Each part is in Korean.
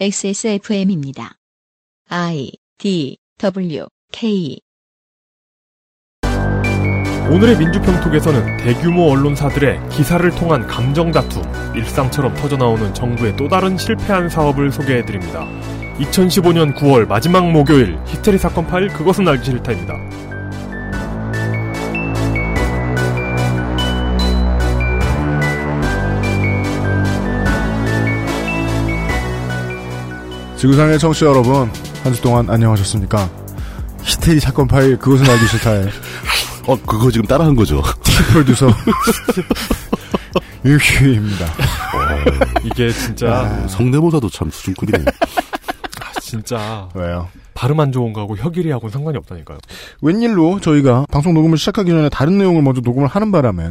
XSFM입니다. I D W K 오늘의 민주평톡에서는 대규모 언론사들의 기사를 통한 감정 다툼, 일상처럼 터져나오는 정부의 또 다른 실패한 사업을 소개해드립니다. 2015년 9월 마지막 목요일 히스테리 사건 파일 그것은 알기 싫다입니다. 지구상의 청취자 여러분, 한 주 동안 안녕하셨습니까? 히스테리 사건 파일 그것은 알기 싫다의 어, 그거 지금 따라 한 거죠. 프로듀서 유희입니다. 이게 진짜 성대모사도 참 수준급이네. 아, 진짜 왜요? 발음 안 좋은 거하고 혁일이하고는 상관이 없다니까요. 웬일로 저희가 방송 녹음을 시작하기 전에 다른 내용을 먼저 녹음을 하는 바람에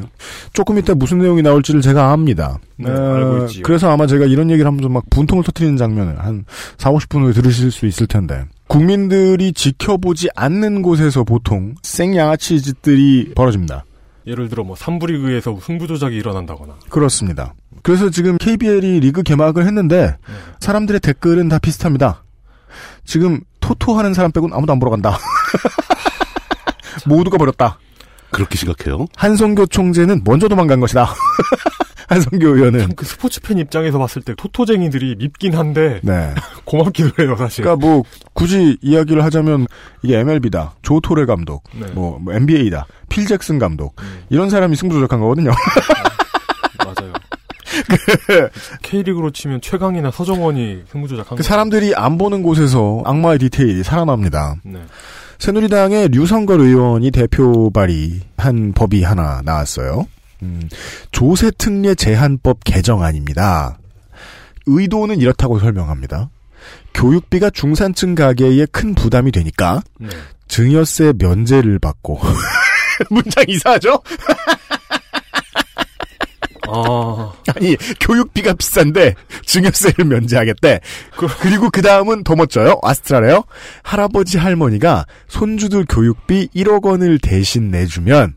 조금 이따 무슨 내용이 나올지를 제가 압니다. 네, 알고 있지요. 그래서 아마 제가 이런 얘기를 하면서 막 분통을 터트리는 장면을 한 4, 50분 후에 들으실 수 있을 텐데 국민들이 지켜보지 않는 곳에서 보통 생양아치 짓들이 벌어집니다. 예를 들어 뭐 3부 리그에서 승부 조작이 일어난다거나 그렇습니다. 그래서 지금 KBL이 리그 개막을 했는데 사람들의 댓글은 다 비슷합니다. 지금 토토 하는 사람 빼고는 아무도 안 보러 간다. 모두가 버렸다. 그렇게 심각해요? 한성교 총재는 먼저 도망간 것이다. 한성교 의원은. 참그 스포츠 팬 입장에서 봤을 때 토토쟁이들이 밉긴 한데 네. 고맙기도 해요 사실. 그러니까 뭐 굳이 이야기를 하자면 이게 MLB다, 조 토레 감독, 네. 뭐, 뭐 NBA다, 필 잭슨 감독 음, 이런 사람이 승부 조작한 거거든요. K리그로 치면 최강이나 서정원이 승부 조작한 그 거. 사람들이 안 보는 곳에서 악마의 디테일이 살아납니다. 네. 새누리당의 류성걸 의원이 대표 발의한 법이 하나 나왔어요. 음, 조세특례 제한법 개정안입니다. 의도는 이렇다고 설명합니다. 교육비가 중산층 가계에 큰 부담이 되니까 네. 증여세 면제를 받고 문장 이상하죠? 아 아니 교육비가 비싼데 증여세를 면제하겠대. 그- 그리고 그 다음은 더 멋져요. 아스트라래요. 할아버지 할머니가 손주들 교육비 1억 원을 대신 내주면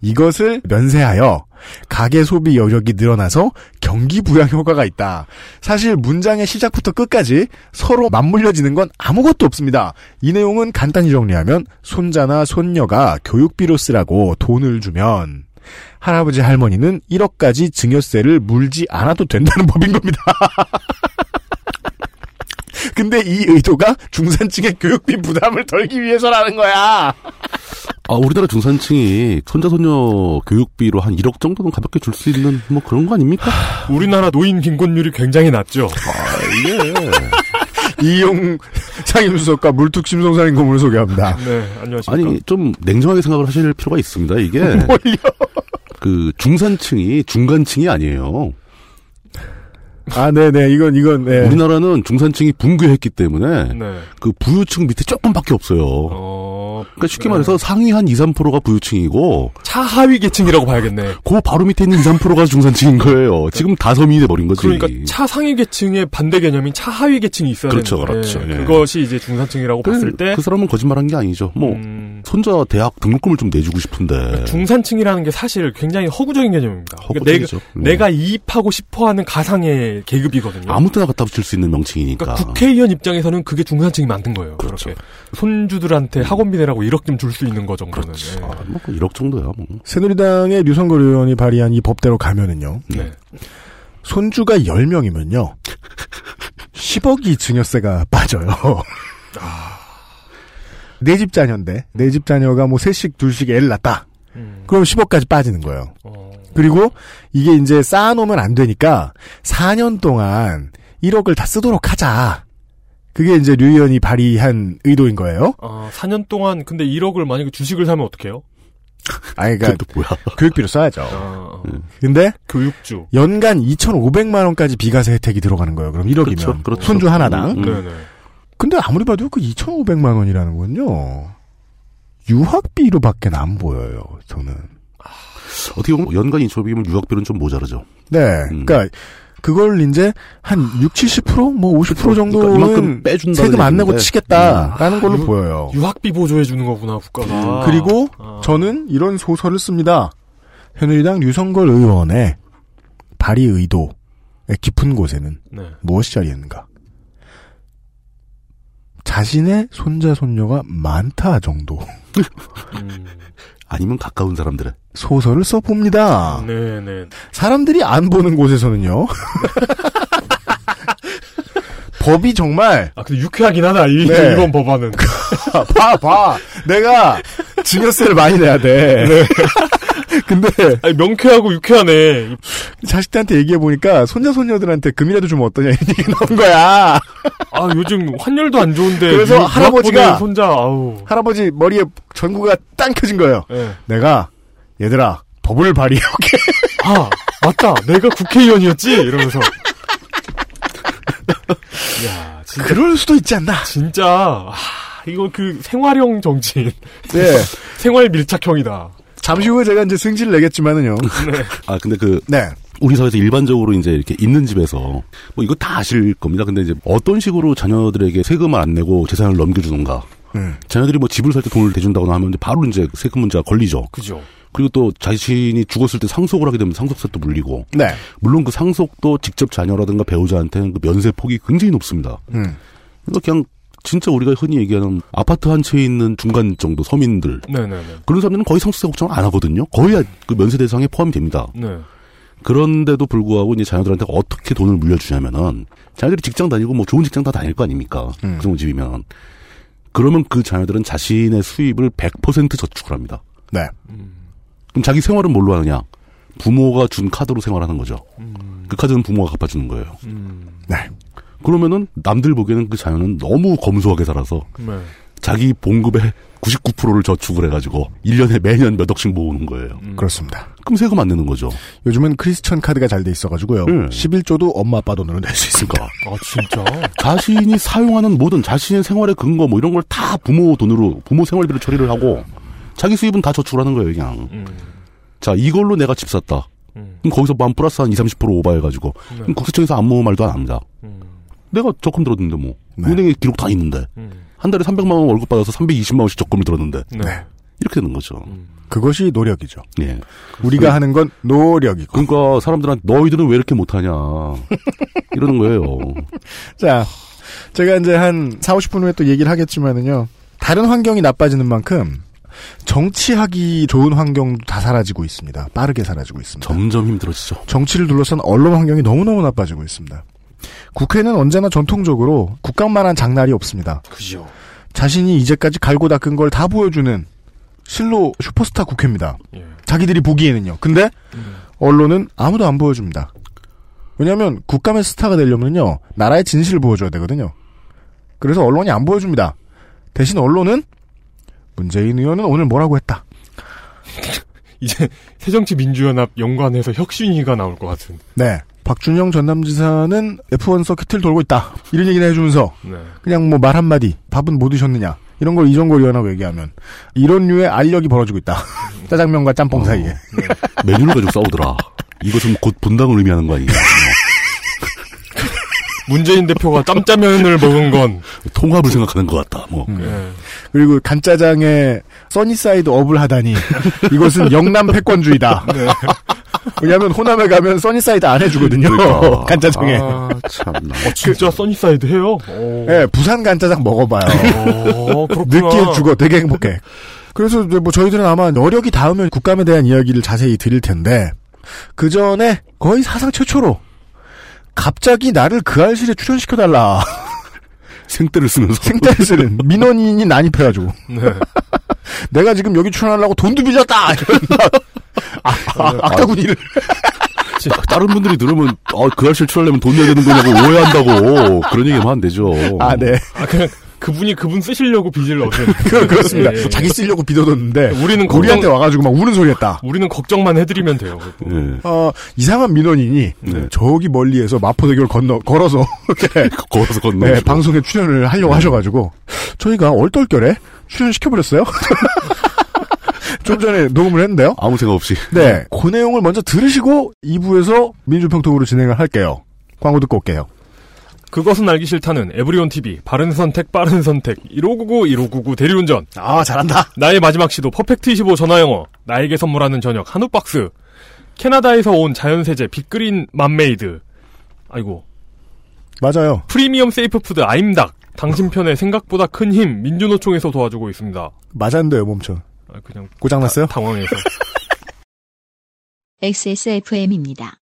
이것을 면세하여 가계 소비 여력이 늘어나서 경기 부양 효과가 있다. 사실 문장의 시작부터 끝까지 서로 맞물려지는 건 아무것도 없습니다. 이 내용은 간단히 정리하면 손자나 손녀가 교육비로 쓰라고 돈을 주면 할아버지 할머니는 1억까지 증여세를 물지 않아도 된다는 법인 겁니다. 근데 이 의도가 중산층의 교육비 부담을 덜기 위해서라는 거야. 아, 우리나라 중산층이 손자, 손녀 교육비로 한 1억 정도는 가볍게 줄 수 있는 뭐 그런 거 아닙니까? 우리나라 노인 빈곤율이 굉장히 낮죠. 이게. 이용 상임수석과 물뚝심송사인 고문을 소개합니다. 네 안녕하십니까. 아니, 좀 냉정하게 생각을 하실 필요가 있습니다. 이게. 뭘요? 그 중산층이 중간층이 아니에요. 아, 네네. 이건, 이건, 네. 우리나라는 중산층이 붕괴했기 때문에 네. 그 부유층 밑에 조금밖에 없어요. 어 그러니까 쉽게 말해서 상위 한 2, 3%가 부유층이고 차하위 계층이라고 봐야겠네. 그 바로 밑에 있는 2, 3%가 중산층인 거예요. 지금 다섬이 돼버린 거지. 그러니까 차상위 계층의 반대 개념인 차하위 계층이 있어야 그렇죠, 되는데 그렇죠. 예. 그것이 이제 중산층이라고 그, 봤을 때 그 사람은 거짓말한 게 아니죠. 뭐 음, 손자 대학 등록금을 좀 내주고 싶은데 중산층이라는 게 사실 굉장히 허구적인 개념입니다. 그러니까 허구적이죠. 내가, 네. 내가 이입하고 싶어하는 가상의 계급이거든요. 아무 때나 갖다 붙일 수 있는 명칭이니까. 그러니까 국회의원 입장에서는 그게 중산층이 만든 거예요. 그렇죠. 그렇게 손주들한테 학원비 내라고 1억 좀 줄 수 있는 거 정도는. 그렇지. 예. 아, 뭐 1억 정도야 뭐. 새누리당의 류성걸 의원이 발의한 이 법대로 가면은요. 네. 손주가 10명이면요. 10억이 증여세가 빠져요. 내집 자녀인데, 내 집 자녀가 뭐 셋씩, 둘씩 애를 낳았다. 음, 그럼 10억까지 빠지는 거예요. 어, 그리고 이게 이제 쌓아놓으면 안 되니까 4년 동안 1억을 다 쓰도록 하자. 그게 이제 류 의원이 발의한 의도인 거예요. 아, 4년 동안 근데 1억을 만약에 주식을 사면 어떡해요? 아니, 뭐야? 교육비로 써야죠. 아, 어. 근데 교육주. 연간 2,500만 원까지 비과세 혜택이 들어가는 거예요. 그럼 1억이면 그렇죠, 그렇죠. 손주 하나당. 음. 네네. 근데 아무리 봐도 그 2,500만 원이라는 건요. 유학비로밖에 안 보여요. 저는. 어떻게 보면 연간 인초비면 유학비는 좀 모자르죠. 네. 음. 그러니까 그걸 이제 한 6, 70%뭐 50% 그러니까 정도는 이만큼 빼준다는 세금 안 내고. 치겠다라는 걸로 유- 보여요. 유학비 보조해 주는 거구나 국가가. 그리고 아. 저는 이런 소설을 씁니다. 새누리당 류성걸 의원의 발의 의도의 깊은 곳에는 네. 무엇이 자리했는가? 자신의 손자 손녀가 많다 정도 음, 아니면 가까운 사람들의 소설을 써봅니다. 네네. 사람들이 안 보는 곳에서는요. 법이 정말 아 근데 유쾌하긴 하다 이 네. 이번 법안은. 봐, 봐. 내가 증여세를 많이 내야 돼. 근데 아니, 명쾌하고 유쾌하네. 자식들한테 얘기해 보니까 손자 손녀들한테 금이라도 주면 어떠냐 이런 얘기 나온 거야. 아 요즘 환율도 안 좋은데. 그래서 유학 할아버지가- 손자 아우. 할아버지 머리에 전구가 땅 켜진 거예요. 예. 내가 얘들아 법을 발휘해오게. 아 맞다. 내가 국회의원이었지 이러면서. 야 진짜 그럴 수도 있지 않나. 진짜 아, 이거 그 생활형 정치인, 네. 생활 밀착형이다. 잠시 후에 제가 이제 승질을 내겠지만은요. 아 근데 그 네. 우리 사회에서 일반적으로 이제 이렇게 있는 집에서 뭐 이거 다 아실 겁니다. 근데 이제 어떤 식으로 자녀들에게 세금을 안 내고 재산을 넘겨주는가. 음. 자녀들이 뭐 집을 살 때 돈을 대준다거나 하면 이제 바로 이제 세금 문제가 걸리죠. 그죠. 그리고 또 자신이 죽었을 때 상속을 하게 되면 상속세도 물리고 네. 물론 그 상속도 직접 자녀라든가 배우자한테는 그 면세 폭이 굉장히 높습니다. 음. 그러니까 그냥 진짜 우리가 흔히 얘기하는 아파트 한 채에 있는 중간 정도 서민들 네네네. 그런 사람들은 거의 상속세 걱정 안 하거든요. 거의 그 면세 대상에 포함이 됩니다. 네. 그런데도 불구하고 이제 자녀들한테 어떻게 돈을 물려주냐면은 자녀들이 직장 다니고 뭐 좋은 직장 다 다닐 거 아닙니까? 음. 그 정도 집이면 그러면 그 자녀들은 자신의 수입을 100% 저축을 합니다. 네. 그럼 자기 생활은 뭘로 하느냐? 부모가 준 카드로 생활하는 거죠. 그 카드는 부모가 갚아주는 거예요. 음. 네. 그러면은 남들 보기에는 그 자녀는 너무 검소하게 살아서 네. 자기 봉급의 99%를 저축을 해가지고 1년에 매년 몇 억씩 모으는 거예요. 음. 그렇습니다. 그럼 세금 안 내는 거죠. 요즘은 크리스천 카드가 잘 돼 있어가지고요. 음. 11조도 엄마 아빠 돈으로 낼 수 있습니다. 아 진짜. 자신이 사용하는 모든 자신의 생활의 근거 뭐 이런 걸 다 부모 돈으로 부모 생활비로 처리를 하고 자기 수입은 다 저축을 하는 거예요 그냥 음. 자 이걸로 내가 집 샀다 음. 그럼 거기서 만 플러스 한 20, 30% 오버해가지고 네. 그럼 국세청에서 아무 말도 안 합니다 음. 내가 적금 들었는데 뭐 네. 은행에 기록 다 있는데 음. 한 달에 300만 원 월급 받아서 320만 원씩 적금을 들었는데 네. 이렇게 되는 거죠 음. 그것이 노력이죠. 예 우리가 하는 건 노력이고. 그러니까 사람들한테 너희들은 왜 이렇게 못하냐 이러는 거예요 자, 제가 이제 한 4, 50분 후에 또 얘기를 하겠지만은요. 다른 환경이 나빠지는 만큼 정치하기 좋은 환경도 다 사라지고 있습니다. 빠르게 사라지고 있습니다. 점점 힘들어지죠 정치를 둘러싼 언론 환경이 너무너무 나빠지고 있습니다. 국회는 언제나 전통적으로 국감만한 장날이 없습니다. 그죠. 자신이 이제까지 갈고 닦은 걸 다 보여주는 실로 슈퍼스타 국회입니다. 예. 자기들이 보기에는요. 근데 음. 언론은 아무도 안 보여줍니다. 왜냐하면 국감의 스타가 되려면요 나라의 진실을 보여줘야 되거든요. 그래서 언론이 안 보여줍니다. 대신 언론은 문재인 의원은 오늘 뭐라고 했다. 이제 새정치민주연합 연관해서 혁신위가 나올 것 같은. 네. 박준영 전남지사는 F1 서킷을 돌고 있다. 이런 얘기를 해주면서 네. 그냥 뭐 말 한마디 밥은 뭐 드셨느냐 이런 걸 이종걸 의원하고 얘기하면 이런 류의 알력이 벌어지고 있다. 짜장면과 짬뽕 사이에. 메뉴를 가지고 싸우더라 이것은 곧 분당을 의미하는 거 아니냐 문재인 대표가 짬짜면을 먹은 건. 통합을 생각하는 것 같다 뭐 예. 그리고 간짜장에 sunny side up을 하다니 이것은 영남 패권주의다. 왜냐하면 호남에 가면 sunny side 안 해주거든요. 그러니까. 간짜장에. 아, 참나. 어, 진짜 sunny side 해요? 오. 예, 부산 간짜장 먹어봐요. 어, 그렇구나. 느끼해 주고 되게 행복해. 그래서 뭐 저희들은 아마 여력이 닿으면 국감에 대한 이야기를 자세히 드릴 텐데 그 전에 거의 사상 최초로 갑자기 나를 그 알실에 출연시켜달라 생떼를 쓰면서. 생떼를 쓰는 민원인이 난입해가지고. 네. 내가 지금 여기 출연하려고 돈도 빌렸다! 이런 아, 아, 악다구니를. 다른 분들이 들으면 어, 그 아저씨 출하려면 돈 내야 되는 거냐고 오해한다고. 그런 얘기만 하면 되죠. 아 네. 아, 그냥 그분이 그분 쓰시려고 빚을 얻은. 그- 그렇습니다 예, 예. 자기 쓰려고 빚어뒀는데 우리는 걱정, 우리한테 와가지고 막 우는 소리 했다 우리는 걱정만 해드리면 돼요. 예. 어, 이상한 민원인이 네. 저기 멀리에서 마포대교를 건너 걸어서 네, 걸어서 건너. 네, 방송에 출연을 하려고 하셔가지고 저희가 얼떨결에 출연시켜버렸어요. 좀 전에 녹음을 했는데요. 아무 생각 없이. 네, 그 내용을 먼저 들으시고 2부에서 민주평통으로 진행을 할게요. 광고 듣고 올게요. 그것은 알기 싫다는 에브리온 TV 바른 선택 빠른 선택 1599 1599 대리운전 아, 잘한다. 나의 마지막 시도 퍼펙트 25 전화영어 나에게 선물하는 저녁 한우 박스 캐나다에서 온 자연세제 빅그린 맘메이드 아이고 맞아요. 프리미엄 safe food 아임닭 당신 편에 생각보다 큰 힘 민주노총에서 도와주고 있습니다. 맞았는데요, 멈춰. 아, 그냥 고장났어요? 당황해서. XSFM입니다.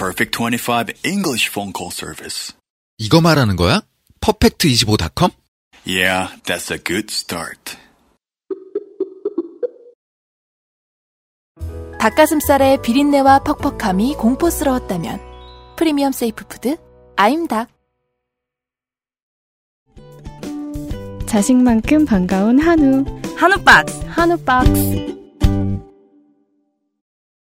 Perfect 25 English phone call service. 이거 말하는 거야? 퍼펙트25.com? Yeah, that's a good start. 닭가슴살의 비린내와 퍽퍽함이 공포스러웠다면 프리미엄 safe food 아임닭 자식만큼 반가운 한우. 한우 박스. 한우 박스.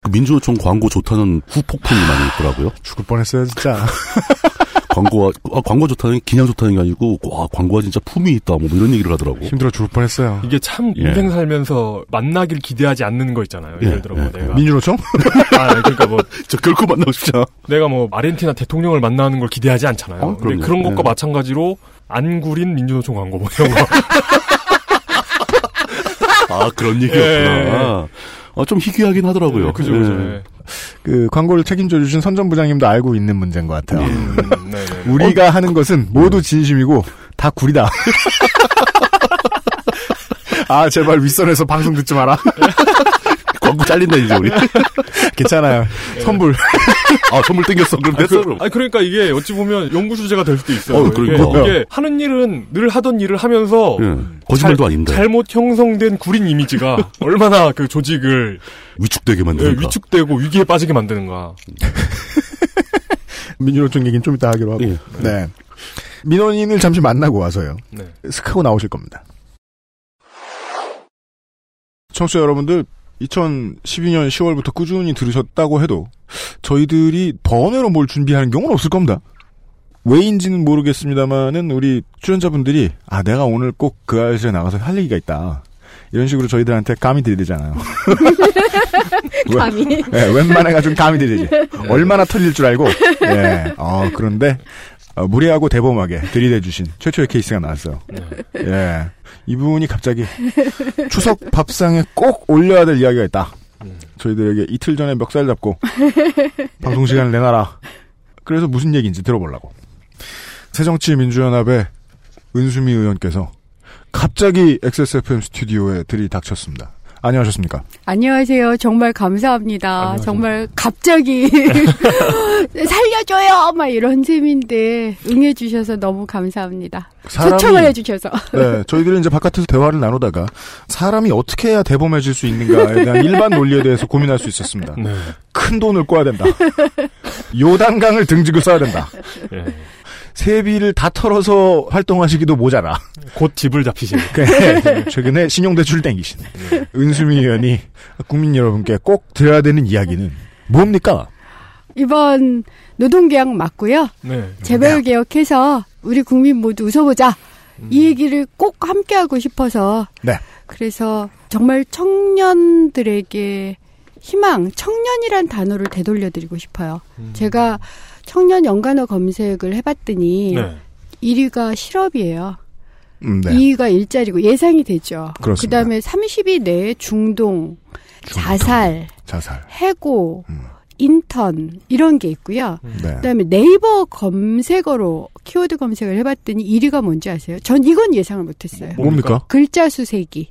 그 민주노총 광고 좋다는 후폭풍이 많이 있더라고요. 죽을 뻔했어요, 진짜. 광고가 아, 광고 좋다는 게 그냥 좋다는 게 아니고 와 광고가 진짜 품이 있다 뭐 이런 얘기를 하더라고. 힘들어 죽을 뻔했어요. 이게 참 예. 인생 살면서 만나길 기대하지 않는 거 있잖아요. 예를 예, 들어 뭐 예, 내가 민주노총? 아 그러니까 뭐 저 결코 만나고 싶지 않아. 내가 뭐 아르헨티나 대통령을 만나는 걸 기대하지 않잖아요. 어, 근데. 그런 것과 예. 마찬가지로 안구린 민주노총 광고 뭐 이런 거. 아 그런 얘기였구나. 아, 좀 희귀하긴 하더라고요. 예, 그죠, 그죠. 예. 예. 그 광고를 책임져 주신 선전 부장님도 알고 있는 문제인 것 같아요. 음, 네, 네. 우리가 하는 것은 모두 진심이고 다 구리다. 아 제발 윗선에서 방송 듣지 마라. 광고 잘린다 이제 우리. 괜찮아요. 선불. 아 선물 땡겼어. 그럼 아, 됐어. 그, 그럼. 아니, 그러니까 이게 어찌 보면 연구 주제가 될 수도 있어요. 어, 이게, 그러니까. 이게 하는 일은 늘 하던 일을 하면서 예. 거짓말도 잘- 아닌데 잘못 형성된 구린 이미지가 얼마나 그 조직을 위축되게 예, 만드니까. 위축되고 위기에 빠지게 만드는가. 민주노총 얘기는 좀 이따 하기로 하고. 예. 네. 민원인을 잠시 만나고 와서요. 네. 스카고 나오실 겁니다. 청취자 여러분들, 2012년 10월부터 꾸준히 들으셨다고 해도 저희들이 번외로 뭘 준비하는 경우는 없을 겁니다. 왜인지는 모르겠습니다만은 우리 출연자분들이 아 내가 오늘 꼭 그 아저씨에 나가서 할 얘기가 있다. 이런 식으로 저희들한테 감이 들이대잖아요. 감히. 예, 웬만해가 좀 감이 들이지. 얼마나 털릴 줄 알고. 예. 어, 그런데, 어, 무례하고 대범하게 들이대주신 최초의 케이스가 나왔어요. 예. 이분이 갑자기 추석 밥상에 꼭 올려야 될 이야기가 있다. 저희들에게 이틀 전에 멱살 잡고 방송 시간을 내놔라. 그래서 무슨 얘기인지 들어보려고. 새정치민주연합의 은수미 의원께서 갑자기 XSFM 스튜디오에 들이닥쳤습니다. 안녕하셨습니까? 안녕하세요. 정말 감사합니다. 안녕하세요. 정말 갑자기 살려줘요. 막 이런 셈인데 응해주셔서 너무 감사합니다. 사람이- 초청을 해주셔서. 네, 저희들은 이제 바깥에서 대화를 나누다가 사람이 어떻게 해야 대범해질 수 있는가에 대한 일반 논리에 대해서 고민할 수 있었습니다. 네. 큰 돈을 꿔야 된다. 요단강을 등지고 써야 된다. 예. 세비를 다 털어서 활동하시기도 모자라. 곧 집을 잡히시는. 그, 최근에 신용대출 땡기신 은수미 의원이 국민 여러분께 꼭 들어야 되는 이야기는 뭡니까? 이번 노동개혁 맞고요. 네. 재벌개혁해서 우리 국민 모두 웃어보자. 이 얘기를 꼭 함께하고 싶어서. 네. 그래서 정말 청년들에게 희망, 청년이란 단어를 되돌려드리고 싶어요. 제가 청년 연관어 검색을 해봤더니 네. 1위가 실업이에요. 음, 네. 2위가 일자리고 예상이 되죠. 그렇습니다. 다음에 30위 내에 중동, 자살, 자살. 해고, 음. 인턴 이런 게 있고요. 네. 그다음에 네이버 검색어로 키워드 검색을 해봤더니 1위가 뭔지 아세요? 전 이건 예상을 못했어요. 뭡니까? 글자 수 세기.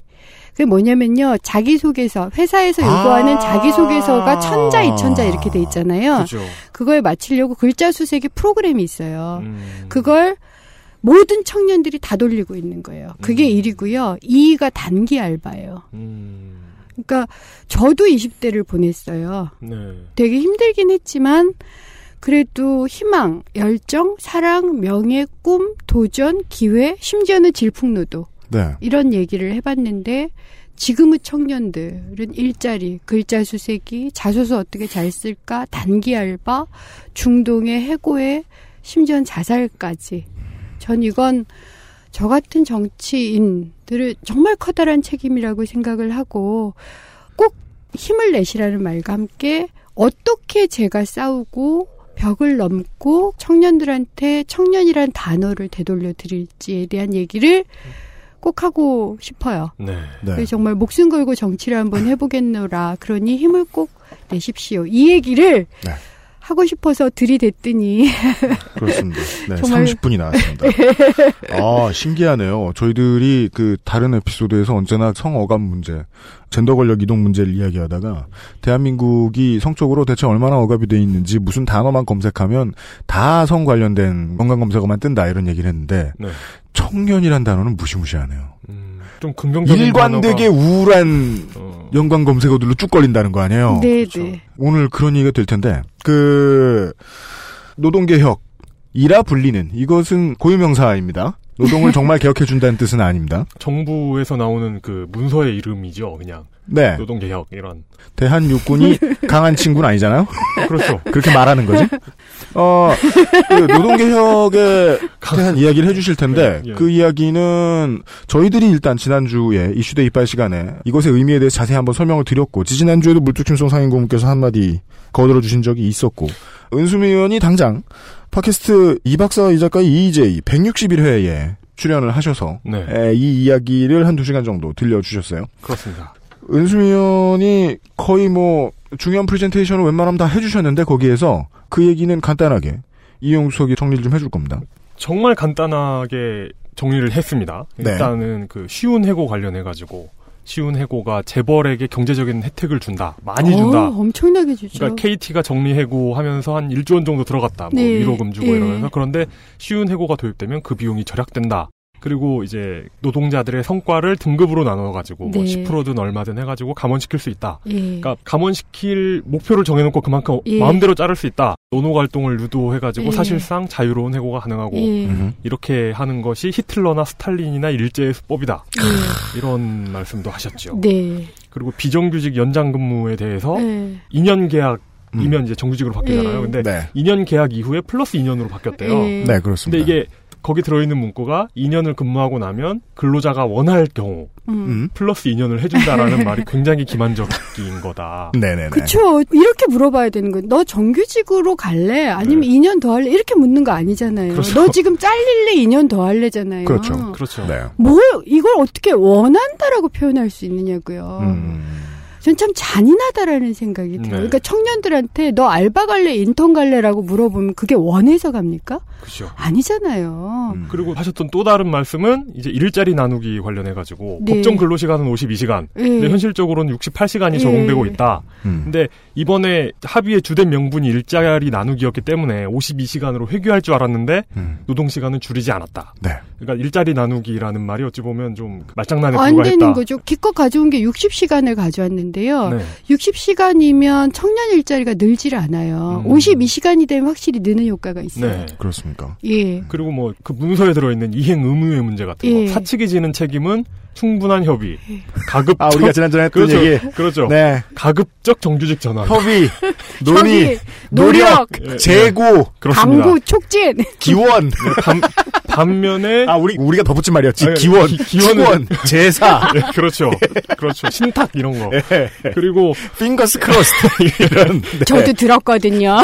그게 뭐냐면요. 자기소개서, 회사에서 요구하는 아. 자기소개서가 천자, 이천자 이렇게 돼 있잖아요. 그죠. 그거에 맞추려고 글자 수세기 프로그램이 있어요. 음. 그걸 모든 청년들이 다 돌리고 있는 거예요. 그게 음. 1위고요. 2위가 단기 알바예요. 음. 그러니까 저도 20대를 보냈어요. 네. 되게 힘들긴 했지만 그래도 희망, 열정, 사랑, 명예, 꿈, 도전, 기회, 심지어는 질풍노도 네. 이런 얘기를 해봤는데 지금의 청년들은 일자리, 글자 수세기, 자소서 어떻게 잘 쓸까, 단기 알바, 중동의 해고에 심지어는 자살까지 전 이건 저 같은 정치인들을 정말 커다란 책임이라고 생각을 하고 꼭 힘을 내시라는 말과 함께 어떻게 제가 싸우고 벽을 넘고 청년들한테 청년이란 단어를 되돌려 드릴지에 대한 얘기를 꼭 하고 싶어요. 네. 그래서 정말 목숨 걸고 정치를 한번 해보겠노라. 그러니 힘을 꼭 내십시오. 이 얘기를 네. 하고 싶어서 들이댔더니 그렇습니다. 네, 정말- 30분이 나왔습니다. 아, 신기하네요. 저희들이 그 다른 에피소드에서 언제나 성 어감 문제, 젠더 권력 이동 문제를 이야기하다가 대한민국이 성적으로 대체 얼마나 억압이 돼 있는지 무슨 단어만 검색하면 다 성 관련된 건강 검색어만 뜬다 이런 얘기를 했는데 네. 청년이란 단어는 무시무시하네요. 음, 좀 긍정적인 일관되게 단어가- 우울한 어, 연관 검색어들로 쭉 걸린다는 거 아니에요? 네, 그렇죠. 네. 오늘 그런 얘기가 될 텐데 그 노동개혁 이라 불리는 이것은 고유명사입니다. 노동을 정말 개혁해 준다는 뜻은 아닙니다. 정부에서 나오는 그 문서의 이름이죠, 그냥 네. 노동 개혁 이런. 대한 육군이 강한 친구는 아니잖아요? 그렇죠. 그렇게 말하는 거지? 어, 그 노동 개혁에 대한 이야기를 해주실 텐데, 네, 예. 그 이야기는 저희들이 일단 지난 주에 이슈대 이빨 시간에 이것의 의미에 대해서 자세히 한번 설명을 드렸고, 지지난주에도 물뚝심송 상인고문께서 한마디 거들어 주신 적이 있었고, 은수미 의원이 당장 팟캐스트 이박사 이 작가의 EJ 161회에 출연을 하셔서, 네. 에, 이 이야기를 한 두 시간 정도 들려주셨어요. 그렇습니다. 은수미 의원이 거의 뭐 중요한 프레젠테이션을 웬만하면 다 해주셨는데 거기에서 그 얘기는 간단하게 이용석이 정리를 좀 해줄 겁니다. 정말 간단하게 정리를 했습니다. 네. 일단은 그 쉬운 해고 관련해 가지고 쉬운 해고가 재벌에게 경제적인 혜택을 준다. 많이 준다. 어, 엄청나게 주죠. 그러니까 KT가 정리 해고하면서 한 1조 원 정도 들어갔다. 뭐 네. 위로금 주고 예. 이러면서 그런데 쉬운 해고가 도입되면 그 비용이 절약된다. 그리고 이제 노동자들의 성과를 등급으로 나눠 가지고 뭐 네. 10%든 얼마든 해 가지고 감원시킬 수 있다. 예. 그러니까 감원시킬 목표를 정해놓고 그만큼 예. 마음대로 자를 수 있다. 노노 활동을 유도해가지고 예. 사실상 자유로운 해고가 가능하고 예. 음. 이렇게 하는 것이 히틀러나 스탈린이나 일제의 수법이다. 예. 이런 말씀도 하셨죠. 네. 그리고 비정규직 연장 근무에 대해서 네. 2년 계약 이면 음. 이제 정규직으로 바뀌잖아요. 예. 근데 네. 2년 계약 이후에 플러스 2년으로 바뀌었대요. 예. 네, 그렇습니다. 근데 이게 거기 들어있는 문구가 2년을 근무하고 나면 근로자가 원할 경우 음. 음. 플러스 2년을 해준다라는 말이 굉장히 기만적인 거다. 네네네. 그쵸. 이렇게 물어봐야 되는 거예요. 너 정규직으로 갈래? 아니면 네. 2년 더 할래? 이렇게 묻는 거 아니잖아요. 그렇죠. 너 지금 잘릴래? 2년 더 할래잖아요. 그렇죠. 그렇죠. 네. 뭘, 이걸 어떻게 원한다라고 표현할 수 있느냐고요. 음. 전참 잔인하다라는 생각이 들어요. 네. 그러니까 청년들한테 너 알바 갈래, 인턴 갈래라고 물어보면 그게 원해서 갑니까? 그렇죠. 아니잖아요. 음. 그리고 하셨던 또 다른 말씀은 이제 일자리 나누기 관련해 가지고 네. 법정 근로 시간은 52시간. 예. 근데 현실적으로는 68시간이 예. 적용되고 있다. 음. 근데 이번에 합의의 주된 명분이 일자리 나누기였기 때문에 52시간으로 회귀할 줄 알았는데 음. 노동 시간은 줄이지 않았다. 네. 그러니까 일자리 나누기라는 말이 어찌 보면 좀 말장난에 안 되는 불과했다. 거죠. 기껏 가져온 게 60시간을 가져왔는데요. 네. 60시간이면 청년 일자리가 늘질 않아요. 음. 52시간이 되면 확실히 느는 효과가 있어요. 네. 그렇습니 까? 예. 그리고 뭐 그 문서에 들어있는 이행 의무의 문제 같은 예. 거. 사측이 지는 책임은 충분한 협의, 가급적 아, 우리가 지난번에 했던 그렇죠. 얘기. 그렇죠. 네. 가급적 정규직 전환. 협의, 논의, 협의, 노력, 예, 재고, 그렇습니다. 강구 촉진. 기원. 네, 반, 반면에 아, 우리, 우리가 덧붙인 말이었지. 아니, 기원, 기- 기원은- 기원, 제사, 네, 그렇죠. 그렇죠. 신탁 이런 거. 그리고 fingers crossed, 이런. 네. 저도 들었거든요.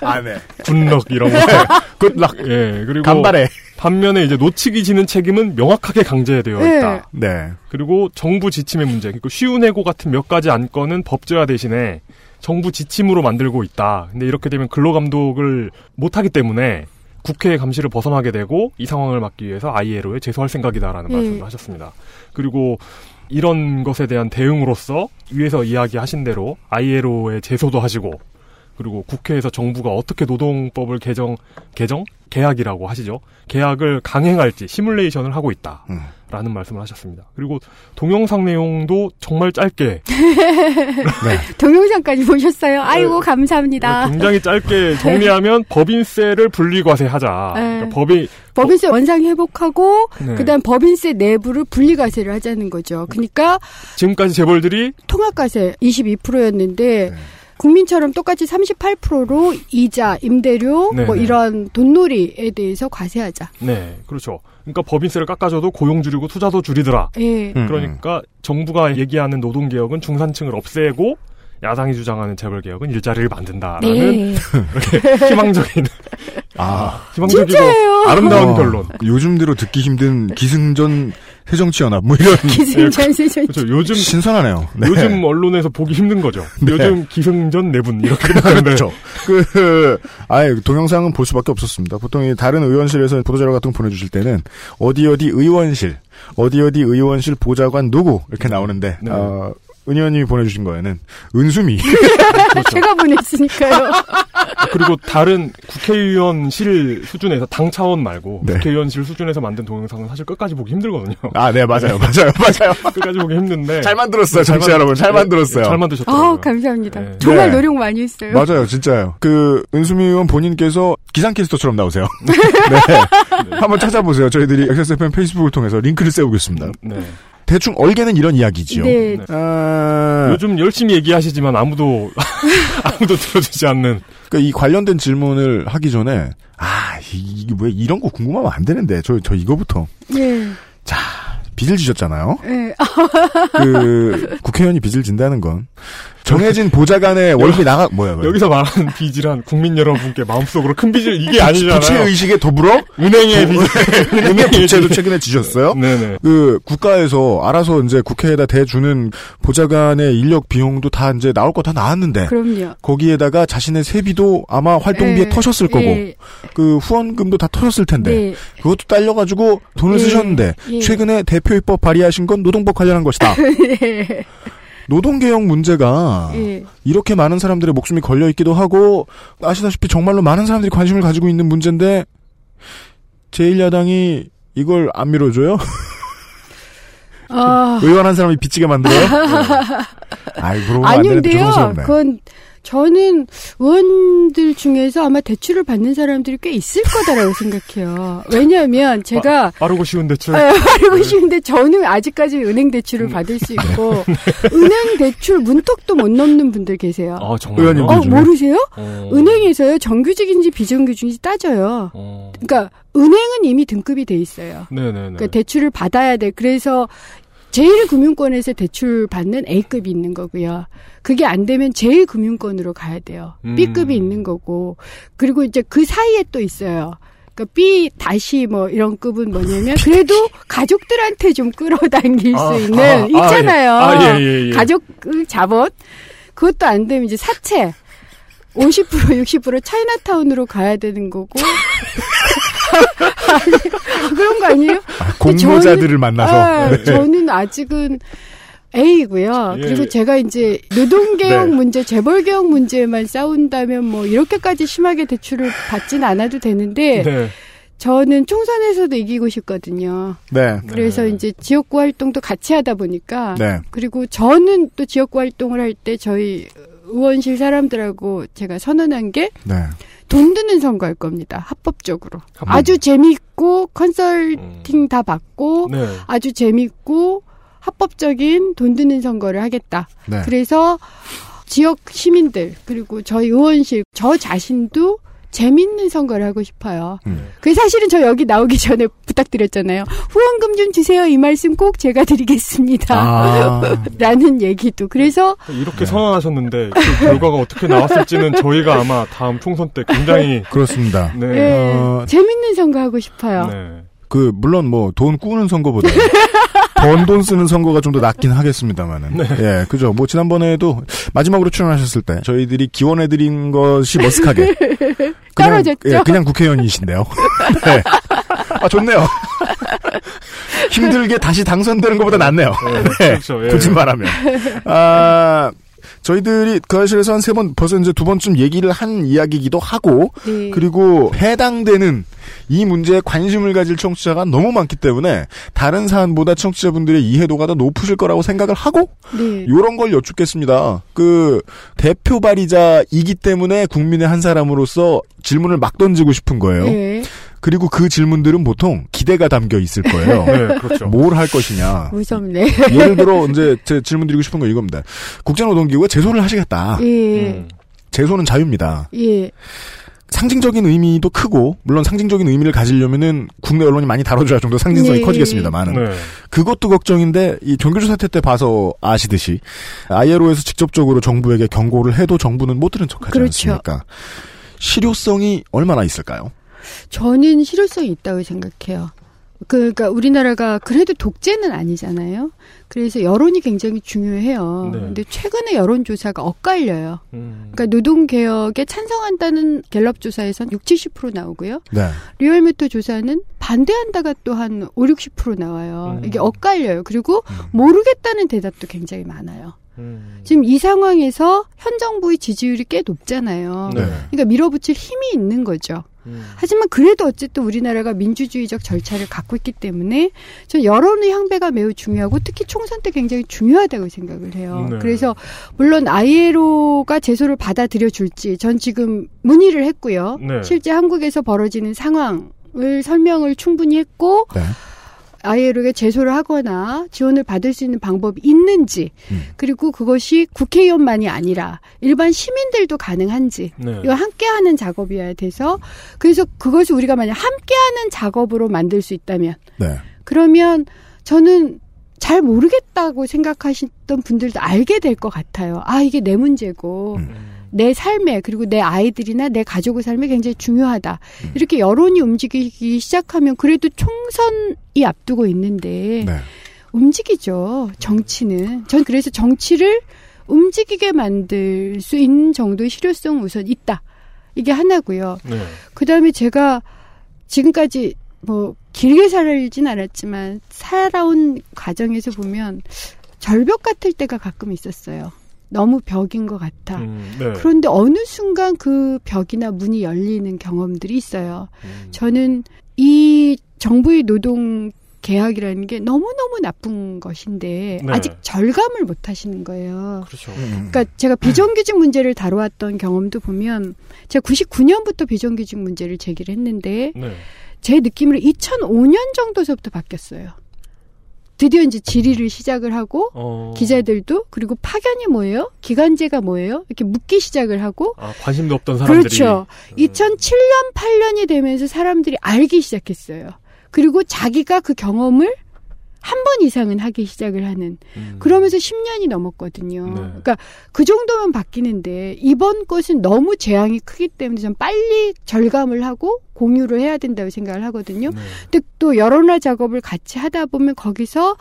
아, 네. good luck 이런 거. good luck. 예, 그리고 간발에. 반면에 이제 놓치기 지는 책임은 명확하게 강제되어 네. 있다. 네. 그리고 정부 지침의 문제, 그리고 쉬운 해고 같은 몇 가지 안건은 법제화 대신에 정부 지침으로 만들고 있다. 근데 이렇게 되면 근로 감독을 못하기 때문에 국회의 감시를 벗어나게 되고 이 상황을 막기 위해서 ILO에 제소할 생각이다라는 예. 말씀을 하셨습니다. 그리고 이런 것에 대한 대응으로서 위에서 이야기하신 대로 ILO에 제소도 하시고 그리고 국회에서 정부가 어떻게 노동법을 개정 개정 계약이라고 하시죠. 계약을 강행할지 시뮬레이션을 하고 있다. 음. 라는 말씀을 하셨습니다. 그리고 동영상 내용도 정말 짧게 동영상까지 보셨어요? 아이고, 네. 감사합니다. 굉장히 짧게 정리하면 법인세를 분리과세하자. 네. 그러니까 법이 법인세 원상 회복하고, 네. 그 다음 법인세 내부를 분리과세를 하자는 거죠. 그러니까 지금까지 재벌들이 통합과세 22%였는데, 네. 국민처럼 똑같이 38%로 이자, 임대료, 네, 뭐 네. 이런 돈놀이에 대해서 과세하자. 네, 그렇죠. 그러니까 법인세를 깎아줘도 고용 줄이고 투자도 줄이더라. 예. 음, 그러니까 정부가 얘기하는 노동 개혁은 중산층을 없애고 야당이 주장하는 재벌 개혁은 일자리를 만든다라는 네. 이렇게 희망적인 아, 희망적이고 진짜예요. 아름다운 어, 결론. 요즘 들어 듣기 힘든 기승전 새정치연합 뭐 이런 기승전 세전 그렇죠. 요즘 신선하네요. 네. 요즘 언론에서 보기 힘든 거죠. 네. 요즘 기승전 내분 이렇게 되는데 그렇죠. 그, 아예 동영상은 볼 수밖에 없었습니다. 보통 이 다른 의원실에서 보도자료 같은 거 보내주실 때는 어디 어디 의원실, 어디 어디 의원실 보좌관 누구 이렇게 나오는데, 네. 어, 은 의원님이 보내주신 거에는 은수미. 제가 보냈으니까요. 그리고 다른 국회의원실 수준에서 당 차원 말고 네. 국회의원실 수준에서 만든 동영상은 사실 끝까지 보기 힘들거든요. 아, 네, 맞아요. 맞아요. 맞아요. 끝까지 보기 힘든데 잘 만들었어요, 정치 만- 여러분. 잘 네, 만들었어요. 잘 만드셨더라고요. 아, 감사합니다. 네. 정말 네. 노력 많이 했어요. 맞아요, 진짜요. 그, 은수미 의원 본인께서 기상캐스터처럼 나오세요. 네. 한번 찾아보세요. 저희들이 XSFM 페이스북을 통해서 링크를 세우겠습니다. 네. 대충 얼개는 이런 이야기지요. 네. 네. 아, 요즘 열심히 얘기하시지만 아무도 아무도 들어주지 않는 그러니까 이 관련된 질문을 하기 전에 아 이- 이게 왜 이런 거 궁금하면 안 되는데 저저 이거부터 예. 자 빚을 지셨잖아요. 예. 그 국회의원이 빚을 진다는 건 정해진 보좌관의 월급이 나가 뭐야 뭐야. 여기서 말하는 빚이란 국민 여러분께 마음속으로 큰 빚을 이게 아니잖아요. 부채 의식에 더불어 은행의 빚. 은행의 부채도 최근에 지셨어요. 네네. 그 국가에서 알아서 이제 국회에다 대주는 보좌관의 인력 비용도 다 이제 나올 거 다 나왔는데 그럼요. 거기에다가 자신의 세비도 아마 활동비에 예. 터셨을 거고 예. 그 후원금도 다 터졌을 텐데 네. 그것도 딸려가지고 돈을 예. 쓰셨는데 예. 최근에 대표 입법 발의하신 건 노동법 관련한 것이다. 예. 노동개혁 문제가 예. 이렇게 많은 사람들의 목숨이 걸려 있기도 하고 아시다시피 정말로 많은 사람들이 관심을 가지고 있는 문제인데 제1야당이 이걸 안 밀어줘요? 아. 의원 한 사람이 빚지게 만들어요? 아이 물어보면 아닌데요. 그건 저는 의원들 중에서 아마 대출을 받는 사람들이 꽤 있을 거다라고 생각해요. 왜냐하면 제가 빠르고 쉬운 대출. 아, 알고 싶은데 저는 아직까지 은행 대출을 받을 수 있고 은행 대출 문턱도 못 넘는 분들 계세요. 아 정말. 의원님들 어 중에? 모르세요? 어. 은행에서요 정규직인지 비정규직인지 따져요. 어. 그러니까 은행은 이미 등급이 돼 있어요. 네네네. 그러니까 대출을 받아야 돼. 그래서 제1금융권에서 대출 받는 A급이 있는 거고요. 그게 안 되면 제1금융권으로 가야 돼요. 음. B급이 있는 거고. 그리고 이제 그 사이에 또 있어요. 그러니까 B 다시 뭐 이런 급은 뭐냐면 그래도 가족들한테 좀 끌어당길 아, 수 있는 아, 아, 있잖아요. 예. 아, 예, 예, 예. 가족 그 자본 그것도 안 되면 이제 사채 50% 60% 차이나타운으로 가야 되는 거고. 아니, 그런 거 아니에요? 아, 공모자들을 만나서 아, 네. 저는 아직은 A고요. 예. 그리고 제가 이제 노동개혁 네. 문제, 재벌개혁 문제만 싸운다면 뭐 이렇게까지 심하게 대출을 받진 않아도 되는데 네. 저는 총선에서도 이기고 싶거든요. 네. 그래서 네. 이제 지역구 활동도 같이 하다 보니까 네. 그리고 저는 또 지역구 활동을 할 때 저희 의원실 사람들하고 제가 선언한 게 돈 네. 드는 선거 할 겁니다. 합법적으로. 합법. 아주 재밌고 컨설팅 다 받고 네. 아주 재밌고 합법적인 돈 드는 선거를 하겠다. 네. 그래서 지역 시민들 그리고 저희 의원실 저 자신도 재밌는 선거를 하고 싶어요. 음. 그 사실은 저 여기 나오기 전에 부탁드렸잖아요. 후원금 좀 주세요. 이 말씀 꼭 제가 드리겠습니다. 아. 라는 얘기도. 그래서 이렇게 선언하셨는데 그 결과가 어떻게 나왔을지는 저희가 아마 다음 총선 때 굉장히 그렇습니다. 네. 예, 어, 재밌는 선거 하고 싶어요. 네. 그 물론 뭐 돈 꾸는 선거보다 번 돈 쓰는 선거가 좀 더 낫긴 하겠습니다만은 네. 예 그죠 뭐 지난번에도 마지막으로 출연하셨을 때 저희들이 기원해드린 것이 머쓱하게 그냥, 떨어졌죠? 예, 그냥 국회의원이신데요 네. 아 좋네요 힘들게 다시 당선되는 것보다 낫네요 네. 그렇죠. 예. 굳이 말하면 아 저희들이 그 사실에서 한 세 번 벌써 이제 두 번쯤 얘기를 한 이야기이기도 하고 네. 그리고 해당되는 이 문제에 관심을 가질 청취자가 너무 많기 때문에 다른 사안보다 청취자분들의 이해도가 더 높으실 거라고 생각을 하고 네. 이런 걸 여쭙겠습니다. 그 대표 발의자이기 때문에 국민의 한 사람으로서 질문을 막 던지고 싶은 거예요. 네. 그리고 그 질문들은 보통 기대가 담겨 있을 거예요. 네, 그렇죠. 뭘 할 것이냐. 무섭네. 예를 들어 이제 제 질문 드리고 싶은 건 이겁니다. 국제노동기구가 제소를 하시겠다. 예, 음. 제소는 자유입니다. 예, 상징적인 의미도 크고 물론 상징적인 의미를 가지려면은 국내 언론이 많이 다뤄줘야 좀 더 상징성이 네. 커지겠습니다만은 네. 그것도 걱정인데 이 정규조 사태 때 봐서 아시듯이 ILO에서 직접적으로 정부에게 경고를 해도 정부는 못 들은 척하지 그렇죠. 않습니까? 실효성이 얼마나 있을까요? 저는 실효성이 있다고 생각해요. 그러니까 우리나라가 그래도 독재는 아니잖아요. 그래서 여론이 굉장히 중요해요. 네. 근데 최근에 여론 조사가 엇갈려요. 음. 그러니까 노동 개혁에 찬성한다는 갤럽 조사에선 60, 70% 나오고요. 네. 리얼미터 조사는 반대한다가 또 한 5, 60% 나와요. 음. 이게 엇갈려요. 그리고 모르겠다는 대답도 굉장히 많아요. 음. 지금 이 상황에서 현 정부의 지지율이 꽤 높잖아요. 네. 그러니까 밀어붙일 힘이 있는 거죠. 음. 하지만 그래도 어쨌든 우리나라가 민주주의적 절차를 갖고 있기 때문에 전 여론의 향배가 매우 중요하고 특히 총선 때 굉장히 중요하다고 생각을 해요. 네. 그래서 물론 ILO가 제소를 받아들여 줄지 전 지금 문의를 했고요. 네. 실제 한국에서 벌어지는 상황을 설명을 충분히 했고 네. ILO에 제소를 하거나 지원을 받을 수 있는 방법이 있는지 음. 그리고 그것이 국회의원만이 아니라 일반 시민들도 가능한지 네. 이거 함께하는 작업이어야 돼서 그래서 그것을 우리가 만약 함께하는 작업으로 만들 수 있다면 네. 그러면 저는 잘 모르겠다고 생각하셨던 분들도 알게 될 것 같아요. 아 이게 내 문제고 음. 내 삶에 그리고 내 아이들이나 내 가족의 삶에 굉장히 중요하다. 음. 이렇게 여론이 움직이기 시작하면 그래도 총선이 앞두고 있는데 네. 움직이죠. 정치는. 전 그래서 정치를 움직이게 만들 수 있는 정도의 실효성 우선 있다. 이게 하나고요. 네. 그 다음에 제가 지금까지 뭐 길게 살진 않았지만 살아온 과정에서 보면 절벽 같을 때가 가끔 있었어요. 너무 벽인 것 같아. 음, 네. 그런데 어느 순간 그 벽이나 문이 열리는 경험들이 있어요. 음. 저는 이 정부의 노동 계약이라는 게 너무너무 나쁜 것인데 네. 아직 절감을 못 하시는 거예요. 그렇죠. 음. 그러니까 제가 비정규직 문제를 다루었던 경험도 보면 제가 99년부터 비정규직 문제를 제기를 했는데 네. 제 느낌으로 2005년 정도서부터 바뀌었어요. 드디어 이제 질의를 시작을 하고 어. 기자들도 그리고 파견이 뭐예요? 기간제가 뭐예요? 이렇게 묻기 시작을 하고 아, 관심도 없던 사람들이. 그렇죠. 2007년 8년이 되면서 사람들이 알기 시작했어요. 그리고 자기가 그 경험을 한 번 이상은 하기 시작을 하는 음. 그러면서 10년이 넘었거든요. 네. 그러니까 그 정도면 바뀌는데 이번 것은 너무 재앙이 크기 때문에 좀 빨리 절감을 하고 공유를 해야 된다고 생각을 하거든요. 네. 근데 또 여론화 작업을 같이 하다 보면 거기서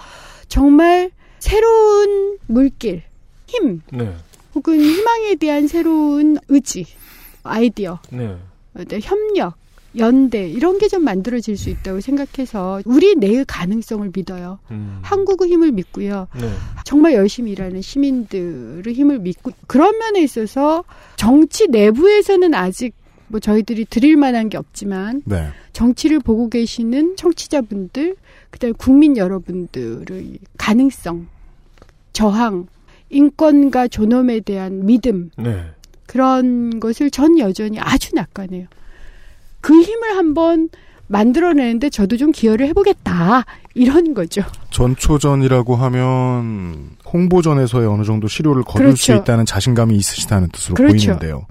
정말 새로운 물길, 힘 네. 혹은 희망에 대한 새로운 의지, 아이디어, 네. 협력, 연대 이런 게 좀 만들어질 수 있다고 생각해서 우리 내의 가능성을 믿어요. 음. 한국의 힘을 믿고요. 네. 정말 열심히 일하는 시민들의 힘을 믿고 그런 면에 있어서 정치 내부에서는 아직 뭐 저희들이 드릴 만한 게 없지만 네. 정치를 보고 계시는 청취자분들 그다음에 국민 여러분들의 가능성, 저항, 인권과 존엄에 대한 믿음 네. 그런 것을 전 여전히 아주 낙관해요. 그 힘을 한번 만들어내는데 저도 좀 기여를 해보겠다 이런 거죠. 전초전이라고 하면 홍보전에서의 어느 정도 실효를 거둘 수 그렇죠. 있다는 자신감이 있으시다는 뜻으로 그렇죠. 보이는데요.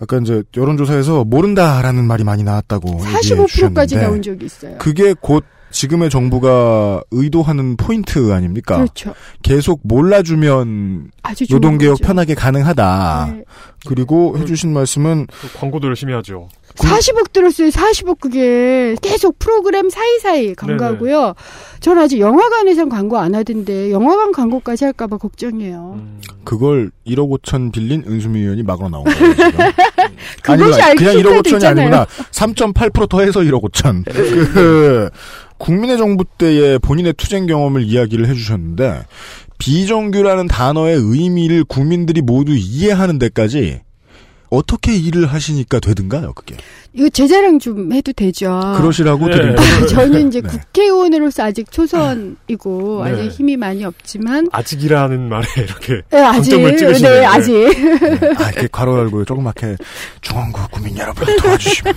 아까 이제 여론조사에서 모른다라는 말이 많이 나왔다고 얘기해 45%까지 주셨는데 나온 적이 있어요. 그게 곧 지금의 정부가 의도하는 포인트 아닙니까? 그렇죠. 계속 몰라주면 노동개혁. 편하게 가능하다. 네. 그리고 해주신 말씀은 또 광고도 열심히 하죠. 40억 들었어요. 40억 그게 계속 프로그램 사이사이 광고하고요. 전 아직 영화관에선 광고 안 하던데 영화관 광고까지 할까봐 걱정이에요. 음. 그걸 1억 5천 빌린 은수미 의원이 막으로 나온 거예요. 그것이. 알기 그냥 1억 힘들어도 5천이 있잖아요. 아니구나. 3.8% 더해서 1억 5천. 그 국민의 정부 때의 본인의 투쟁 경험을 이야기를 해주셨는데 비정규라는 단어의 의미를 국민들이 모두 이해하는 데까지 어떻게 일을 하시니까 되든가요, 그게? 이거 제 자랑 좀 해도 되죠. 그러시라고 네. 드립니다. 저는 이제 네. 국회의원으로서 아직 초선이고 네. 아직 힘이 많이 없지만 아직이라는 말에 이렇게 네, 아직. 네, 네. 아직 아, 이렇게 괄호 열고 조그맣게 중원구 국민 여러분 도와주시면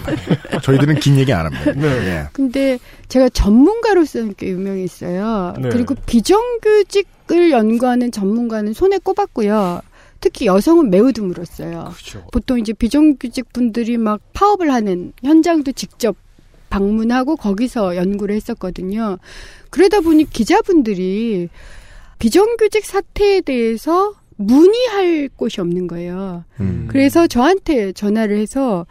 저희들은 긴 얘기 안 합니다. 네. 예. 근데 제가 전문가로서는 꽤 유명했어요. 네. 그리고 비정규직 을 연구하는 전문가는 손에 꼽았고요. 특히 여성은 매우 드물었어요. 그렇죠. 보통 이제 비정규직 분들이 막 파업을 하는 현장도 직접 방문하고 거기서 연구를 했었거든요. 그러다 보니 기자분들이 비정규직 사태에 대해서 문의할 곳이 없는 거예요. 음. 그래서 저한테 전화를 해서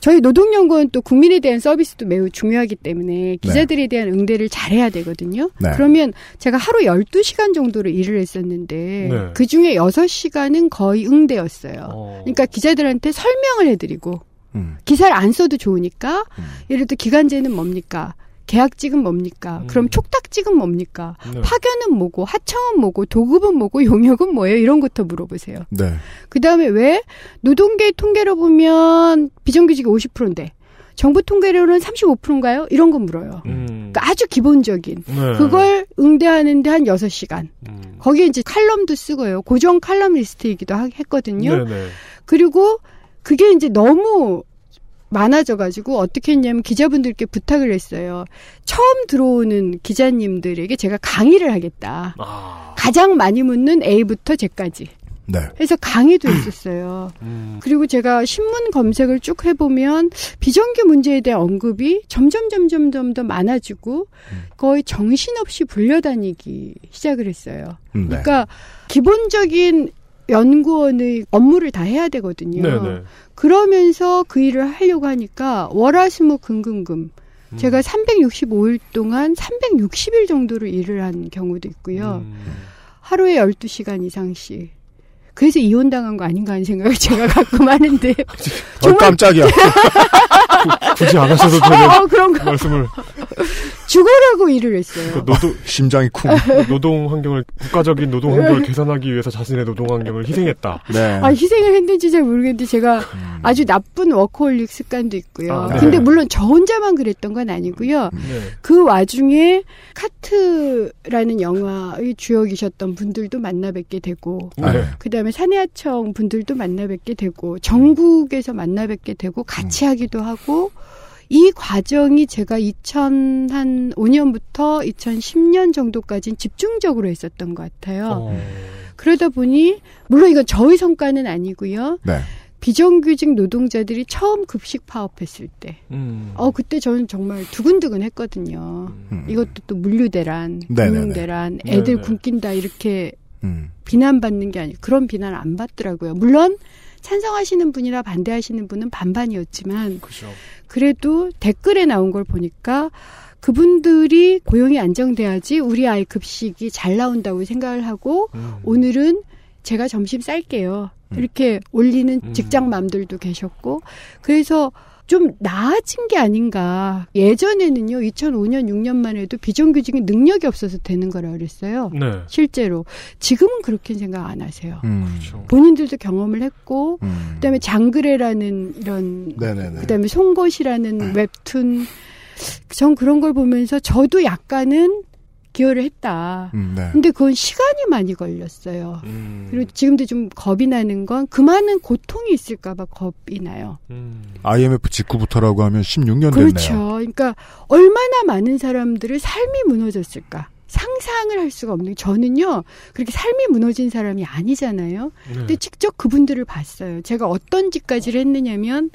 저희 노동연구원 또 국민에 대한 서비스도 매우 중요하기 때문에 기자들에 대한 응대를 잘해야 되거든요. 네. 그러면 제가 하루 12시간 정도로 일을 했었는데 네. 그 중에 6시간은 거의 응대였어요. 어. 그러니까 기자들한테 설명을 해드리고 음. 기사를 안 써도 좋으니까 음. 예를 들어 기간제는 뭡니까? 계약직은 뭡니까? 음. 그럼 촉탁직은 뭡니까? 네. 파견은 뭐고 하청은 뭐고 도급은 뭐고 용역은 뭐예요? 이런 것부터 물어보세요. 네. 그 다음에 왜 노동계 통계로 보면 비정규직이 50%인데 정부 통계로는 35%인가요? 이런 거 물어요. 음. 그러니까 아주 기본적인 네. 그걸 응대하는데 한 6시간. 음. 거기에 이제 칼럼도 쓰고요. 고정 칼럼 리스트이기도 하- 했거든요. 그리고 그게 이제 너무 많아져가지고 어떻게 했냐면 기자분들께 부탁을 했어요. 처음 들어오는 기자님들에게 제가 강의를 하겠다. 아. 가장 많이 묻는 A부터 Z까지. 네. 해서 강의도 했었어요. 음. 그리고 제가 신문 검색을 쭉 해보면 비정규 문제에 대한 언급이 점점 점점 점더 많아지고 거의 정신없이 불려다니기 시작을 했어요. 음, 네. 그러니까 기본적인 연구원의 업무를 다 해야 되거든요. 네네. 그러면서 그 일을 하려고 하니까 월화수목 금금금 음. 제가 365일 동안 360일 정도로 일을 한 경우도 있고요. 음. 하루에 12시간 이상씩. 그래서 이혼당한 거 아닌가 하는 생각을 제가 가끔 하는데. 어, 깜짝이야. 굳이 안 하셔도 되는 어, 그런가. 말씀을 죽어라고 일을 했어요. 그 노동 심장이 쿵. 노동 환경을 국가적인 노동 환경을 개선하기 위해서 자신의 노동 환경을 희생했다. 네. 아, 희생을 했는지 잘 모르겠는데 제가 음. 아주 나쁜 워커홀릭 습관도 있고요. 아, 네. 근데 물론 저 혼자만 그랬던 건 아니고요. 네. 그 와중에 카트라는 영화의 주역이셨던 분들도 만나 뵙게 되고 아, 네. 그다음에 사내하청 분들도 만나 뵙게 되고 전국에서 만나 뵙게 되고 같이 하기도 하고 이 과정이 제가 2005년부터 2010년 정도까지는 집중적으로 했었던 것 같아요. 어. 그러다 보니 물론 이건 저의 성과는 아니고요. 네. 비정규직 노동자들이 처음 급식 파업했을 때, 음. 어 그때 저는 정말 두근두근 했거든요. 음. 이것도 또 물류 대란, 네네네. 금융 대란, 애들 네네. 굶긴다 이렇게 음. 비난받는 게 아니고 그런 비난 안 받더라고요. 물론 찬성하시는 분이나 반대하시는 분은 반반이었지만 그죠. 그래도 댓글에 나온 걸 보니까 그분들이 고용이 안정돼야지 우리 아이 급식이 잘 나온다고 생각을 하고 음. 오늘은 제가 점심 쌀게요. 음. 이렇게 올리는 음. 직장맘들도 계셨고 그래서 좀 나아진 게 아닌가. 예전에는요, 2005년, 6년만 해도 비정규직은 능력이 없어서 되는 거라 그랬어요. 네. 실제로. 지금은 그렇게 생각 안 하세요. 음. 그렇죠. 본인들도 경험을 했고, 음. 그 다음에 장그래라는 이런 네네네. 그다음에 송곳이라는 웹툰 전 그런 걸 보면서 저도 약간은 기여를 했다. 음, 네. 근데 그건 시간이 많이 걸렸어요. 음. 그리고 지금도 좀 겁이 나는 건 그 많은 고통이 있을까봐 겁이 나요. 음. IMF 직후부터라고 하면 16년 그렇죠. 됐네요. 그러니까 얼마나 많은 사람들의 삶이 무너졌을까. 상상을 할 수가 없는 게 저는요 그렇게 삶이 무너진 사람이 아니잖아요. 네. 근데 직접 그분들을 봤어요. 제가 어떤 짓까지를 했느냐면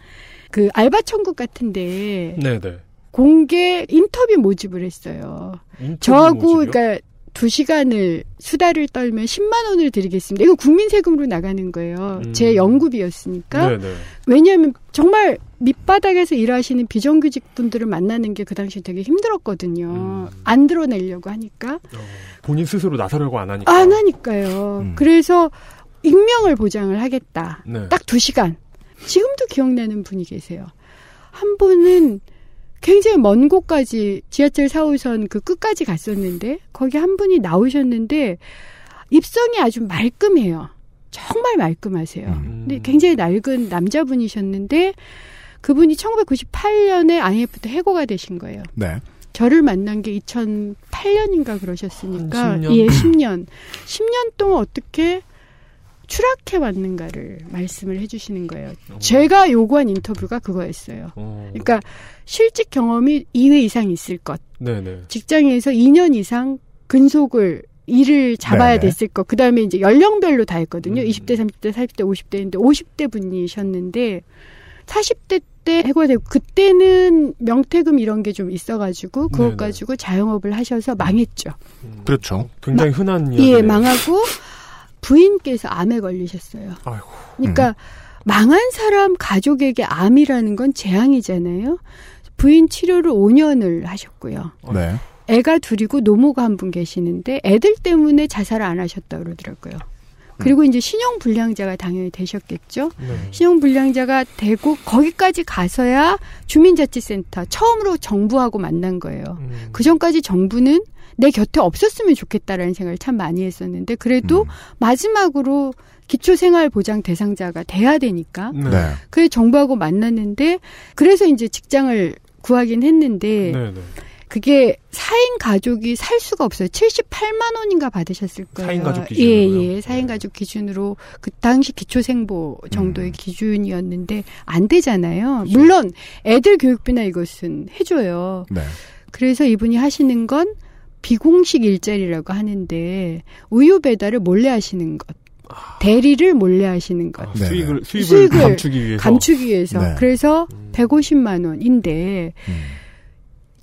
그 알바 천국 같은데 네 네. 공개 인터뷰 모집을 했어요. 인터뷰 저하고 모집이요? 그러니까 두 시간을 수다를 떨면 10만 원을 드리겠습니다. 이거 국민 세금으로 나가는 거예요. 음. 제 연구비였으니까. 네네. 왜냐하면 정말 밑바닥에서 일하시는 비정규직 분들을 만나는 게 그 당시 되게 힘들었거든요. 음. 안 드러내려고 하니까. 어, 본인 스스로 나서려고 안 하니까. 안 하니까요. 음. 그래서 익명을 보장을 하겠다. 네. 딱두 시간. 지금도 기억나는 분이 계세요. 한 분은 굉장히 먼 곳까지 지하철 4호선 그 끝까지 갔었는데 거기 한 분이 나오셨는데 입성이 아주 말끔해요. 정말 말끔하세요. 음. 근데 굉장히 낡은 남자분이셨는데 그분이 1998년에 IMF 때 해고가 되신 거예요. 네. 저를 만난 게 2008년인가 그러셨으니까 한 10년? 예, 10년. 10년 동안 어떻게 추락해 왔는가를 말씀을 해 주시는 거예요. 제가 요구한 인터뷰가 그거였어요. 어. 그러니까 실직 경험이 2회 이상 있을 것. 네네. 직장에서 2년 이상 근속을 일을 잡아야 네네. 됐을 것. 그 다음에 이제 연령별로 다 했거든요. 음. 20대, 30대, 40대, 50대인데 50대 분이셨는데 40대 때 해고가 되고 그때는 명퇴금 이런 게 좀 있어가지고 그것 네네. 가지고 자영업을 하셔서 망했죠. 음. 그렇죠. 굉장히 흔한 이야기. 예, 망하고 부인께서 암에 걸리셨어요. 아이고. 그러니까 음. 망한 사람 가족에게 암이라는 건 재앙이잖아요. 부인 치료를 5년을 하셨고요. 네. 애가 둘이고 노모가 한 분 계시는데 애들 때문에 자살을 안 하셨다 그러더라고요. 그리고 이제 신용 불량자가 당연히 되셨겠죠. 네. 신용 불량자가 되고 거기까지 가서야 주민자치센터 처음으로 정부하고 만난 거예요. 음. 그 전까지 정부는 내 곁에 없었으면 좋겠다라는 생각을 참 많이 했었는데 그래도 음. 마지막으로 기초생활보장 대상자가 돼야 되니까 네. 네. 그래 정부하고 만났는데 그래서 이제 직장을 구하긴 했는데 네. 네. 그게 4인 가족이 살 수가 없어요. 78만 원인가 받으셨을 거예요. 4인 가족 기준으로요? 예, 예. 4인 가족 기준으로 그 당시 기초생보 정도의 음. 기준이었는데 안 되잖아요. 물론 애들 교육비나 이것은 해줘요. 네. 그래서 이분이 하시는 건 비공식 일자리라고 하는데 우유 배달을 몰래 하시는 것. 대리를 몰래 하시는 것. 아, 네. 수익을, 수익을 수익을 감추기 위해서. 감추기 위해서. 네. 그래서 음. 150만 원인데 음.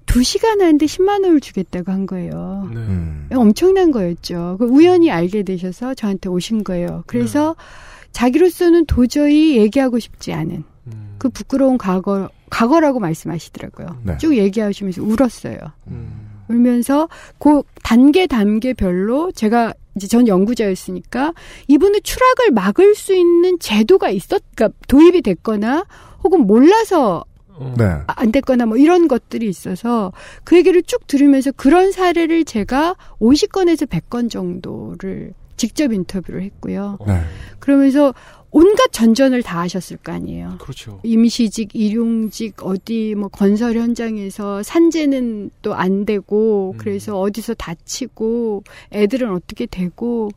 두 시간 하는데 10만 원을 주겠다고 한 거예요. 네. 음. 엄청난 거였죠. 그 우연히 알게 되셔서 저한테 오신 거예요. 그래서 네. 자기로서는 도저히 얘기하고 싶지 않은 음. 그 부끄러운 과거, 과거라고 말씀하시더라고요. 네. 쭉 얘기하시면서 울었어요. 음. 울면서 그 단계 단계별로 제가 이제 전 연구자였으니까 이분의 추락을 막을 수 있는 제도가 있었, 그러니까 도입이 됐거나 혹은 몰라서 어. 네. 안 됐거나 뭐 이런 것들이 있어서 그 얘기를 쭉 들으면서 그런 사례를 제가 50건에서 100건 정도를 직접 인터뷰를 했고요. 네. 그러면서 온갖 전전을 다 하셨을 거 아니에요. 그렇죠. 임시직, 일용직, 어디 뭐 건설 현장에서 산재는 또 안 되고 음. 그래서 어디서 다치고 애들은 어떻게 되고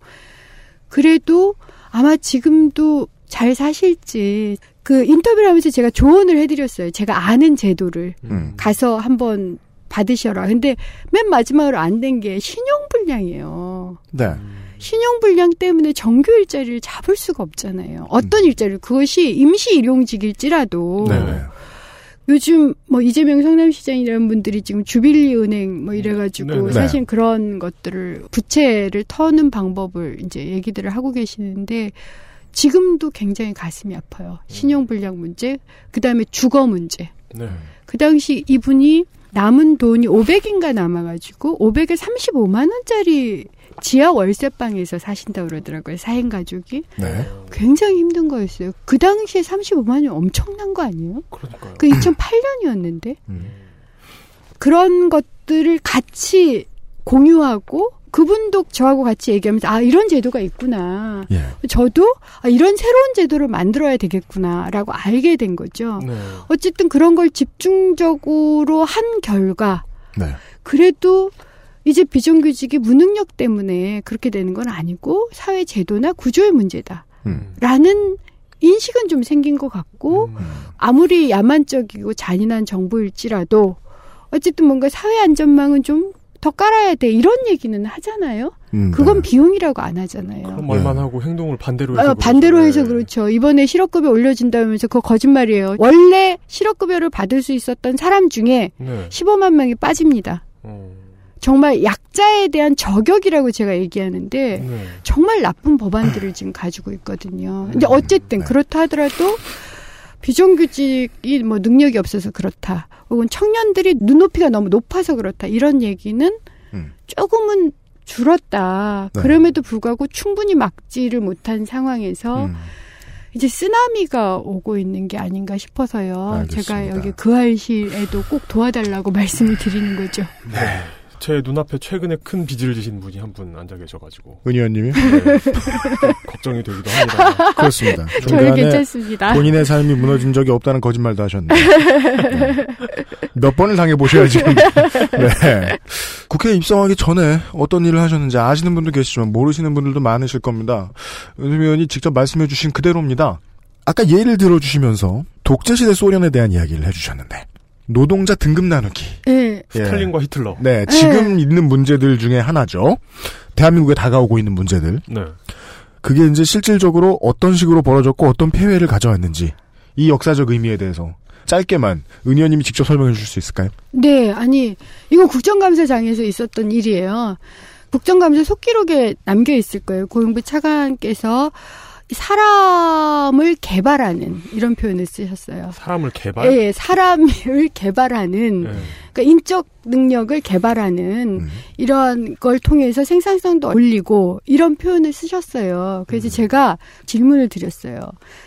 그래도 아마 지금도 잘 사실지 그 인터뷰를 하면서 제가 조언을 해드렸어요. 제가 아는 제도를 음. 가서 한번 받으셔라. 근데 맨 마지막으로 안 된 게 신용불량이에요. 네. 신용불량 때문에 정규 일자리를 잡을 수가 없잖아요. 어떤 일자리 그것이 임시 일용직일지라도 네. 요즘 뭐 이재명 성남시장이라는 분들이 지금 주빌리 은행 뭐 이래가지고 네, 네. 사실 그런 것들을 부채를 터는 방법을 이제 얘기들을 하고 계시는데 지금도 굉장히 가슴이 아파요. 신용불량 문제, 그 다음에 주거 문제. 네. 그 당시 이분이 남은 돈이 500인가 남아가지고 500에 35만 원짜리 지하 월세방에서 사신다 그러더라고요. 4인 가족이. 네. 굉장히 힘든 거였어요. 그 당시에 35만 원이 엄청난 거 아니에요? 그러니까요. 그 2008년이었는데 음. 그런 것들을 같이 공유하고 그분도 저하고 같이 얘기하면서 아 이런 제도가 있구나. 예. 저도 아, 이런 새로운 제도를 만들어야 되겠구나라고 알게 된 거죠. 네. 어쨌든 그런 걸 집중적으로 한 결과 네. 그래도 이제 비정규직이 무능력 때문에 그렇게 되는 건 아니고 사회 제도나 구조의 문제다 라는 음. 인식은 좀 생긴 것 같고 음. 아무리 야만적이고 잔인한 정부일지라도 어쨌든 뭔가 사회 안전망은 좀 더 깔아야 돼 이런 얘기는 하잖아요. 음, 그건 네. 비용이라고 안 하잖아요. 그런 말만 네. 하고 행동을 반대로 해서 어, 반대로. 해서 네. 그렇죠. 이번에 실업급여 올려준다면서 그거 거짓말이에요. 원래 실업급여를 받을 수 있었던 사람 중에 네. 15만 명이 빠집니다. 어. 정말 약자에 대한 저격이라고 제가 얘기하는데 네. 정말 나쁜 법안들을 지금 가지고 있거든요. 근데 음, 어쨌든 네. 그렇다 하더라도 비정규직이 뭐 능력이 없어서 그렇다. 혹은 청년들이 눈높이가 너무 높아서 그렇다. 이런 얘기는 음. 조금은 줄었다. 네. 그럼에도 불구하고 충분히 막지를 못한 상황에서 음. 이제 쓰나미가 오고 있는 게 아닌가 싶어서요. 알겠습니다. 제가 여기 그 알실에도 꼭 도와달라고 말씀을 드리는 거죠. 네. 제 눈앞에 최근에 큰 빚을 지신 분이 한 분 앉아 계셔가지고 은 의원님이 네, 걱정이 되기도 합니다. 그렇습니다. 저는 괜찮습니다. 본인의 삶이 무너진 적이 없다는 거짓말도 하셨네요. 네. 몇 번을 당해 보셔야 지금. 네. 국회에 입성하기 전에 어떤 일을 하셨는지 아시는 분도 계시지만 모르시는 분들도 많으실 겁니다. 은 의원이 직접 말씀해 주신 그대로입니다. 아까 예를 들어주시면서 독재시대 소련에 대한 이야기를 해주셨는데 노동자 등급 나누기. 네. 스탈린과 히틀러. 네, 지금 있는 문제들 중에 하나죠. 대한민국에 다가오고 있는 문제들. 네. 그게 이제 실질적으로 어떤 식으로 벌어졌고 어떤 폐해를 가져왔는지 이 역사적 의미에 대해서 짧게만 은 의원님이 직접 설명해 주실 수 있을까요? 네, 아니 이건 국정감사장에서 있었던 일이에요. 국정감사 속기록에 남겨 있을 거예요. 고용부 차관께서 사람을 개발하는 이런 표현을 쓰셨어요. 사람을 개발? 예, 사람을 개발하는 네. 그러니까 인적 능력을 개발하는 음. 이런 걸 통해서 생산성도 올리고 이런 표현을 쓰셨어요. 그래서 제가 질문을 드렸어요.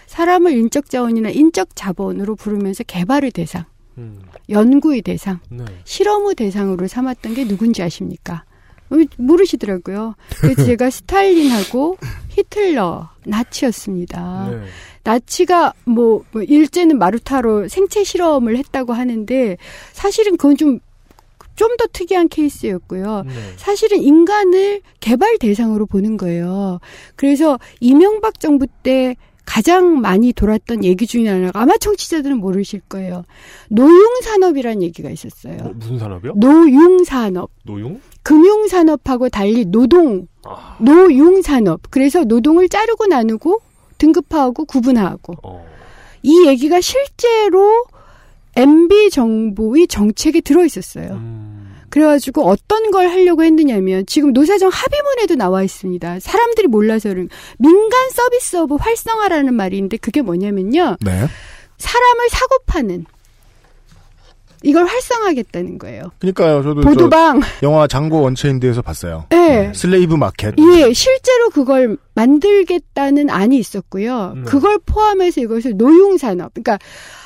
사람을 인적 자원이나 인적 자본으로 부르면서 개발의 대상, 음, 연구의 대상, 네. 실험의 대상으로 삼았던 게 누군지 아십니까? 어, 모르시더라고요. 그래서 제가 스탈린하고 히틀러, 나치였습니다. 네. 나치가 뭐, 뭐 일제는 마루타로 생체 실험을 했다고 하는데 사실은 그건 좀 좀더 특이한 케이스였고요. 네. 사실은 인간을 개발 대상으로 보는 거예요. 그래서 이명박 정부 때 가장 많이 돌았던 얘기 중에 하나가 아마 청취자들은 모르실 거예요. 노융산업이라는 얘기가 있었어요. 뭐, 무슨 산업이요? 노융산업. 노용? 금융산업하고 달리 노동, 아, 노융산업. 그래서 노동을 자르고 나누고 등급화하고 구분하고. 어. 이 얘기가 실제로 MB 정부의 정책에 들어 있었어요. 음, 그래가지고 어떤 걸 하려고 했느냐면 지금 노사정 합의문에도 나와 있습니다. 사람들이 몰라서는 민간 서비스업의 활성화라는 말이 있는데 그게 뭐냐면요. 네. 사람을 사고 파는 이걸 활성화하겠다는 거예요. 그러니까요. 저도 저 보도방. 영화 Django Unchained에서 봤어요. 예. slave market. 예, 실제로 그걸 만들겠다는 안이 있었고요. 네. 그걸 포함해서 이것을 노용 산업. 그러니까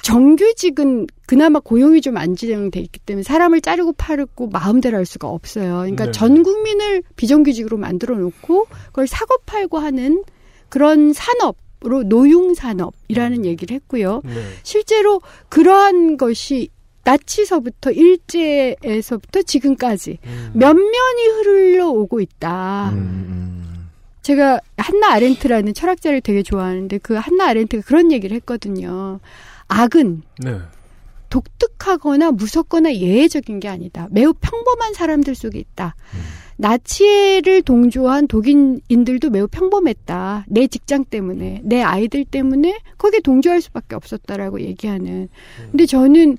정규직은 그나마 고용이 좀 안정돼 있기 때문에 사람을 자르고 파르고 마음대로 할 수가 없어요. 그러니까 네. 전 국민을 비정규직으로 만들어 놓고 그걸 사고 팔고 하는 그런 산업 으로 노용 산업이라는 얘기를 했고요. 네. 실제로 그러한 것이 나치서부터 일제에서부터 지금까지 음. 면면이 흘러오고 있다. 음, 제가 한나 아렌트라는 철학자를 되게 좋아하는데 그 한나 아렌트가 그런 얘기를 했거든요. 악은 네. 독특하거나 무섭거나 예외적인 게 아니다. 매우 평범한 사람들 속에 있다. 나치를 동조한 독일인들도 매우 평범했다. 내 직장 때문에, 내 아이들 때문에 거기에 동조할 수밖에 없었다라고 얘기하는. 근데 저는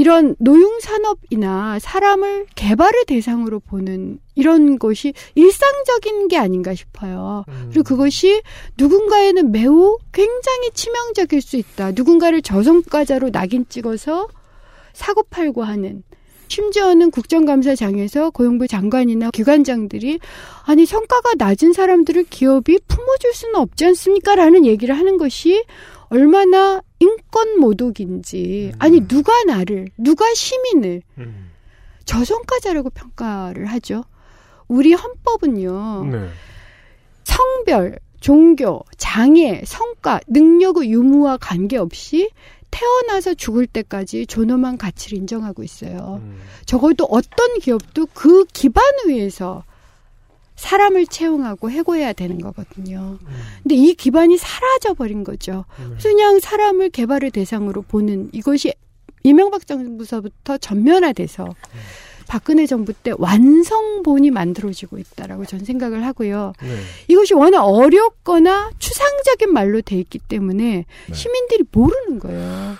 이런 노용산업이나 사람을 개발의 대상으로 보는 이런 것이 일상적인 게 아닌가 싶어요. 음. 그리고 그것이 누군가에는 매우 굉장히 치명적일 수 있다. 누군가를 저성과자로 낙인 찍어서 사고 팔고 하는. 심지어는 국정감사장에서 고용부 장관이나 기관장들이 아니 성과가 낮은 사람들을 기업이 품어줄 수는 없지 않습니까? 라는 얘기를 하는 것이 얼마나 인권 모독인지 아니 누가 나를 누가 시민을 음. 저성과자라고 평가를 하죠. 우리 헌법은요. 네. 성별, 종교, 장애, 성과, 능력의 유무와 관계없이 태어나서 죽을 때까지 존엄한 가치를 인정하고 있어요. 음. 적어도 어떤 기업도 그 기반 위에서 사람을 채용하고 해고해야 되는 거거든요. 근데 이 기반이 사라져 버린 거죠. 그래서 그냥 사람을 개발의 대상으로 보는 이것이 이명박 정부서부터 전면화돼서 박근혜 정부 때 완성본이 만들어지고 있다라고 저는 생각을 하고요. 네. 이것이 워낙 어렵거나 추상적인 말로 돼 있기 때문에 시민들이 모르는 거예요.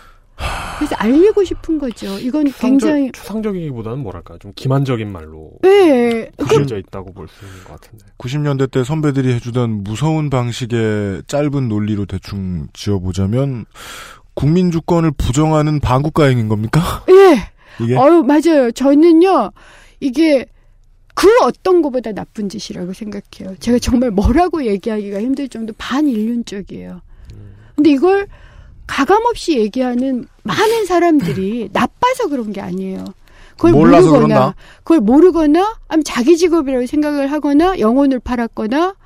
그래서 알리고 싶은 거죠. 이건 굉장히 추상적, 이기보다는 뭐랄까 좀 기만적인 말로 네. 그- 그려져 있다고 볼 수 있는 것 같은데. 90년대 때 선배들이 해주던 무서운 방식의 짧은 논리로 대충 지어보자면 국민 주권을 부정하는 반국가행인 겁니까? 예. 이게 어유 맞아요. 저는요 이게 그 어떤 것보다 나쁜 짓이라고 생각해요. 제가 정말 뭐라고 얘기하기가 힘들 정도 반인륜적이에요. 근데 이걸 가감없이 얘기하는 많은 사람들이 나빠서 그런 게 아니에요. 그걸 몰라서 모르거나 그런다. 그걸 모르거나 아니면 자기 직업이라고 생각을 하거나 영혼을 팔았거나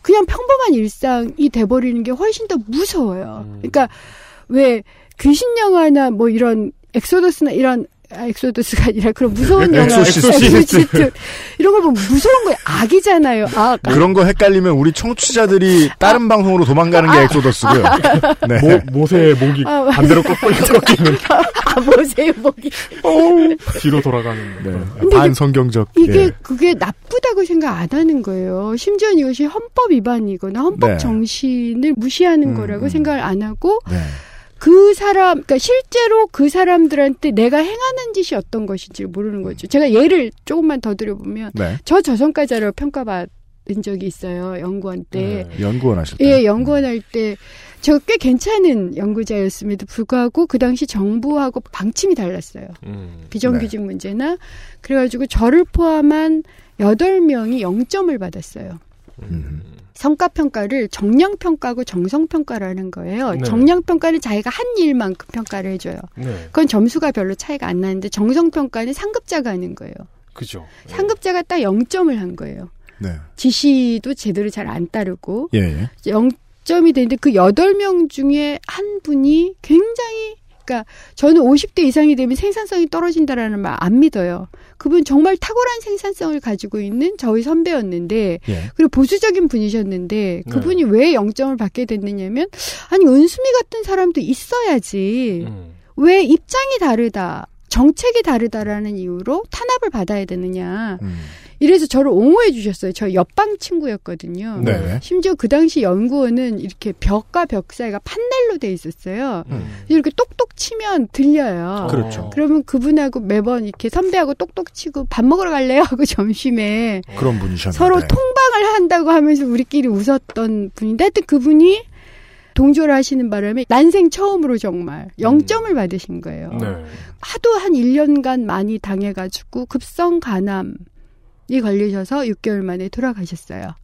그냥 평범한 일상이 돼버리는 게 훨씬 더 무서워요. 음. 그러니까 왜 귀신 영화나 뭐 이런 엑소더스나 이런 아, 엑소더스가 아니라 그런 무서운 영화 엑소시스트. 이런 걸 보면 무서운 거예요. 악이잖아요. 악. 그런 거 헷갈리면 우리 청취자들이 다른 방송으로 도망가는 게 엑소더스고요. 네. 모, 모세의 목이 아. 반대로 꺾이는 꺾이는 아 보세요 목이. 뒤로 돌아가는. 네. 반성경적. 이게 예. 그게 나쁘다고 생각 안 하는 거예요. 심지어 이것이 헌법 위반이거나 헌법 네. 정신을 무시하는 음, 거라고 음. 생각을 안 하고 네. 그 사람, 그러니까 실제로 그 사람들한테 내가 행하는 짓이 어떤 것인지 모르는 거죠. 제가 예를 조금만 더 드려보면 네. 저 저성과자로 평가받은 적이 있어요. 연구원 때. 네. 연구원 하실 때. 예, 연구원 할 때, 저 꽤 괜찮은 연구자였음에도 불구하고 그 당시 정부하고 방침이 달랐어요. 음. 비정규직 네. 문제나. 그래가지고 저를 포함한 8명이 0점을 받았어요. 음. 성과평가를 정량평가하고 정성평가라는 거예요. 네. 정량평가는 자기가 한 일만큼 평가를 해줘요. 네. 그건 점수가 별로 차이가 안 나는데 정성평가는 상급자가 하는 거예요. 그죠. 네. 상급자가 딱 0점을 한 거예요. 네. 지시도 제대로 잘 안 따르고 예, 예. 0점이 되는데 그 8명 중에 한 분이 굉장히 그러니까 저는 50대 이상이 되면 생산성이 떨어진다라는 말 안 믿어요. 그분 정말 탁월한 생산성을 가지고 있는 저희 선배였는데 예. 그리고 보수적인 분이셨는데 네. 그분이 왜 0점을 받게 됐느냐면 아니 은수미 같은 사람도 있어야지 음. 왜 입장이 다르다 정책이 다르다라는 이유로 탄압을 받아야 되느냐 음. 이래서 저를 옹호해 주셨어요. 저 옆방 친구였거든요. 네. 심지어 그 당시 연구원은 이렇게 벽과 벽 사이가 판넬로 돼 있었어요. 음. 이렇게 똑똑 치면 들려요. 그렇죠. 그러면 그분하고 매번 이렇게 선배하고 똑똑 치고 밥 먹으러 갈래요 하고 점심에 그런 분이셨는데. 서로 통방을 한다고 하면서 우리끼리 웃었던 분인데 하여튼 그분이 동조를 하시는 바람에 난생 처음으로 정말 0점을 받으신 거예요. 네. 하도 한 1년간 많이 당해가지고 급성 간암이 걸리셔서 6개월 만에 돌아가셨어요.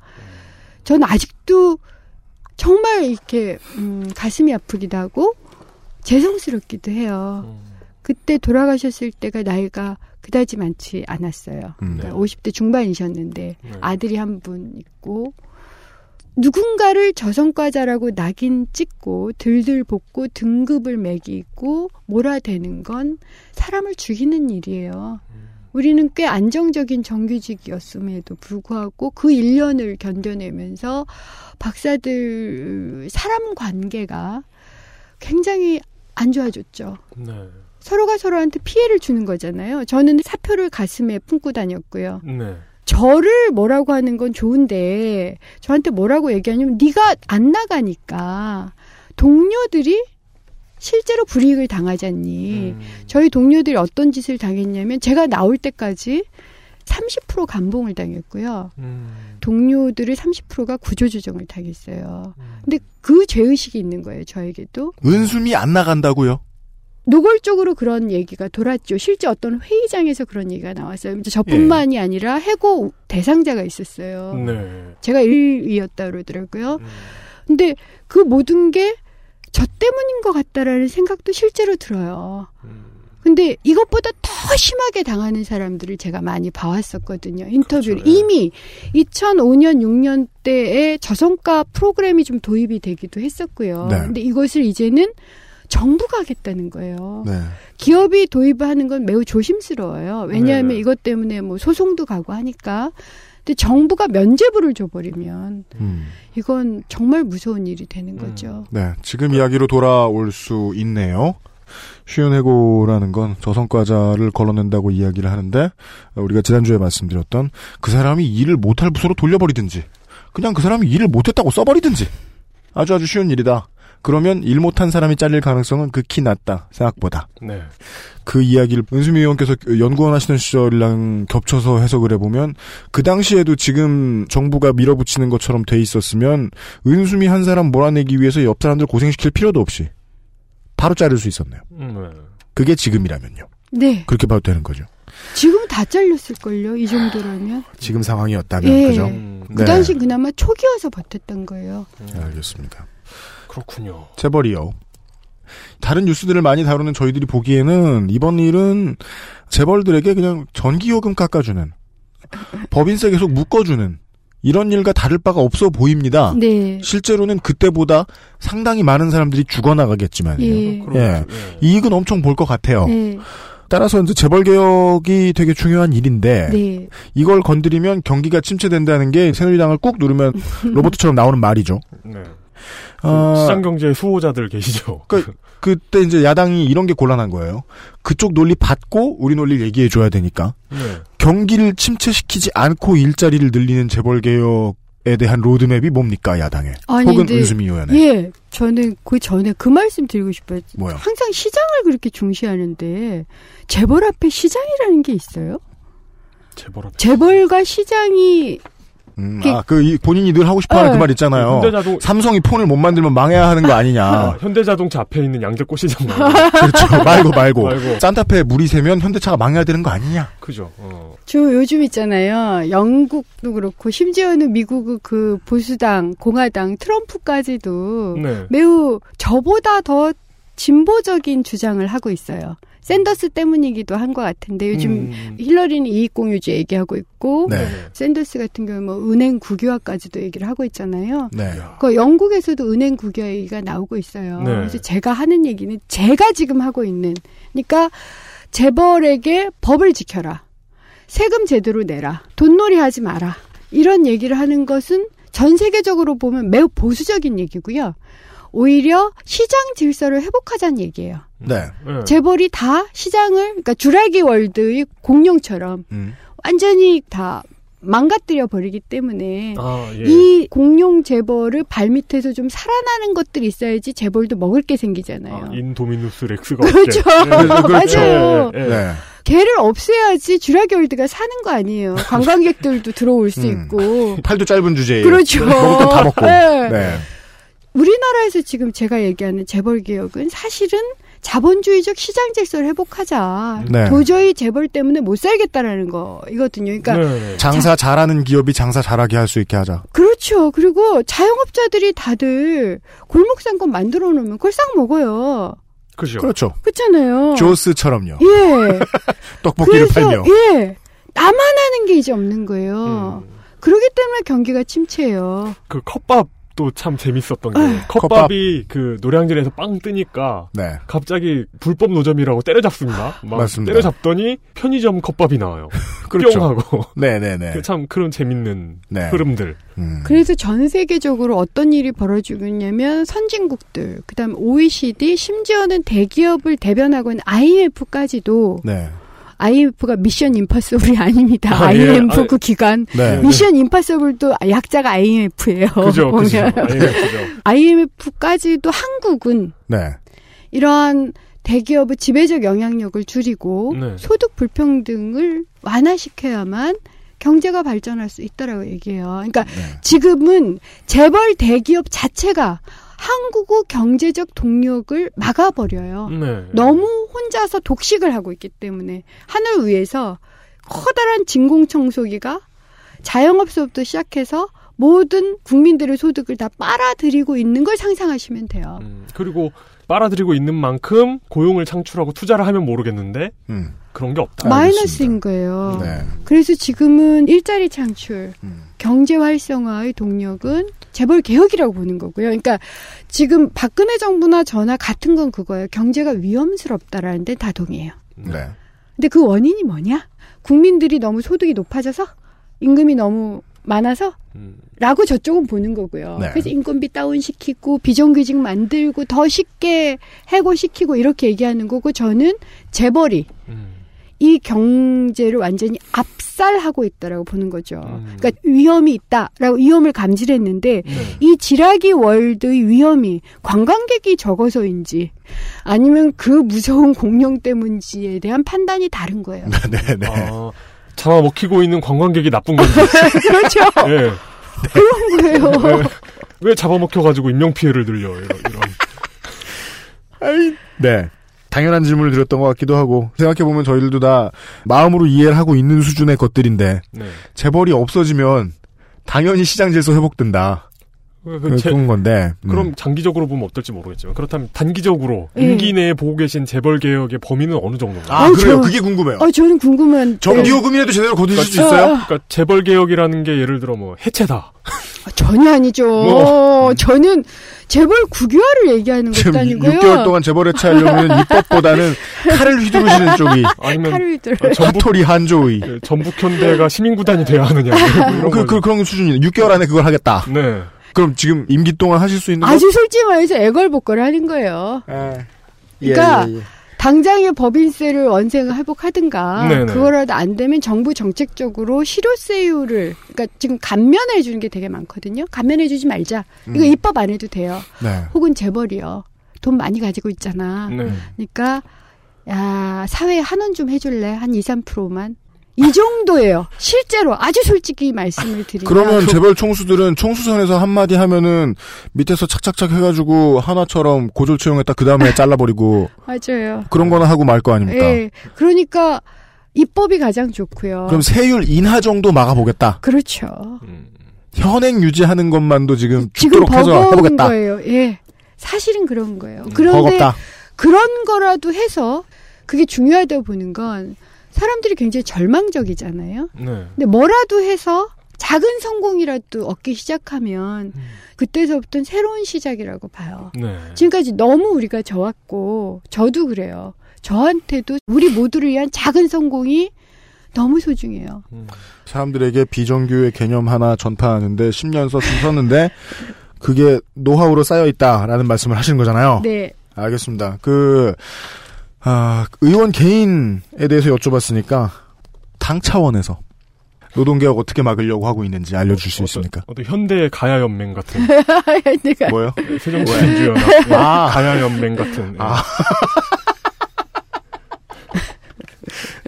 저는 아직도 정말 이렇게 음, 가슴이 아프기도 하고 죄송스럽기도 해요. 음. 그때 돌아가셨을 때가 나이가 그다지 많지 않았어요. 음. 그러니까 50대 중반이셨는데 네. 아들이 한 분 있고 누군가를 저성과자라고 낙인 찍고 들들 볶고 등급을 매기고 몰아대는 건 사람을 죽이는 일이에요. 우리는 꽤 안정적인 정규직이었음에도 불구하고 그 1년을 견뎌내면서 박사들 사람 관계가 굉장히 안 좋아졌죠. 네. 서로가 서로한테 피해를 주는 거잖아요. 저는 사표를 가슴에 품고 다녔고요. 네. 저를 뭐라고 하는 건 좋은데 저한테 뭐라고 얘기하냐면 네가 안 나가니까 동료들이 실제로 불이익을 당하잖니. 음. 저희 동료들이 어떤 짓을 당했냐면 제가 나올 때까지 30% 감봉을 당했고요. 음. 동료들의 30%가 구조조정을 당했어요. 음. 근데 그 죄의식이 있는 거예요, 저에게도. 은숨이 안 나간다고요? 노골적으로 그런 얘기가 돌았죠. 실제 어떤 회의장에서 그런 얘기가 나왔어요. 이제 저뿐만이 아니라 해고 대상자가 있었어요. 네. 제가 1위였다 그러더라고요. 음. 근데 그 모든 게 저 때문인 것 같다라는 생각도 실제로 들어요. 음. 근데 이것보다 더 심하게 당하는 사람들을 제가 많이 봐왔었거든요. 인터뷰를. 그렇죠, 예. 이미 2005년, 6년 때에 저성과 프로그램이 좀 도입이 되기도 했었고요. 네. 근데 이것을 이제는 정부가 하겠다는 거예요. 네. 기업이 도입하는 건 매우 조심스러워요. 왜냐하면 네. 이것 때문에 뭐 소송도 가고 하니까. 근데 정부가 면제부를 줘버리면 음. 이건 정말 무서운 일이 되는 음. 거죠. 네. 지금 이야기로 돌아올 수 있네요. 쉬운 해고라는 건 저성과자를 걸러낸다고 이야기를 하는데 우리가 지난주에 말씀드렸던 그 사람이 일을 못할 부서로 돌려버리든지 그냥 그 사람이 일을 못했다고 써버리든지 아주 아주 쉬운 일이다. 그러면 일 못한 사람이 잘릴 가능성은 극히 낮다. 생각보다. 네. 그 이야기를 은수미 의원께서 연구원 하시는 시절이랑 겹쳐서 해석을 해보면 그 당시에도 지금 정부가 밀어붙이는 것처럼 돼 있었으면 은수미 한 사람 몰아내기 위해서 옆 사람들 고생시킬 필요도 없이 바로 자를 수 있었네요. 음, 네. 그게 지금이라면요. 네. 그렇게 봐도 되는 거죠. 지금 다 잘렸을걸요. 이 정도라면. 지금 상황이었다면 예. 그죠? 음, 그 당시 그나마 초기여서 버텼던 거예요. 네, 알겠습니다. 그렇군요. 재벌이요. 다른 뉴스들을 많이 다루는 저희들이 보기에는 이번 일은 재벌들에게 그냥 전기요금 깎아주는 법인세 계속 묶어주는 이런 일과 다를 바가 없어 보입니다. 네. 실제로는 그때보다 상당히 많은 사람들이 죽어나가겠지만요. 예. 예. 이익은 엄청 볼 것 같아요. 네. 따라서 이제 재벌 개혁이 되게 중요한 일인데 네. 이걸 건드리면 경기가 침체된다는 게 새누리당을 꾹 누르면 로버트처럼 나오는 말이죠. 네. 어, 시장 경제 수호자들 계시죠. 그, 그때 이제 야당이 이런 게 곤란한 거예요. 그쪽 논리 받고 우리 논리를 얘기해 줘야 되니까. 네. 경기를 침체시키지 않고 일자리를 늘리는 재벌 개혁 에 대한 로드맵이 뭡니까 야당에? 아니, 혹은 근데- 은수미 의원에. 예, 저는 그 전에 그 말씀 드리고 싶어요. 뭐요? 항상 시장을 그렇게 중시하는데 재벌 앞에 시장이라는 게 있어요? 재벌 앞에. 재벌과 시장이 음, 그- 아, 그, 이 본인이 늘 하고 싶어 하는 네. 그말 있잖아요. 현대자동- 삼성이 폰을 못 만들면 망해야 하는 거 아니냐. 아, 현대자동차 앞에 있는 양재꽃 시장 말고. 그렇죠. 말고, 말고. 말고. 산타페에 물이 새면 현대차가 망해야 되는 거 아니냐. 그죠. 어. 저 요즘 있잖아요. 영국도 그렇고 심지어는 미국 그 보수당, 공화당, 트럼프까지도 네. 매우 저보다 더 진보적인 주장을 하고 있어요. 샌더스 때문이기도 한 것 같은데 요즘 음. 힐러리는 이익공유제 얘기하고 있고 네. 샌더스 같은 경우 뭐 은행 국유화까지도 얘기를 하고 있잖아요. 네. 그 영국에서도 은행 국유화 얘기가 나오고 있어요. 네. 그래서 제가 하는 얘기는 제가 지금 하고 있는 그러니까 재벌에게 법을 지켜라. 세금 제대로 내라. 돈놀이 하지 마라. 이런 얘기를 하는 것은 전 세계적으로 보면 매우 보수적인 얘기고요. 오히려 시장 질서를 회복하자는 얘기예요. 네. 네. 재벌이 다 시장을 그러니까 주라기 월드의 공룡처럼 음. 완전히 다 망가뜨려 버리기 때문에 아, 예. 이 공룡 재벌을 발밑에서 좀 살아나는 것들이 있어야지 재벌도 먹을 게 생기잖아요. 아, 인도미누스 렉스가 그렇죠. 없게. 네, 그렇죠. 맞아요. 예, 예. 네. 개를 없애야지 주라기 월드가 사는 거 아니에요. 관광객들도 들어올 수 음. 있고. 팔도 짧은 주제에. 그렇죠. 먹을 땐다 먹고. 네. 네. 우리나라에서 지금 제가 얘기하는 재벌 개혁은 사실은 자본주의적 시장 질서를 회복하자. 네. 도저히 재벌 때문에 못 살겠다라는 거이거든요. 그러니까 네, 네. 장사 잘하는 기업이 장사 잘하게 할 수 있게 하자. 그렇죠. 그리고 자영업자들이 다들 골목 상권 만들어 놓으면 그걸 싹 먹어요. 그죠. 그렇죠. 그렇잖아요. 조스처럼요. 예. 떡볶이를 그래서 팔며. 예. 나만 하는 게 이제 없는 거예요. 음. 그러기 때문에 경기가 침체예요. 그 컵밥 도참 재밌었던 게 아, 컵밥이 그 노량진에서 빵 뜨니까 네. 갑자기 불법 노점이라고 때려잡습니다. 막 맞습니다. 때려잡더니 편의점 컵밥이 나와요. 그렇죠. 뿅 하고. 네네네. 그참 그런 재밌는 네. 흐름들. 음. 그래서 전 세계적으로 어떤 일이 벌어지고 있냐면 선진국들, 그다음 OECD, 심지어는 대기업을 대변하고 있는 IMF까지도 네. IMF가 미션 임파서블이 아닙니다. 아, 예. IMF 아, 그 기관. 네. 미션 임파서블도 약자가 IMF예요. 그죠. 보면. 예, 그죠. IMF까지도 한국은 네. 이러한 대기업의 지배적 영향력을 줄이고 네. 소득 불평등을 완화시켜야만 경제가 발전할 수 있다라고 얘기해요. 그러니까 네. 지금은 재벌 대기업 자체가 한국의 경제적 동력을 막아버려요. 네. 너무 혼자서 독식을 하고 있기 때문에 하늘 위에서 커다란 진공청소기가 자영업소부터 시작해서 모든 국민들의 소득을 다 빨아들이고 있는 걸 상상하시면 돼요. 음, 그리고 빨아들이고 있는 만큼 고용을 창출하고 투자를 하면 모르겠는데 음. 그런 게 없다. 마이너스인 거예요. 네. 그래서 지금은 일자리 창출, 음. 경제 활성화의 동력은 재벌 개혁이라고 보는 거고요. 그러니까 지금 박근혜 정부나 저나 같은 건 그거예요. 경제가 위험스럽다라는 데 다 동의해요. 네. 근데 그 원인이 뭐냐? 국민들이 너무 소득이 높아져서 임금이 너무 많아서 음, 라고 저쪽은 보는 거고요. 네. 그래서 인건비 다운시키고 비정규직 만들고 더 쉽게 해고시키고 이렇게 얘기하는 거고 저는 재벌이 음. 이 경제를 완전히 압살하고 있다라고 보는 거죠. 음. 그러니까 위험이 있다라고 위험을 감지했는데 네. 이 지라기 월드의 위험이 관광객이 적어서인지 아니면 그 무서운 공룡 때문인지에 대한 판단이 다른 거예요. 네, 네. 아, 잡아 먹히고 있는 관광객이 나쁜 건지. 그렇죠. 예. 그런 거예요. 왜, 왜 잡아먹혀가지고 인명 피해를 들려, 이런. 이런. 네. 당연한 질문을 드렸던 것 같기도 하고 생각해보면 저희들도 다 마음으로 이해를 하고 있는 수준의 것들인데 네. 재벌이 없어지면 당연히 시장 질서 회복된다. 그 제- 건데. 음. 그럼 장기적으로 보면 어떨지 모르겠지만 그렇다면 단기적으로 예. 임기 내에 보고 계신 재벌 개혁의 범위는 어느 정도인가요? 아, 아유, 그래요. 저- 그게 궁금해요. 어, 저는 궁금한. 네. 정기요금이라도 제대로 거두실 수 있어요? 그러니까 재벌 개혁이라는 게 예를 들어 뭐 해체다. 아, 전혀 아니죠. 뭐. 저는 재벌 국유화를 얘기하는 지금 것도 아니고요. 6개월 동안 재벌에 차려면 입법보다는 칼을 휘두르시는 쪽이 아니면 칼을. 아, 전북 토리 한조의. 그 전북현대가 시민구단이 돼야 하느냐 뭐 이런 그, 거. 그, 그런 수준이에요. 6개월 안에 그걸 하겠다. 네. 그럼 지금 임기 동안 하실 수 있는 아주 솔직히 말해서 애걸복걸 하는 거예요. 거? 예. 그러니까 예, 예, 예. 당장의 법인세를 원생을 회복하든가 네네. 그거라도 안 되면 정부 정책적으로 실효세율을 그러니까 지금 감면해 주는 게 되게 많거든요. 감면해 주지 말자. 이거 음. 입법 안 해도 돼요. 네. 혹은 재벌이요. 돈 많이 가지고 있잖아. 네. 그러니까 야 사회에 한원 좀 해줄래 한 2, 3%만 이 정도예요. 실제로 아주 솔직히 말씀을 드리면 그러면 재벌 총수들은 총수선에서 한마디 하면은 밑에서 착착착 해가지고 하나처럼 고졸 채용했다 그 다음에 잘라버리고 맞아요. 그런 거나 하고 말 거 아닙니까? 예. 그러니까 입법이 가장 좋고요. 그럼 세율 인하 정도 막아보겠다. 그렇죠. 음. 현행 유지하는 것만도 지금 지금 버거운 해보겠다. 거예요. 예. 사실은 그런 거예요. 음, 그런데 버겁다. 그런 거라도 해서 그게 중요하다고 보는 건 사람들이 굉장히 절망적이잖아요. 네. 근데 뭐라도 해서 작은 성공이라도 얻기 시작하면 음. 그때서부터는 새로운 시작이라고 봐요. 네. 지금까지 너무 우리가 져왔고 저도 그래요. 저한테도 우리 모두를 위한 작은 성공이 너무 소중해요. 음. 사람들에게 비정규의 개념 하나 전파하는데 10년 써 썼는데 그게 노하우로 쌓여 있다라는 말씀을 하시는 거잖아요. 네. 알겠습니다. 그 아, 의원 개인에 대해서 여쭤봤으니까 당 차원에서 노동개혁 어떻게 막으려고 하고 있는지 알려줄 수 있습니까? 어떤 현대 가야 연맹 같은 뭐요? 새정치민주연합 아. 가야 연맹 같은 예. 아.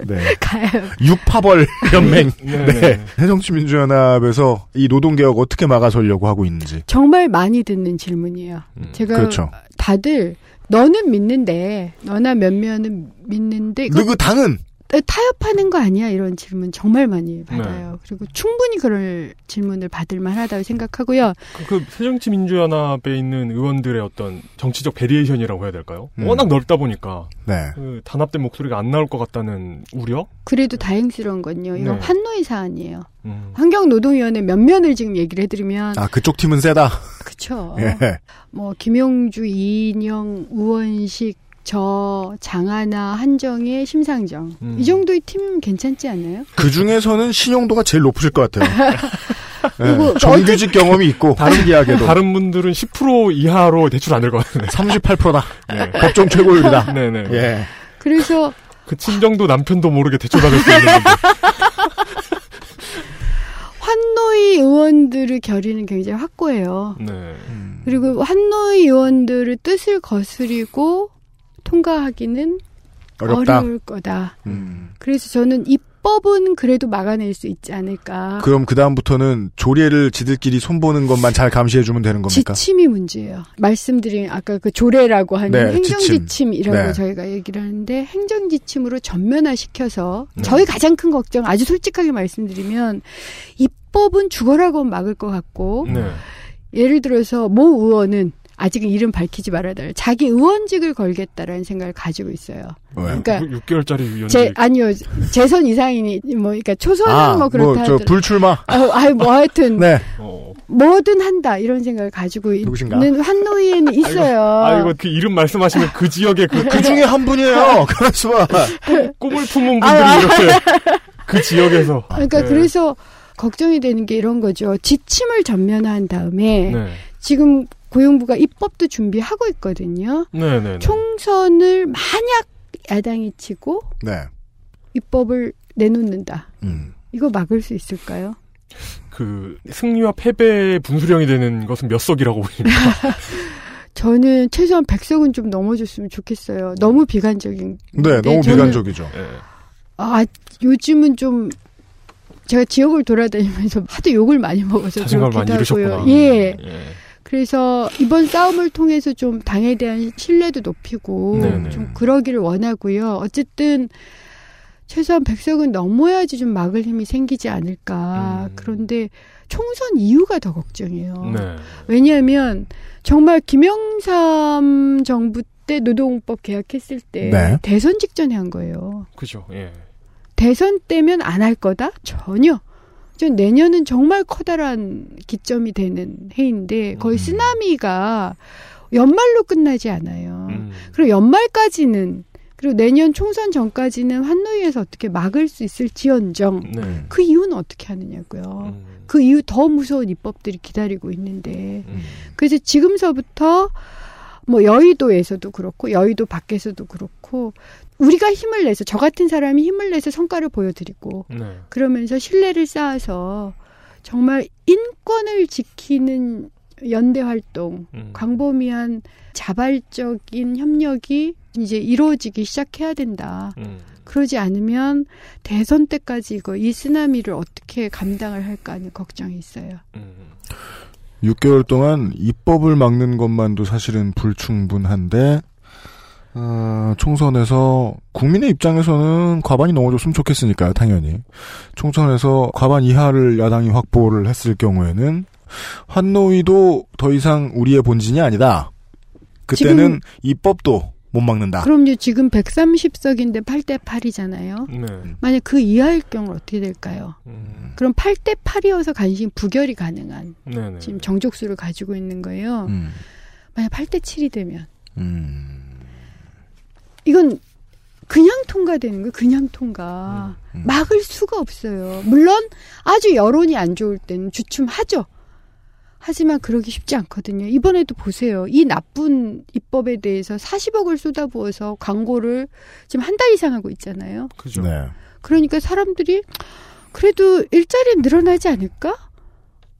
네. 가요. 육파벌 연맹. 네, 네. 네. 새정치민주연합에서 이 노동개혁 어떻게 막아서려고 하고 있는지. 정말 많이 듣는 질문이에요. 음. 제가 그렇죠. 다들 너는 믿는데 너나 몇몇은 믿는데 이거 누구 당은 타협하는 거 아니야 이런 질문 정말 많이 네. 받아요. 그리고 충분히 그럴 질문을 받을 만하다고 생각하고요. 그, 그 새정치민주연합에 있는 의원들의 어떤 정치적 variation이라고 해야 될까요? 음. 워낙 넓다 보니까 네. 그 단합된 목소리가 안 나올 것 같다는 우려? 그래도 다행스러운 건요. 이건 네. 환노의 사안이에요. 음. 환경노동위원회 면면을 지금 얘기를 해드리면 아 그쪽 팀은 세다. 그쵸. 예. 뭐 김용주, 이인영, 우원식, 저 장하나, 한정혜, 심상정 음. 이 정도의 팀 괜찮지 않나요? 그 중에서는 신용도가 제일 높으실 것 같아요. 그리고 예, 정규직 경험이 있고 다른기하게도 다른 분들은 10% 이하로 대출 안 될 것 같은데. 38%다. 네. 법정 최고율이다. 네네. 예. 그래서 그 친정도 남편도 모르게 대출 받을 수 있는 건데. 환노위 의원들의 결의는 굉장히 확고해요. 네. 그리고 환노위 의원들의 뜻을 거스리고 통과하기는 어렵다. 어려울 거다. 음. 그래서 저는 입법은 그래도 막아낼 수 있지 않을까. 그럼 그 다음부터는 조례를 지들끼리 손보는 것만 잘 감시해주면 되는 겁니까? 지침이 문제예요. 말씀드린 아까 그 조례라고 하는 네, 행정지침이라고 지침. 네. 저희가 얘기를 하는데 행정지침으로 전면화시켜서 네. 저희 가장 큰 걱정 아주 솔직하게 말씀드리면 입법은 죽어라고 막을 것 같고 네. 예를 들어서 모 의원은 아직은 이름 밝히지 말아야 돼. 자기 의원직을 걸겠다라는 생각을 가지고 있어요. 왜? 그러니까 6개월짜리 위원직. 제 아니요 재선 이상이니 뭐 그러니까 초선은 아, 뭐 그렇다 뭐, 불출마. 아, 아이 뭐 하여튼 네. 어. 뭐든 한다 이런 생각을 가지고 누구신가? 있는 한노위에는 있어요. 아, 이거 그 이름 말씀하시면 그 지역에 그, 그 중에 한 분이에요. 가만있어봐. 꿈을 품은 분들이 아, 아. 이렇게 그 지역에서. 그러니까 네. 그래서 걱정이 되는 게 이런 거죠. 지침을 전면화한 다음에 네. 지금 고용부가 입법도 준비하고 있거든요. 네네. 총선을 만약 야당이 치고 네. 입법을 내놓는다. 음. 이거 막을 수 있을까요? 그 승리와 패배의 분수령이 되는 것은 몇 석이라고 보십니까? 저는 최소한 100석은 좀 넘어줬으면 좋겠어요. 너무 비관적인. 네, 너무 비관적이죠. 예. 아, 요즘은 좀 제가 지역을 돌아다니면서 하도 욕을 많이 먹어서 잃으셨구나. 하고요. 예. 예. 그래서 이번 싸움을 통해서 좀 당에 대한 신뢰도 높이고 네네. 좀 그러기를 원하고요. 어쨌든 최소한 백석은 넘어야지 좀 막을 힘이 생기지 않을까. 음. 그런데 총선 이유가 더 걱정이에요. 네. 왜냐하면 정말 김영삼 정부 때 노동법 계약했을 때 네. 대선 직전에 한 거예요. 그죠. 예. 대선 때면 안 할 거다? 전혀. 전 내년은 정말 커다란 기점이 되는 해인데 거의 음. 쓰나미가 연말로 끝나지 않아요. 음. 그리고 연말까지는 그리고 내년 총선 전까지는 환노위에서 어떻게 막을 수 있을지언정 네. 그 이유는 어떻게 하느냐고요. 음. 그 이후 더 무서운 입법들이 기다리고 있는데 음. 그래서 지금서부터 뭐 여의도에서도 그렇고 여의도 밖에서도 그렇고 우리가 힘을 내서 저 같은 사람이 힘을 내서 성과를 보여드리고 네. 그러면서 신뢰를 쌓아서 정말 인권을 지키는 연대 활동, 음. 광범위한 자발적인 협력이 이제 이루어지기 시작해야 된다. 음. 그러지 않으면 대선 때까지 이거 이 쓰나미를 어떻게 감당을 할까 하는 걱정이 있어요. 음. 6개월 동안 입법을 막는 것만도 사실은 불충분한데 어, 총선에서 국민의 입장에서는 과반이 넘어졌으면 좋겠으니까요, 당연히. 총선에서 과반 이하를 야당이 확보를 했을 경우에는 환노위도 더 이상 우리의 본진이 아니다. 그때는 입법도 못 막는다. 그럼요, 지금 130석인데 8대 8이잖아요. 네. 만약 그 이하일 경우 어떻게 될까요? 음. 그럼 8대 8이어서 간신 부결이 가능한 네네. 지금 정족수를 가지고 있는 거예요. 음, 만약 8대 7이 되면 음, 이건 그냥 통과되는 거예요. 그냥 통과. 음. 막을 수가 없어요. 물론 아주 여론이 안 좋을 때는 주춤하죠. 하지만 그러기 쉽지 않거든요. 이번에도 보세요. 이 나쁜 입법에 대해서 40억을 쏟아부어서 광고를 지금 한 달 이상 하고 있잖아요. 그죠. 네. 그러니까 사람들이 그래도 일자리 늘어나지 않을까?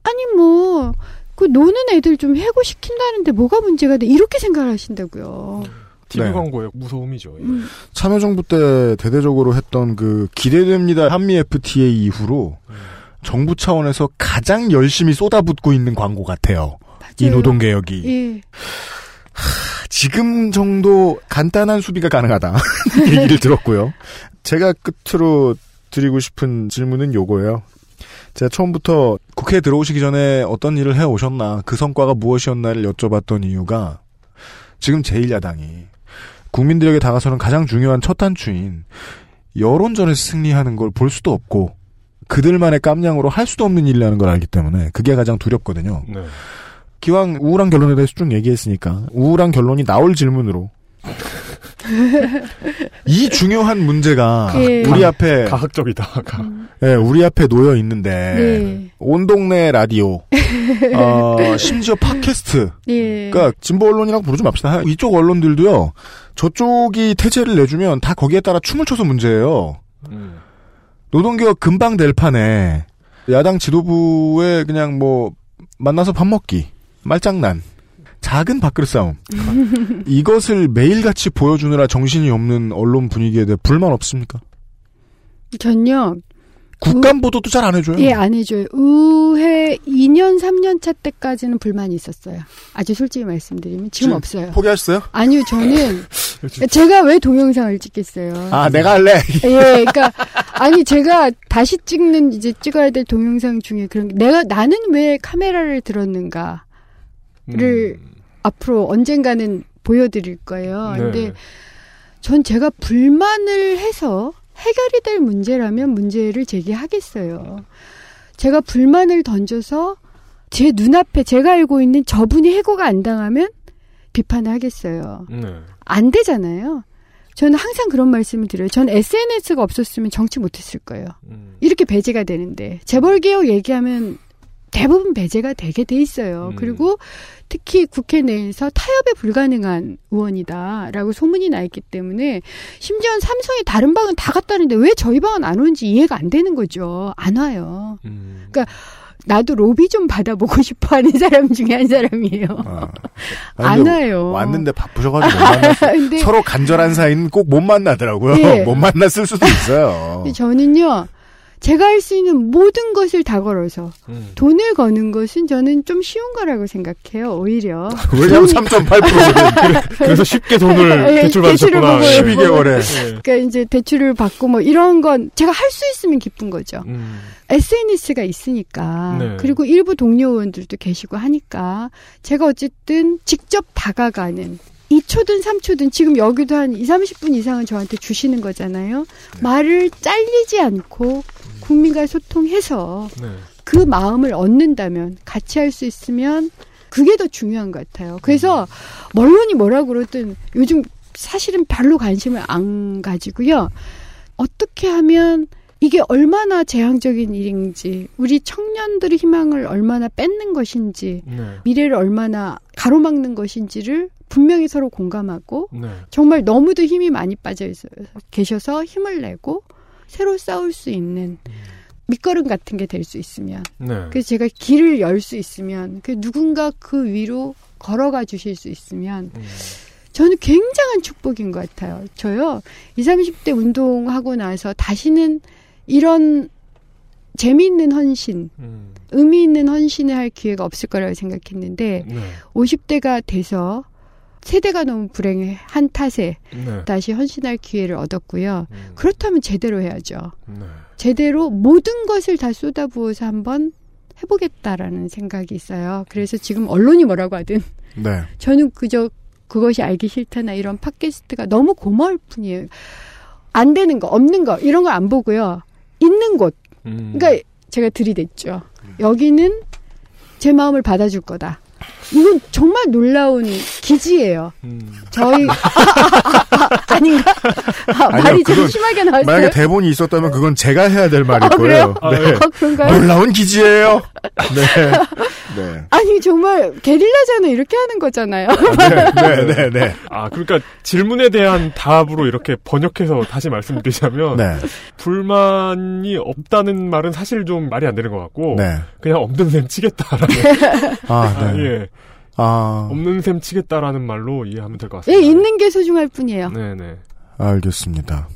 아니 뭐, 그 노는 애들 좀 해고시킨다는데 뭐가 문제가 돼? 이렇게 생각을 하신다고요. TV 네. 광고의 무서움이죠. 예. 음. 참여정부 때 대대적으로 했던 그 기대됩니다 한미 FTA 이후로 음. 정부 차원에서 가장 열심히 쏟아붓고 있는 광고 같아요. 이 맞아요. 노동개혁이. 예. 지금 정도 간단한 수비가 가능하다. 얘기를 들었고요. 제가 끝으로 드리고 싶은 질문은 요거예요. 제가 처음부터 국회에 들어오시기 전에 어떤 일을 해 오셨나, 그 성과가 무엇이었나를 여쭤봤던 이유가 지금 제1야당이 국민들에게 다가서는 가장 중요한 첫 단추인 여론전에서 승리하는 걸 볼 수도 없고 그들만의 깜냥으로 할 수도 없는 일이라는 걸 알기 때문에 그게 가장 두렵거든요. 네. 기왕 우울한 결론에 대해서 쭉 얘기했으니까 우울한 결론이 나올 질문으로 이 중요한 문제가 예. 우리 앞에 가학적이다. 가. 예, 우리 앞에 놓여 있는데 네. 온 동네 라디오 어, 심지어 팟캐스트 예. 그러니까 진보 언론이라고 부르지 맙시다. 이쪽 언론들도요. 저쪽이 태제를 내주면 다 거기에 따라 춤을 춰서 문제예요. 음. 노동개혁 금방 될 판에 야당 지도부에 그냥 뭐 만나서 밥 먹기, 말장난, 작은 밥그릇 싸움 이것을 매일같이 보여주느라 정신이 없는 언론 분위기에 대해 불만 없습니까? 전요. 국감 보도도 잘 안 해줘요. 예, 안 해줘요. 의회 2년, 3년 차 때까지는 불만이 있었어요. 아주 솔직히 말씀드리면 지금 지금 없어요. 포기하셨어요? 아니요, 저는 제가 왜 동영상을 찍겠어요. 아, 내가 할래. 예, 그러니까 아니 제가 다시 찍는 이제 찍어야 될 동영상 중에 그런 게 내가 나는 왜 카메라를 들었는가를 음. 앞으로 언젠가는 보여드릴 거예요. 네. 근데 전 제가 불만을 해서 해결이 될 문제라면 문제를 제기하겠어요. 제가 불만을 던져서 제 눈앞에 제가 알고 있는 저분이 해고가 안 당하면 비판을 하겠어요. 네. 안 되잖아요. 저는 항상 그런 말씀을 드려요. 전 SNS가 없었으면 정치 못했을 거예요. 음. 이렇게 배제가 되는데 재벌개혁 얘기하면 대부분 배제가 되게 돼 있어요. 음. 그리고 특히 국회 내에서 타협에 불가능한 의원이다라고 소문이 나 있기 때문에 심지어 삼성이 다른 방은 다 갔다는데 왜 저희 방은 안 오는지 이해가 안 되는 거죠. 안 와요. 음. 나도 로비 좀 받아보고 싶어 하는 사람 중에 한 사람이에요. 아. 안 와요. 왔는데 바쁘셔가지고 못 만났어요. 근데 서로 간절한 사이는 꼭 못 만나더라고요. 예. 못 만났을 수도 있어요. 저는요, 제가 할 수 있는 모든 것을 다 걸어서 음. 돈을 거는 것은 저는 좀 쉬운 거라고 생각해요. 오히려 왜냐면 돈이- 3.8%거든. 그래서 쉽게 돈을 예, 대출 대출을 받으셨구나. 보고 12개월에. 예. 그러니까 이제 대출을 받고 뭐 이런 건 제가 할 수 있으면 기쁜 거죠. 음. SNS가 있으니까 네. 그리고 일부 동료 의원들도 계시고 하니까 제가 어쨌든 직접 다가가는 2초든 3초든 지금 여기도 한 2, 30분 이상은 저한테 주시는 거잖아요. 말을 잘리지 않고 국민과 소통해서 네. 그 마음을 얻는다면 같이 할 수 있으면 그게 더 중요한 것 같아요. 그래서 언론이 뭐라 그러든 요즘 사실은 별로 관심을 안 가지고요. 어떻게 하면 이게 얼마나 재앙적인 일인지, 우리 청년들의 희망을 얼마나 뺏는 것인지, 네. 미래를 얼마나 가로막는 것인지를 분명히 서로 공감하고, 네. 정말 너무도 힘이 많이 빠져 있어 계셔서 힘을 내고 새로 싸울 수 있는 밑거름 같은 게 될 수 있으면 네. 그래서 제가 길을 열 수 있으면 그 누군가 그 위로 걸어가 주실 수 있으면 음. 저는 굉장한 축복인 것 같아요. 저요 20, 30대 운동하고 나서 다시는 이런 재미있는 헌신, 음. 의미 있는 헌신을 할 기회가 없을 거라고 생각했는데 네. 50대가 돼서 세대가 너무 불행한 탓에 네. 다시 헌신할 기회를 얻었고요. 음. 그렇다면 제대로 해야죠. 네. 제대로 모든 것을 다 쏟아부어서 한번 해보겠다라는 생각이 있어요. 그래서 지금 언론이 뭐라고 하든 네. 저는 그저 그것이 알기 싫다나 이런 팟캐스트가 너무 고마울 뿐이에요. 안 되는 거, 없는 거 이런 거안 보고요. 있는 곳. 음. 그러니까 제가 들이댔죠. 여기는 제 마음을 받아줄 거다. 이건 정말 놀라운 기지예요. 음. 저희 아닌가? 아, 아니요, 말이 좀 그건 심하게 나왔어요. 만약에 대본이 있었다면 그건 제가 해야 될 말일 아, 거예요. 그래요? 네. 아, 그런가요? 놀라운 기지예요. 네. 네. 아니 정말 게릴라전은 이렇게 하는 거잖아요. 네, 네, 네. 아, 그러니까 질문에 대한 답으로 이렇게 번역해서 다시 말씀드리자면 네. 불만이 없다는 말은 사실 좀 말이 안 되는 것 같고 네. 그냥 없는 셈 치겠다라는 아, 아, 네. 예. 아, 없는 셈 치겠다라는 말로 이해하면 될것 예, 같습니다. 있는 게 소중할 뿐이에요. 네네. 알겠습니다.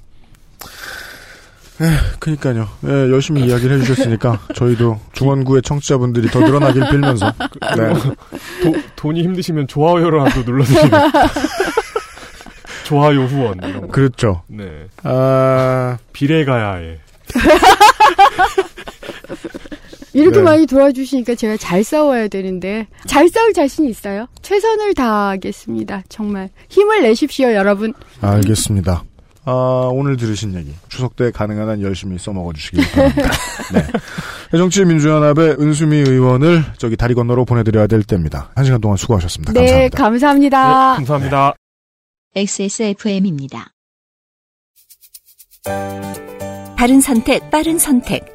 에, 그니까요. 예, 열심히 이야기를 해주셨으니까 저희도 중원구의 청취자분들이 더 늘어나길 빌면서. 네. 도, 돈이 힘드시면 좋아요라도 눌러주시면 좋아요 후원 이런 거. 그렇죠. 네. 아, 비례 가야 해. 이렇게 네. 많이 도와주시니까 제가 잘 싸워야 되는데 잘 싸울 자신 있어요. 최선을 다하겠습니다. 정말 힘을 내십시오, 여러분. 알겠습니다. 아, 오늘 들으신 얘기 추석 때 가능한 한 열심히 써먹어 주시길 바랍니다. 네. 정치민주연합의 은수미 의원을 저기 다리 건너로 보내드려야 될 때입니다. 한 시간 동안 수고하셨습니다. 네, 감사합니다. 감사합니다. 네, 감사합니다. XSFM입니다. 바른 선택, 빠른 선택.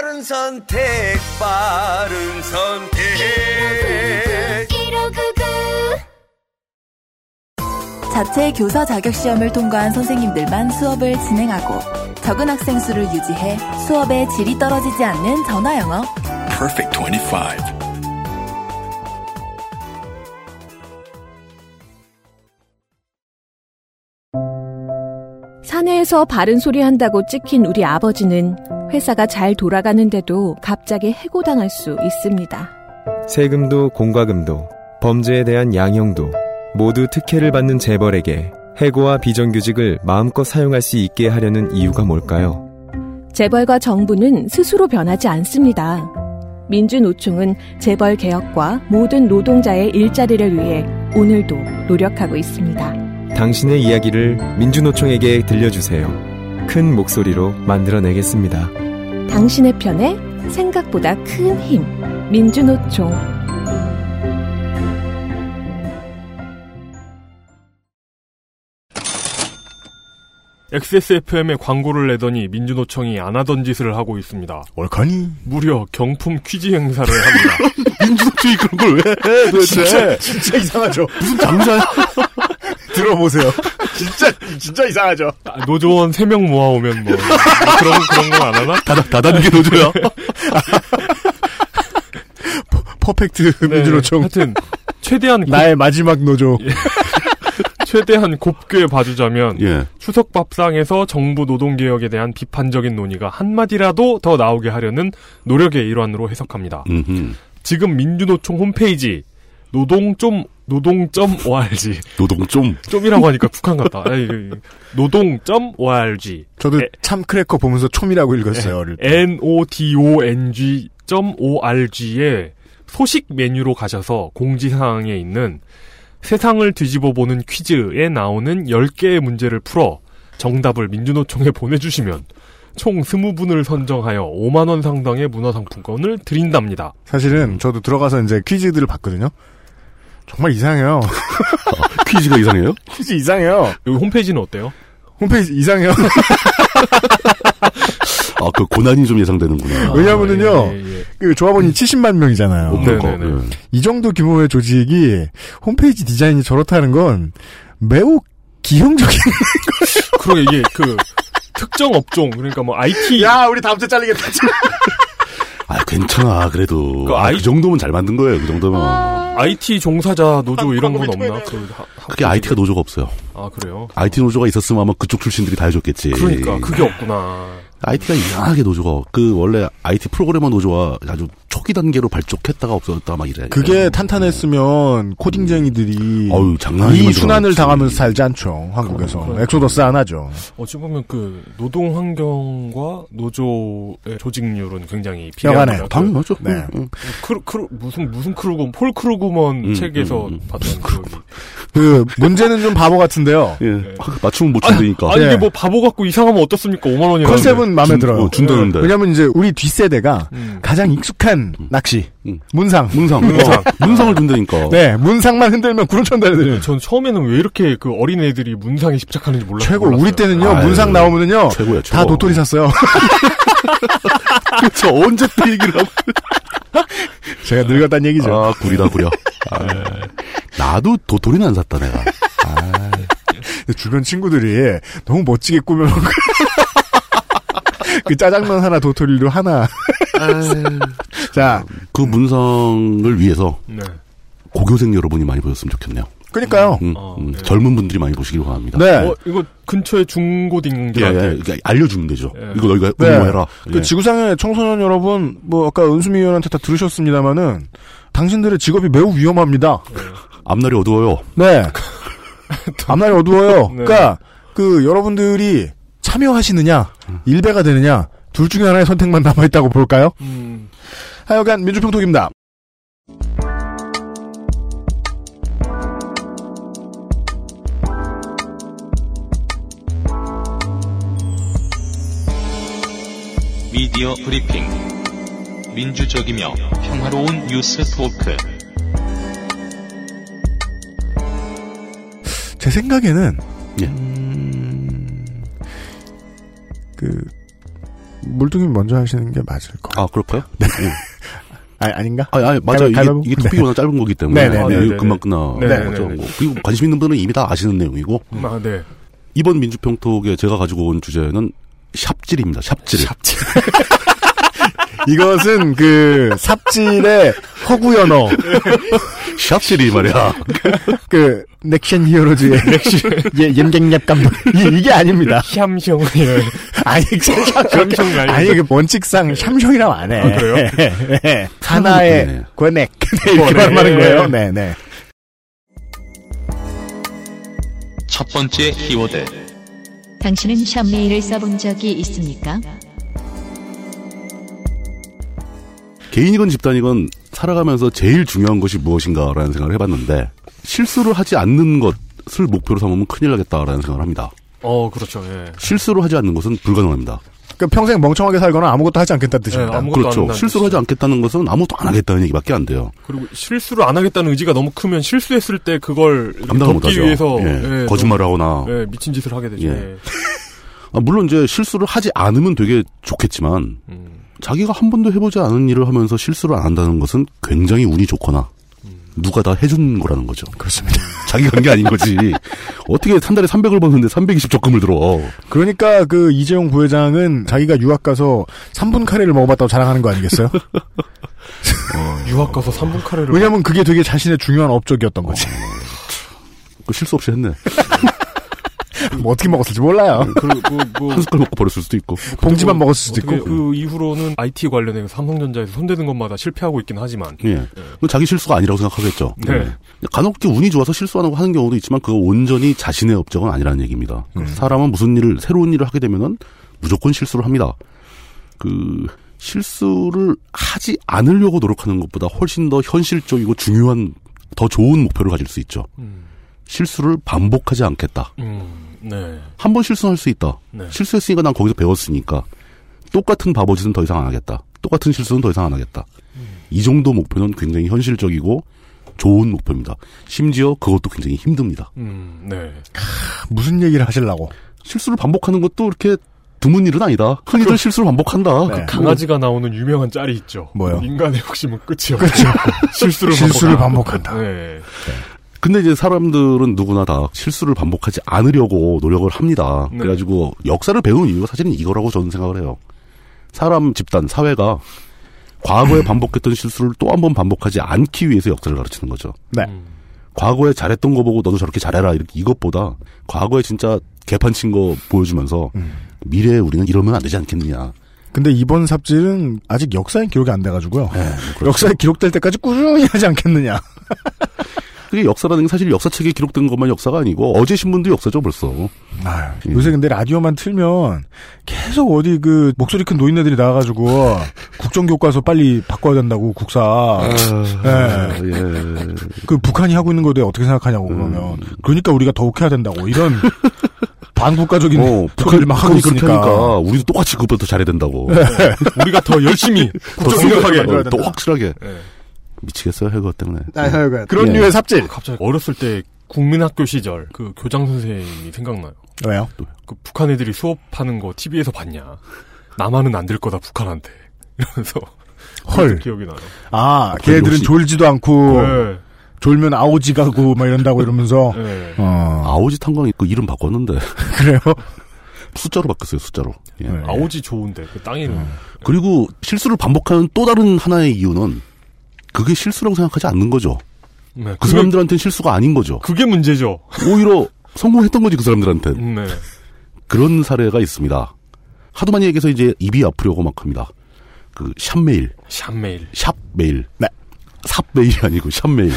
바른 선택, 바른 선택. 자체 교사 자격 시험을 통과한 선생님들만 수업을 진행하고 적은 학생 수를 유지해 수업의 질이 떨어지지 않는 전화 영어. Perfect 25. 사내에서 바른 소리 한다고 찍힌 우리 아버지는 회사가 잘 돌아가는데도 갑자기 해고당할 수 있습니다. 세금도 공과금도 범죄에 대한 양형도 모두 특혜를 받는 재벌에게 해고와 비정규직을 마음껏 사용할 수 있게 하려는 이유가 뭘까요? 재벌과 정부는 스스로 변하지 않습니다. 민주노총은 재벌 개혁과 모든 노동자의 일자리를 위해 오늘도 노력하고 있습니다. 당신의 이야기를 민주노총에게 들려주세요. 큰 목소리로 만들어내겠습니다. 당신의 편에 생각보다 큰 힘. 민주노총. XSFM에 광고를 내더니 민주노총이 안 하던 짓을 하고 있습니다. 월커니? 무려 경품 퀴즈 행사를 합니다. 민주노총이 그런 걸 왜 해, 도대체. 진짜, 진짜 이상하죠. 무슨 장사야? 들어보세요. 진짜, 진짜 이상하죠. 아, 노조원 3명 모아오면 뭐, 뭐 그런, 그런 건 안 하나? 다다, 다단계 노조야. 퍼펙트 민주노총. 하여튼, 최대한. 곱- 나의 마지막 노조. 최대한 곱게 봐주자면 예. 추석 밥상에서 정부 노동 개혁에 대한 비판적인 논의가 한 마디라도 더 나오게 하려는 노력의 일환으로 해석합니다. 음흠. 지금 민주노총 홈페이지 노동 좀 노동.org 노동 좀. 좀이라고 하니까 북한 같다. 아이, 그, 노동.org 저도 참 크래커 보면서 촘이라고 읽었어요. 어릴 때. nodong.org에 소식 메뉴로 가셔서 공지사항에 있는 세상을 뒤집어 보는 퀴즈에 나오는 10개의 문제를 풀어 정답을 민주노총에 보내주시면 총 20분을 선정하여 5만원 상당의 문화상품권을 드린답니다. 사실은 저도 들어가서 이제 퀴즈들을 봤거든요. 정말 이상해요. 퀴즈가 이상해요? 퀴즈 이상해요. 여기 홈페이지는 어때요? 홈페이지 이상해요. 아, 그 고난이 좀 예상되는구나. 왜냐하면은요, 예, 그 조합원이 70만 명이잖아요. 어, 그러니까, 예. 이 정도 규모의 조직이 홈페이지 디자인이 저렇다는 건 매우 기형적인. 그러게 이게 그 특정 업종 그러니까 뭐 IT 야 우리 다음 주에 잘리겠다. 아, 괜찮아. 그래도. 그 아, 아이- 그 정도면 잘 만든 거예요. 그 정도면. IT 종사자 노조 이런 건 없나? 그 하- 그게 IT가 노조가 없어요. 아 그래요? IT 노조가 있었으면 아마 그쪽 출신들이 다 해줬겠지. 그러니까 그게 없구나. IT가 이상하게 노조가 그 원래 IT 프로그래머 노조가 아주 초기 단계로 발족했다가 없어졌다 막 이래. 그게 탄탄했으면 코딩쟁이들이 어유 장난이 이. 수난을 당하면서 살지 않죠. 한국에서 그러니까. 엑소더스 안 하죠. 어찌 보면 그 노동 환경과 노조의 조직률은 굉장히. 여간해요. 당연하죠. 네. 응, 크루, 크루, 무슨 무슨 크루그 폴 크루그먼 음, 책에서 음, 음. 봤던 기억이. 그 문제는 좀 바보 같은데요. 예. 맞추면 못 준다니까. 아니 예. 이게 뭐 바보 같고 이상하면 어떻습니까? 5만 원이라는데. 컨셉은 마음에 준- 들어요. 어, 준다는데. 왜냐면 이제 우리 뒷세대가 음. 가장 익숙한 낚시. 음. 문상. 문상. 문상. 어, 문상을 준다니까. 네, 문상만 흔들면 구름천 달들은 전 처음에는 왜 이렇게 그 어린애들이 문상에 집착하는지 몰랐어요. 최고. 우리 때는요, 아유, 문상 나오면은요, 최고야, 최고. 다 도토리 샀어요. 저 언제 때 얘기를 하고. 제가 늙었다는 얘기죠. 아, 구리다, 구려. 아, 나도 도토리는 안 샀다, 내가. 아, 주변 친구들이 너무 멋지게 꾸며놓고. 그 짜장면 하나 도토리로 하나. 자, 그 문상을 위해서 네. 고교생 여러분이 많이 보셨으면 좋겠네요. 그니까요. 음, 어, 음, 네. 젊은 분들이 많이 보시길 바랍니다. 네. 어 이거 근처에 예, 예, 중고딩들한테 그러니까 알려주면 되죠. 예. 이거 너희가 네. 응모해라. 그 예. 지구상의 청소년 여러분, 뭐 아까 은수미 의원한테 다 들으셨습니다마는 당신들의 직업이 매우 위험합니다. 앞날이 어두워요. 네. 앞날이 어두워요. 네. 그러니까 그 여러분들이 참여하시느냐, 일배가 되느냐, 둘 중에 하나의 선택만 남아 있다고 볼까요? 음, 하여간 민주평톡입니다. 미디어 브리핑. 민주적이며 평화로운 뉴스 토크. 제 생각에는 예. 음, 그 물뚱이 먼저 하시는 게 맞을 거. 아, 그럴까요? 아, 아닌가? 아, 아니, 맞아. 가위- 이게, 가위바위보? 이게 토픽이 네. 워낙 짧은 거기 때문에. 네네네. 아, 이거 네네네. 금방 끝나. 네네네. 맞죠. 뭐. 그리고 관심 있는 분은 이미 다 아시는 내용이고. 아, 네. 이번 민주평톡에 제가 가지고 온 주제는 샵질입니다. 삽질. 이것은 그 삽질의 허구연어. 샵질이 말이야. 그 넥션 히어로즈의 예, 옌갱랩 감독 이, 이게 아닙니다. 샴숑 예. 아니 그렇게 샴숑 아니 아니 그 원칙상 샴숑이라고 안 해. 아, 그래요? 네. 하나의 네. 권액 네, 이렇게. 말하는 거예요. 네, 네. 첫 번째 키워드. 당신은 샵메일을 써본 적이 있습니까? 개인이건 집단이건 살아가면서 제일 중요한 것이 무엇인가라는 생각을 해봤는데 실수를 하지 않는 것을 목표로 삼으면 큰일 나겠다라는 생각을 합니다. 어, 그렇죠. 예. 실수를 하지 않는 것은 불가능합니다. 그 평생 멍청하게 살거나 아무것도 하지 않겠다는 뜻입니다. 네, 아무것도 안 그렇죠. 실수를 하지 않겠다는 것은 아무것도 안 하겠다는 얘기밖에 안 돼요. 그리고 실수를 안 하겠다는 의지가 너무 크면 실수했을 때 그걸 감당을 덮기 못하죠. 위해서 예. 예, 거짓말을 하거나 예, 미친 짓을 하게 되죠. 예. 예. 아, 물론 이제 실수를 하지 않으면 되게 좋겠지만 음. 자기가 한 번도 해보지 않은 일을 하면서 실수를 안 한다는 것은 굉장히 운이 좋거나 누가 다 해준 거라는 거죠. 그렇습니다. 자기가 한 게 아닌 거지. 어떻게 한 달에 300을 버는데 320 적금을 들어. 그러니까 그 이재용 부회장은 자기가 유학 가서 3분 카레를 먹어봤다고 자랑하는 거 아니겠어요? 유학 가서 3분 카레를 왜냐면 그게 되게 자신의 중요한 업적이었던 거지. 그 실수 없이 했네. 뭐 어떻게 먹었을지 몰라요. 그리고 그, 뭐 한 숟갈 먹고 버렸을 수도 있고. 봉지만 먹었을 수도 있고. 그 이후로는 IT 관련해서 삼성전자에서 손대는 것마다 실패하고 있긴 하지만 예. 그건 자기 실수가 아니라고 생각하겠죠. 네. 예. 간혹 이렇게 운이 좋아서 실수하는 거 하는 경우도 있지만 그거 온전히 자신의 업적은 아니라는 얘기입니다. 사람은 무슨 일을 새로운 일을 하게 되면은 무조건 실수를 합니다. 그 실수를 하지 않으려고 노력하는 것보다 훨씬 더 현실적이고 중요한 더 좋은 목표를 가질 수 있죠. 실수를 반복하지 않겠다. 음, 네. 한 번 실수할 수 있다. 네. 실수했으니까 난 거기서 배웠으니까 똑같은 바보짓은 더 이상 안 하겠다. 똑같은 실수는 더 이상 안 하겠다. 이 정도 목표는 굉장히 현실적이고 좋은 목표입니다. 심지어 그것도 굉장히 힘듭니다. 음, 네. 무슨 얘기를 하시려고? 실수를 반복하는 것도 이렇게 드문 일은 아니다. 흔히들 실수를 반복한다. 그 강아지가 나오는 유명한 짤이 있죠. 뭐요? 인간의 욕심은 끝이 그렇죠. 실수를, 실수를 반복한다. 반복한다. 네. 근데 이제 사람들은 누구나 다 실수를 반복하지 않으려고 노력을 합니다. 네. 그래가지고 역사를 배우는 이유가 사실은 이거라고 저는 생각을 해요. 사람, 집단, 사회가 과거에 반복했던 실수를 또 한 번 반복하지 않기 위해서 역사를 가르치는 거죠. 네. 과거에 잘했던 거 보고 너도 저렇게 잘해라 이렇게 이것보다 과거에 진짜 개판 친 거 보여주면서 미래에 우리는 이러면 안 되지 않겠느냐. 근데 이번 삽질은 아직 역사에 기록이 안 돼가지고요. 네, 그렇죠. 역사에 기록될 때까지 꾸준히 하지 않겠느냐. 그게 역사라는 게 사실 역사책에 기록된 것만 역사가 아니고 어제 신문도 역사죠 벌써. 아유, 요새 근데 라디오만 틀면 계속 어디 그 목소리 큰 노인네들이 나와가지고 국정교과서 빨리 바꿔야 된다고 국사. 예. 예. 그 북한이 하고 있는 거에 대해 어떻게 생각하냐고 그러면. 그러니까 우리가 더욱 해야 된다고 이런 반국가적인 어, 소리를 막 하고 북한이 있으니까. 우리도 똑같이 그것보다 더 잘해야 된다고. 우리가 더 열심히 더 국정교과서를 생각하게, 만들어야 더 된다. 확실하게. 네. 미치겠어요, 그것 때문에. 아, 그러니까 그런 예. 류의 삽질. 갑자기 어렸을 때 국민학교 시절 그 교장 선생님이 생각나요. 왜요? 그 북한 애들이 수업하는 거 TV에서 봤냐? 나만은 안 될 거다 북한한테 이러면서 헐. 기억이 나요. 아, 걔들은 역시- 졸지도 않고 네. 졸면 아오지 가고 막 이런다고 이러면서. 네. 어. 아오지 탄광이 그 이름 바꿨는데. 그래요? 숫자로 바뀌었어요, 숫자로. 예. 네. 아오지 좋은데 그 땅 이름. 그리고 실수를 반복하는 또 다른 하나의 이유는 그게 실수라고 생각하지 않는 거죠. 네. 그 그게, 사람들한테는 실수가 아닌 거죠. 그게 문제죠. 오히려 성공했던 거지, 그 사람들한테. 네. 그런 사례가 있습니다. 하도 많이 얘기해서 이제 입이 아프려고 막 합니다. 그 샵메일, 샵메일. 샵메일. 네. 삽메일이 아니고 샵메일.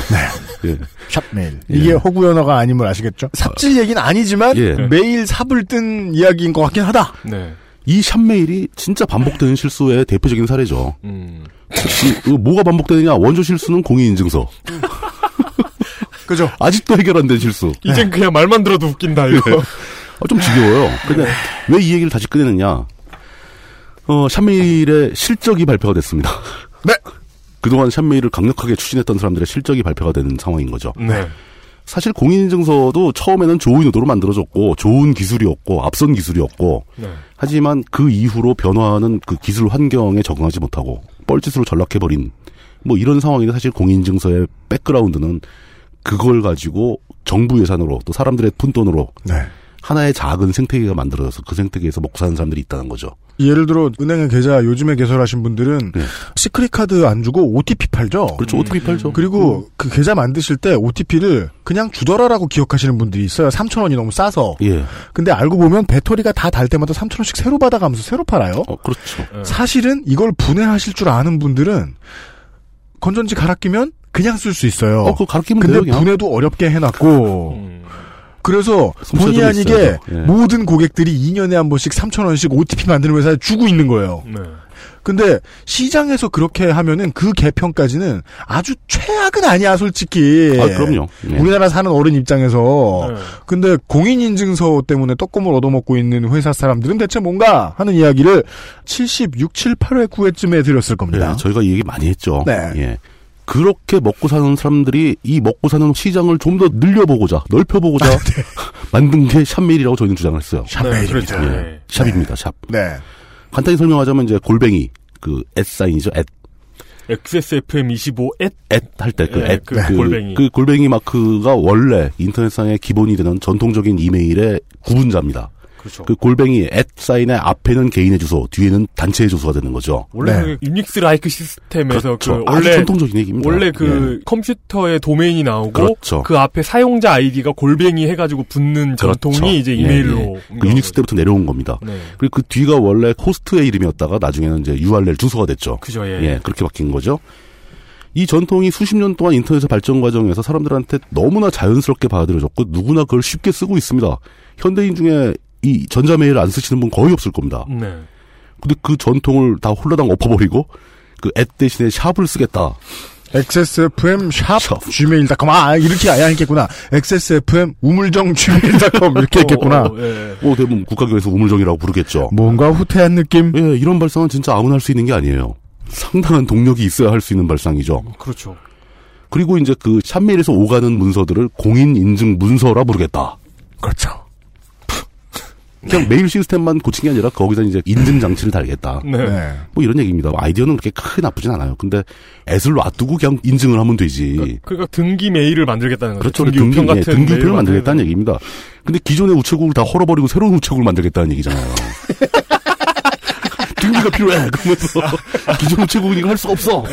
예. 샵메일. 이게 허구 연어가 아님을 아시겠죠? 삽질 얘기는 아니지만 예. 매일 삽을 뜬 이야기인 것 같긴 하다. 네. 이 샵메일이 진짜 반복되는 실수의 대표적인 사례죠. 음. 뭐가 반복되느냐? 원조 실수는 공인인증서. 그죠? 아직도 해결 안 된 실수. 이젠 그냥 말만 들어도 웃긴다 이거. 아, 좀 지겨워요. 근데 왜 이 얘기를 다시 꺼내느냐? 어, 샵메일의 실적이 발표가 됐습니다. 네. 그동안 샵메일을 강력하게 추진했던 사람들의 실적이 발표가 되는 상황인 거죠. 네. 사실 공인인증서도 처음에는 좋은 의도로 만들어졌고 좋은 기술이었고 앞선 기술이었고 네. 하지만 그 이후로 변화하는 그 기술 환경에 적응하지 못하고 뻘짓으로 전락해버린 뭐 이런 상황인데 사실 공인인증서의 백그라운드는 그걸 가지고 정부 예산으로 또 사람들의 푼돈으로 네. 하나의 작은 생태계가 만들어져서 그 생태계에서 먹고 사는 사람들이 있다는 거죠. 예를 들어 은행에 계좌 요즘에 개설하신 분들은 네. secret card 안 주고 OTP 팔죠. 그렇죠. OTP 팔죠. 그리고 그 계좌 만드실 때 OTP를 그냥 주더라라고 기억하시는 분들이 있어요. 3천 원이 너무 싸서. 예. 근데 알고 보면 배터리가 다 달 때마다 3천 원씩 새로 받아가면서 새로 팔아요. 어, 그렇죠. 사실은 이걸 분해하실 줄 아는 분들은 건전지 갈아 끼면 그냥 쓸 수 있어요. 어, 그거 갈아 끼면 근데 돼요. 분해도 어렵게 해놨고 음. 그래서 본의 좀 아니게 있어야죠. 예. 모든 고객들이 2년에 한 번씩 3천 원씩 OTP 만드는 회사에 주고 있는 거예요. 네. 근데 시장에서 그렇게 하면은 그 개편까지는 아주 최악은 아니야, 솔직히. 아, 그럼요. 예. 우리나라 사는 어른 입장에서. 네. 근데 공인 인증서 때문에 떡고물 얻어먹고 있는 회사 사람들은 대체 뭔가 하는 이야기를 76, 7, 8회, 9회쯤에 드렸을 겁니다. 예, 저희가 이 얘기 많이 했죠. 네. 예. 그렇게 먹고 사는 사람들이 이 먹고 사는 시장을 좀 더 늘려보고자 넓혀보고자 만든 게 샵메일이라고 저희는 주장을 했어요. 샵메일입니다. 그렇죠. 예, 네. 샵입니다. 샵. 네. 간단히 설명하자면 이제 골뱅이 그 @사인이죠. @. XSFM25 앳할때그 네, @,그 골뱅이. 그 골뱅이 마크가 원래 인터넷상의 기본이 되는 전통적인 이메일의 구분자입니다. 그렇죠. 그 골뱅이 @ 사인의 앞에는 개인의 주소, 뒤에는 단체의 주소가 되는 거죠. 원래 네. 그 유닉스 라이크 시스템에서 그렇죠. 그 아주 원래 전통적인 얘기입니다. 원래 그 컴퓨터에 도메인이 나오고 그렇죠. 그 앞에 사용자 아이디가 골뱅이 해가지고 붙는 전통이 그렇죠. 이제 예, 이메일로 예. 온 그. 유닉스 때부터 내려온 겁니다. 네. 그리고 그 뒤가 원래 호스트의 이름이었다가 나중에는 이제 URL 주소가 됐죠. 그죠, 예. 그렇게 바뀐 거죠. 이 전통이 수십 년 동안 인터넷의 발전 과정에서 사람들한테 너무나 자연스럽게 받아들여졌고 누구나 그걸 쉽게 쓰고 있습니다. 현대인 중에 이 전자메일을 안 쓰시는 분 거의 없을 겁니다. 네. 근데 그 전통을 다 홀라당 엎어버리고 그 앱 대신에 샵을 쓰겠다. XSFM 샵 gmail.com 아 이렇게 아예 했겠구나. XSFM 우물정 gmail.com 이렇게 했겠구나. 어, 예. 뭐 대부분 국가교에서 우물정이라고 부르겠죠. 뭔가 후퇴한 느낌. 예, 이런 발상은 진짜 아무나 할 수 있는 게 아니에요. 상당한 동력이 있어야 할 수 있는 발상이죠. 그렇죠. 그리고 이제 그 샵메일에서 오가는 문서들을 공인 인증 문서라 부르겠다. 그렇죠. 그냥 메일 시스템만 고친 게 아니라 거기서 이제 인증 장치를 달겠다. 네. 네. 뭐 이런 얘기입니다. 아이디어는 그렇게 크게 나쁘진 않아요. 근데 애를 놔두고 그냥 인증을 하면 되지. 그러니까 등기 메일을 만들겠다는 거죠. 그렇죠. 등기 등기, 우편 예, 같은 등기 메일 우편을 만들겠다는 얘기입니다. 근데 기존의 우체국을 다 헐어버리고 새로운 우체국을 만들겠다는 얘기잖아요. 등기가 필요해. 그러면서 기존 우체국은 이거 할 수가 없어.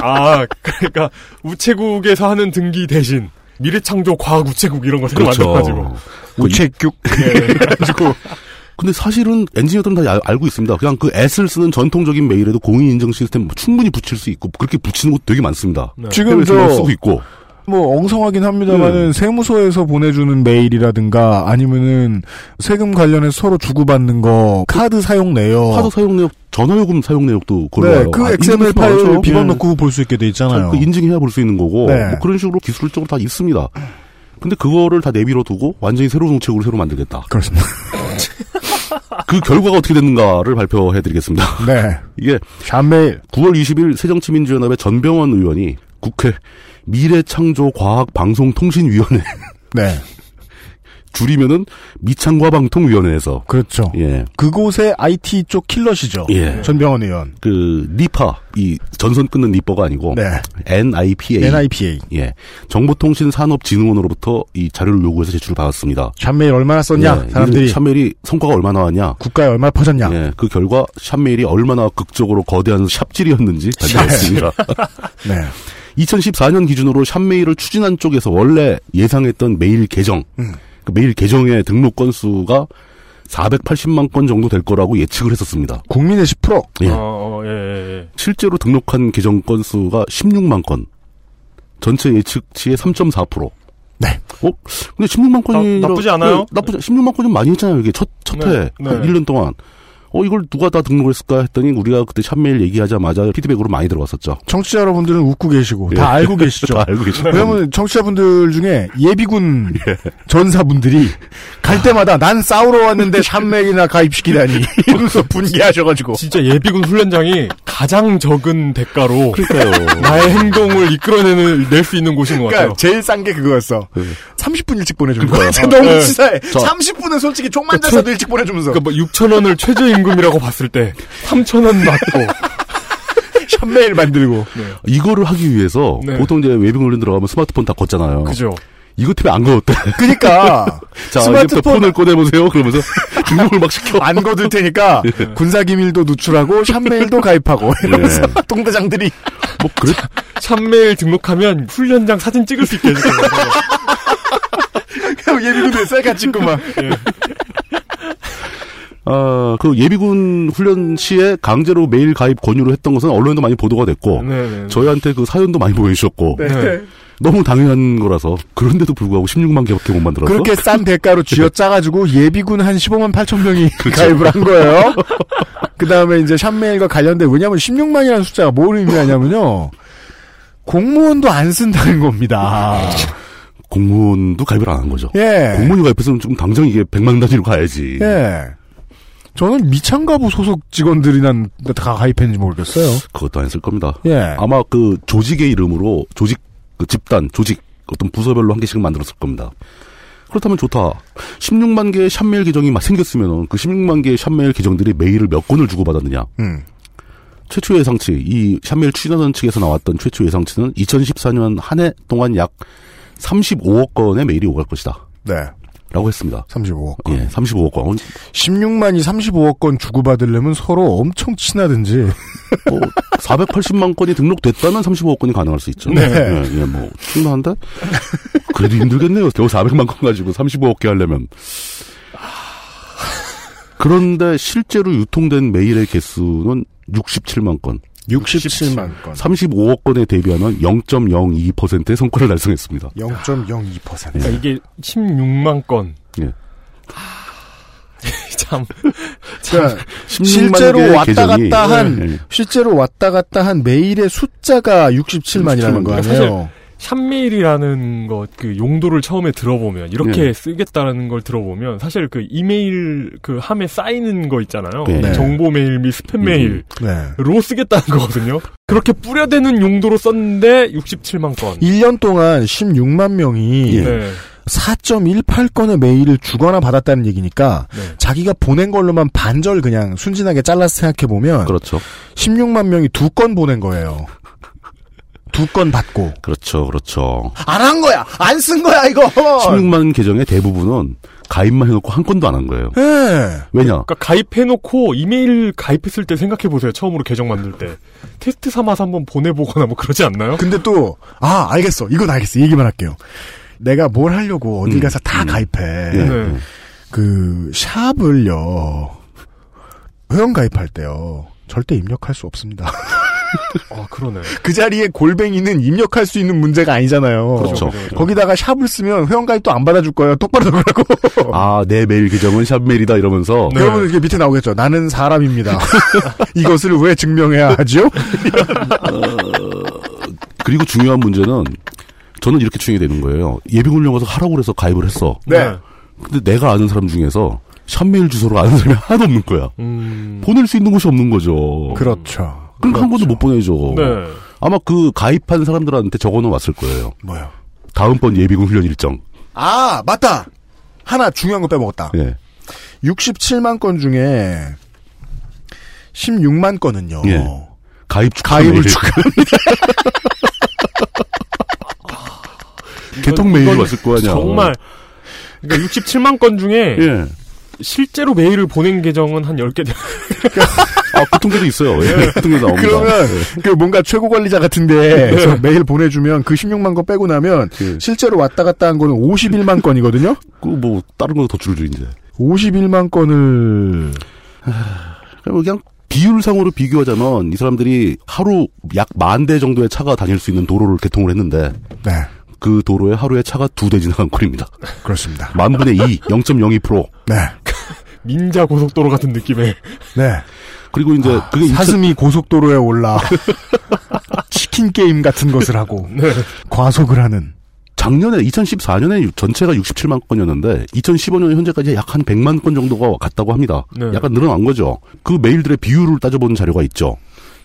아, 그러니까 우체국에서 하는 등기 대신 미래창조 과학 우체국 이런 거 새로 그렇죠. 만들어가지고 우체국. 예, 그래가지고 근데 사실은 엔지니어들은 다 알- 알고 있습니다. 그냥 그 앳을 쓰는 전통적인 메일에도 공인 인증 시스템 충분히 붙일 수 있고 그렇게 붙이는 곳 되게 많습니다. 네. 지금 저 쓰고 있고 뭐 엉성하긴 합니다만은 세무서에서 보내주는 메일이라든가 아니면은 세금 관련해서 서로 주고받는 거 카드 사용 내역 카드 사용 내역, 전화요금 사용 내역도 그걸로 네. 그 아, XML 파일? 비번 예. 넣고 볼수 있게 돼 있잖아요. 그 인증해야 볼 수 있는 거고 네. 뭐 그런 식으로 기술적으로 다 있습니다. 근데 그거를 다 내비로 두고 완전히 새로운 우체국을 새로 만들겠다. 그렇습니다. 그 결과가 어떻게 됐는가를 발표해드리겠습니다. 네. 이게 샵메일 9월 20일 새정치민주연합의 전병원 의원이 국회 미래창조과학방송통신위원회 네. 줄이면은 미창과 방통위원회에서 그렇죠. 예. 그곳의 IT 쪽 킬러시죠. 예. 전병헌 의원. 그 니파 이 전선 끊는 니퍼가 아니고 네. NIPA NIPA. 예. 정보통신산업진흥원으로부터 이 자료를 요구해서 제출을 받았습니다. 샵메일 얼마나 썼냐? 예, 사람들이 샵메일이 성과가 얼마나 나왔냐? 국가에 얼마나 퍼졌냐? 예, 그 결과 샵메일이 얼마나 극적으로 거대한 샵질이었는지 발표했습니다. 네. 2014년 기준으로 샵메일을 추진한 쪽에서 원래 예상했던 메일 계정, 음. 그 메일 계정의 등록 건수가 480만 건 정도 될 거라고 예측을 했었습니다. 국민의 10%. 예. 어, 어, 예, 예, 예. 실제로 등록한 계정 건수가 16만 건. 전체 예측치의 3.4%. 네. 어? 근데 16만 건이 나- 나쁘지 않아요? 나쁘지 16만 건이 많이 했잖아요. 이게 첫, 첫 네, 해. 네. 한 1년 동안. 어, 이걸 누가 다 등록했을까 했더니 우리가 그때 샵메일 얘기하자마자 피드백으로 많이 들어왔었죠. 청취자 여러분들은 웃고 계시고 예. 다 알고 계시죠. 다 알고 계시죠. 왜냐면 청취자분들 중에 예비군 예. 전사분들이 갈 때마다 난 싸우러 왔는데 샵메일이나 가입시키다니 이러면서 분개하셔가지고 진짜 예비군 훈련장이 가장 적은 대가로 그러니까요. 나의 행동을 이끌어내는 낼 수 있는 곳인 것 같아요. 그러니까 제일 싼 게 그거였어. 30분 일찍 보내주는 거야. 너무 네. 치사해. 저- 30분은 솔직히 총만 대서도 일찍 보내주면서. 그러니까 뭐 6천 원을 최저임 금이라고 봤을 때 3천 원 받고 샵메일 만들고. 이거를 하기 위해서 네. 보통 이제 웨빙 훈련 들어가면 스마트폰 다 걷잖아요. 그죠. 이거 때문에 안 거었대. 그니까. 자, 스마트폰- 이제부터 폰을 꺼내보세요. 그러면서 등록을 막 시켜. 안 거둘 테니까 군사기밀도 누출하고 샵메일도 가입하고 이러면서 예. 동대장들이 뭐, 그래? 샵메일 등록하면 훈련장 사진 찍을 수 있게. 그냥 예비군에 셀카 찍고 막. 아, 그 예비군 훈련 시에 강제로 메일 가입 권유를 했던 것은 언론에도 많이 보도가 됐고, 네네. 저희한테 그 사연도 많이 보여주셨고, 네. 너무 당연한 거라서, 그런데도 불구하고 16만 개밖에 못 만들어서. 그렇게 싼 대가로 쥐어짜가지고 예비군 한 15만 8천 명이 가입을 한 거예요. 그 다음에 이제 샵메일과 관련된, 왜냐면 16만이라는 숫자가 뭘 의미하냐면요. 공무원도 안 쓴다는 겁니다. 공무원도 가입을 안 한 거죠. 예. 공무원이 가입했으면 좀 당장 이게 100만 단위로 가야지. 예. 저는 미창가부 소속 직원들이나 다 가입했는지 모르겠어요. 그것도 아니었을 겁니다. 예. 아마 그 조직의 이름으로 조직 그 집단 조직 어떤 부서별로 한 개씩 만들었을 겁니다. 그렇다면 좋다. 16만 개의 샵메일 계정이 막 생겼으면 그 16만 개의 샵메일 계정들이 메일을 몇 건을 주고받았느냐. 음. 최초 예상치, 이 샵메일 추진하던 측에서 나왔던 최초 예상치는 2014년 한 해 동안 약 35억 건의 메일이 오갈 것이다. 네. 라고 했습니다. 35억 건. 예, 35억 건. 16만이 35억 건 주고받으려면 서로 엄청 친하든지. 뭐 480만 건이 등록됐다면 35억 건이 가능할 수 있죠. 네. 예, 예, 뭐 충분한데 그래도 힘들겠네요. 겨우 400만 건 가지고 35억 개 하려면. 그런데 실제로 유통된 메일의 개수는 67만 건. 67만 건. 35억 건에 대비하면 0.02%의 성과를 달성했습니다. 0.02%. 그러니까 이게 16만 건. 예. 참. 그러니까 16만 실제로 왔다 계정이- 갔다 한 예, 예. 실제로 왔다 갔다 한 메일의 숫자가 67만이라는 거 사실 아니에요? 샵메일이라는 것 그 용도를 처음에 들어보면 이렇게 네. 쓰겠다라는 걸 들어보면 사실 그 이메일 그 함에 쌓이는 거 있잖아요. 네. 정보 메일 및 스팸 메일로 네. 쓰겠다는 거거든요. 그렇게 뿌려대는 용도로 썼는데 67만 건. 1년 동안 16만 명이 네. 4.18건의 메일을 주거나 받았다는 얘기니까 자기가 보낸 걸로만 반절 그냥 순진하게 잘라서 생각해 보면 그렇죠. 16만 명이 두 건 보낸 거예요. 두 건 받고 그렇죠, 그렇죠. 안 한 거야, 안 쓴 거야 이거. 16만 계정의 대부분은 가입만 해놓고 한 건도 안 한 거예요. 네. 왜냐? 그러니까 가입해놓고 이메일 가입했을 때 생각해보세요. 처음으로 계정 만들 때. 테스트 삼아서 한번 보내보거나 뭐 그러지 않나요? 근데 또, 아, 알겠어. 이건 알겠어. 이 얘기만 할게요. 내가 뭘 하려고 어딜 가서 다 가입해. 네. 그, 샵을요, 회원 가입할 때요, 절대 입력할 수 없습니다. 아, 그러네. 그 자리에 골뱅이는 입력할 수 있는 문제가 아니잖아요. 그렇죠. 그렇죠. 거기다가 샵을 쓰면 회원 가입도 안 받아줄 거예요. 똑바로 적으라고. 아, 내 메일 계정은 샵메일이다 이러면서. 여러분 이게 밑에 나오겠죠. 나는 사람입니다. 이것을 왜 증명해야 하죠? 그리고 중요한 문제는 저는 이렇게 추정이 되는 거예요. 예비군령 가서 하라고 그래서 가입을 했어. 네. 근데 내가 아는 사람 중에서 샵메일 주소를 아는 사람이 하나도 없는 거야. 보낼 수 있는 곳이 없는 거죠. 그렇죠. 그럼 한 번도 못 보내죠. 네. 아마 그 가입한 사람들한테 적어는 왔을 거예요. 뭐요? 다음번 예비군 훈련 일정. 아, 맞다! 하나 중요한 거 빼먹었다. 예. 67만 건 중에 16만 건은요. 예. 가입 축하 가입을 메일. 축하합니다. 개통 이건 왔을 거 아니야. 정말. 그러니까 67만 건 중에. 예. 실제로 메일을 보낸 계정은 한 10개 돼. 아, 그 통계도 있어요. 예. 그 통계 나옵니다. 그러면 예. 그 뭔가 최고 관리자 같은데 그래서 메일 보내주면 그 16만 건 빼고 나면 실제로 왔다 갔다 한 거는 51만 건이거든요. 그 뭐 다른 거 더 줄여줘 이제. 51만 건을 그냥 비율상으로 비교하자면 이 사람들이 하루 약 만 대 정도의 차가 다닐 수 있는 도로를 개통을 했는데 네. 그 도로에 하루에 차가 두 대 지나간 꼴입니다. 그렇습니다. 만 분의 2, 0.02%. 네. 민자 고속도로 같은 느낌의. 네. 그리고 이제 그게 사슴이 고속도로에 올라 치킨 게임 같은 것을 하고 과속을 하는 작년에 2014년에 전체가 67만 건이었는데 2015년 현재까지 약 한 100만 건 정도가 갔다고 합니다. 네. 약간 늘어난 거죠. 그 메일들의 비율을 따져보는 자료가 있죠.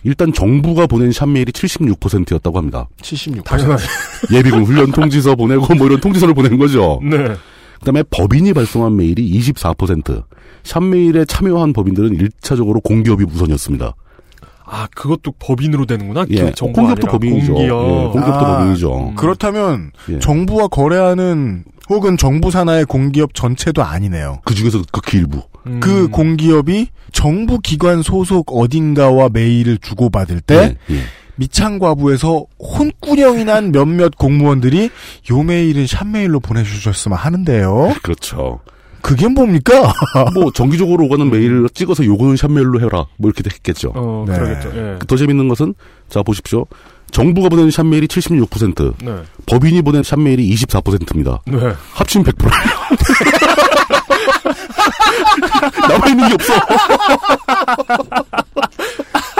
일단 정부가 보낸 샵메일이 76%였다고 합니다. 76. 당연하죠. 예비군 훈련 통지서 보내고 뭐 이런 통지서를 보낸 거죠. 네. 그다음에 법인이 발송한 메일이 24%. 샵메일에 참여한 법인들은 1차적으로 공기업이 우선이었습니다. 아, 그것도 법인으로 되는구나? 예, 그 공기업도 아니라 법인이죠. 공기업. 예, 공기업도 아, 법인이죠. 그렇다면 예. 정부와 거래하는 혹은 정부 산하의 공기업 전체도 아니네요. 그 중에서 극히 일부. 음. 그 공기업이 정부 기관 소속 어딘가와 메일을 주고받을 때 예, 예. 미창과부에서 혼꾸녕이 난 몇몇 공무원들이 요 메일은 샵메일로 보내주셨으면 하는데요. 그렇죠. 그게 뭡니까? 뭐 정기적으로 오가는 메일을 찍어서 요거는 샵메일로 해라. 뭐 이렇게 했겠죠. 어, 네. 그러겠죠. 예. 더 재밌는 것은 자 보십시오. 정부가 보낸 샵메일이 76%, 네. 법인이 보낸 샵메일이 24%입니다. 네. 합치면 100%. 남아있는 게 없어.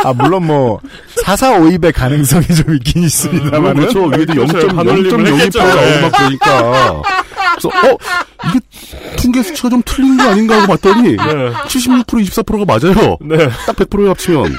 아, 물론 뭐, 4452의 가능성이 좀 있긴 있습니다만. 그렇죠. 위에도 그렇죠. 0.02%가 반올림을 했겠죠. 나오고 막 그러니까. 그래서 어 이게 퉁계 수치가 좀 틀린 거 아닌가 하고 봤더니 76% 24%가 맞아요. 네. 딱 100%에 합치면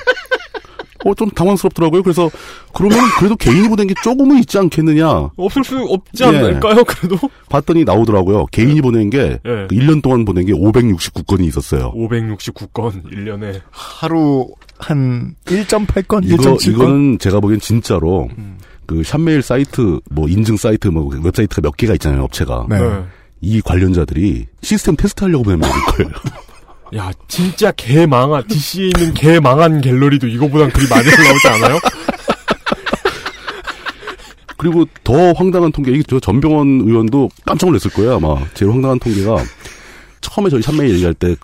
어 좀 당황스럽더라고요. 그래서 그러면 그래도 개인이 보낸 게 조금은 있지 않겠느냐. 없을 수 없지 예. 않을까요? 그래도 봤더니 나오더라고요. 개인이 보낸 게 예. 1년 동안 보낸 게 569건이 있었어요. 569건 1년에 하루 한 1.8건, 이거 1.7건. 이거는 제가 보기엔 진짜로 그 샵메일 사이트 뭐 인증 사이트 뭐 웹사이트가 몇 개가 있잖아요 업체가 네. 이 관련자들이 시스템 테스트하려고 보낸 메일일 거예요. 야 진짜 개 망한 DC에 있는 개 망한 갤러리도 이거보단 글이 많이 올라오지 않아요? 그리고 더 황당한 통계 이게 저 전병원 의원도 깜짝 놀랐을 거예요 아마 제일 황당한 통계가 처음에 저희 샵메일 얘기할 때